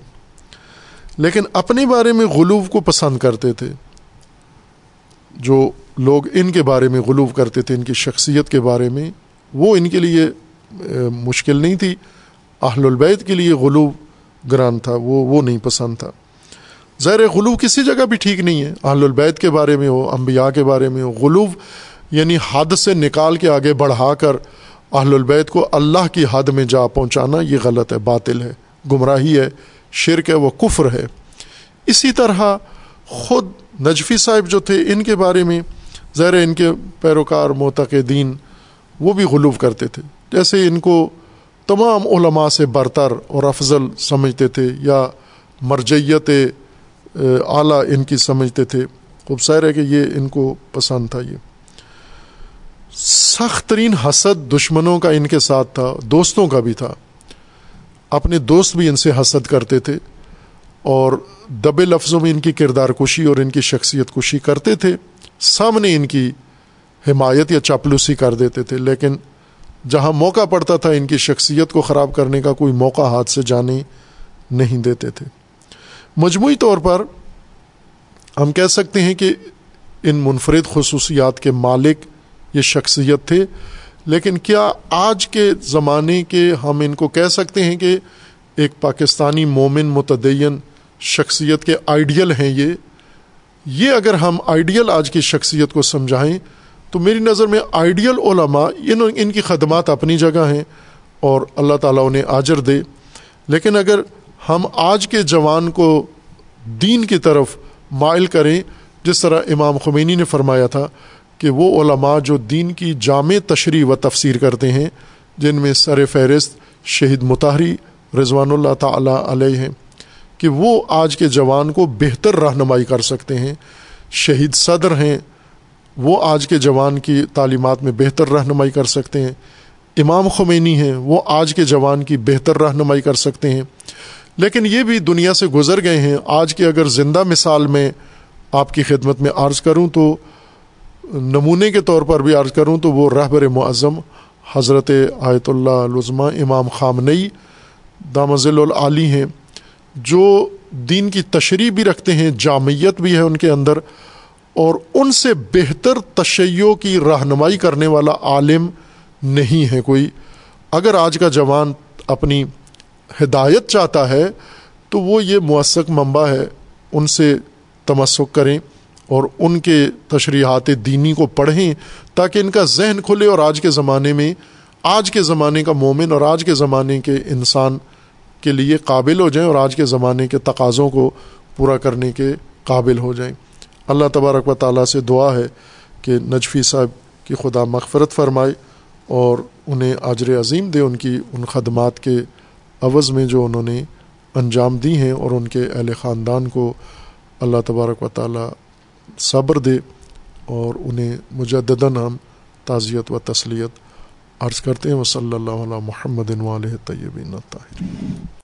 Speaker 1: لیکن اپنے بارے میں غلوف کو پسند کرتے تھے۔ جو لوگ ان کے بارے میں غلوف کرتے تھے، ان کی شخصیت کے بارے میں، وہ ان کے لیے مشکل نہیں تھی۔ اہل البید کے لیے غلو گران تھا، وہ وہ نہیں پسند تھا۔ ظاہر غلو کسی جگہ بھی ٹھیک نہیں ہے۔ اہل البید کے بارے میں ہو، انبیاء کے بارے میں ہو، غلو یعنی حد سے نکال کے آگے بڑھا کر اہل البید کو اللہ کی حد میں جا پہنچانا، یہ غلط ہے، باطل ہے، گمراہی ہے، شرک ہے، وہ کفر ہے۔ اسی طرح خود نجفی صاحب جو تھے، ان کے بارے میں ظاہر ان کے پیروکار، معتقدین وہ بھی غلوف کرتے تھے۔ جیسے ان کو تمام علماء سے برتر اور افضل سمجھتے تھے یا مرجیت اعلیٰ ان کی سمجھتے تھے۔ خوب سیر ہے کہ یہ ان کو پسند تھا یہ۔ سخت ترین حسد دشمنوں کا ان کے ساتھ تھا، دوستوں کا بھی تھا۔ اپنے دوست بھی ان سے حسد کرتے تھے اور دبے لفظوں میں ان کی کردار کشی اور ان کی شخصیت کشی کرتے تھے۔ سامنے ان کی حمایت یا چاپلوسی کر دیتے تھے، لیکن جہاں موقع پڑتا تھا، ان کی شخصیت کو خراب کرنے کا کوئی موقع ہاتھ سے جانے نہیں دیتے تھے۔ مجموعی طور پر ہم کہہ سکتے ہیں کہ ان منفرد خصوصیات کے مالک یہ شخصیت تھے لیکن کیا آج کے زمانے کے ہم ان کو کہہ سکتے ہیں کہ ایک پاکستانی مومن متدین شخصیت کے آئیڈیل ہیں یہ؟ یہ اگر ہم آئیڈیل آج کی شخصیت کو سمجھائیں، تو میری نظر میں آئیڈیل علماء ان ان کی خدمات اپنی جگہ ہیں اور اللہ تعالیٰ انہیں آجر دے۔ لیکن اگر ہم آج کے جوان کو دین کی طرف مائل کریں، جس طرح امام خمینی نے فرمایا تھا کہ وہ علماء جو دین کی جامع تشریح و تفسیر کرتے ہیں، جن میں سر فہرست شہید متحری رضوان اللہ تعالیٰ علیہ ہیں، کہ وہ آج کے جوان کو بہتر رہنمائی کر سکتے ہیں، شہید صدر ہیں، وہ آج کے جوان کی تعلیمات میں بہتر رہنمائی کر سکتے ہیں، امام خمینی ہیں، وہ آج کے جوان کی بہتر رہنمائی کر سکتے ہیں۔ لیکن یہ بھی دنیا سے گزر گئے ہیں، آج کے اگر زندہ مثال میں آپ کی خدمت میں عرض کروں تو نمونے کے طور پر بھی عرض کروں تو وہ رہبر معظم حضرت آیت اللہ لزمہ امام خامنئی، دامزل العلی ہیں، جو دین کی تشریح بھی رکھتے ہیں، جامعیت بھی ہے ان کے اندر، اور ان سے بہتر تشیع کی رہنمائی کرنے والا عالم نہیں ہے کوئی۔ اگر آج کا جوان اپنی ہدایت چاہتا ہے تو وہ یہ موثق منبع ہے، ان سے تمسک کریں۔ اور ان کے تشریحات دینی کو پڑھیں تاکہ ان کا ذہن کھلے اور آج کے زمانے میں، آج کے زمانے کا مومن اور آج کے زمانے کے انسان کے لیے قابل ہو جائیں اور آج کے زمانے کے تقاضوں کو پورا کرنے کے قابل ہو جائیں۔ اللہ تبارک و تعالیٰ سے دعا ہے کہ نجفی صاحب کی خدا مغفرت فرمائے اور انہیں اجر عظیم دے ان کی ان خدمات کے عوض میں جو انہوں نے انجام دی ہیں اور ان کے اہل خاندان کو اللہ تبارک و تعالیٰ صبر دے اور انہیں مجدداً ہم تعزیت و تسلیت عرض کرتے ہیں وہ صلی اللہ علیہ محمد طیبین طاہر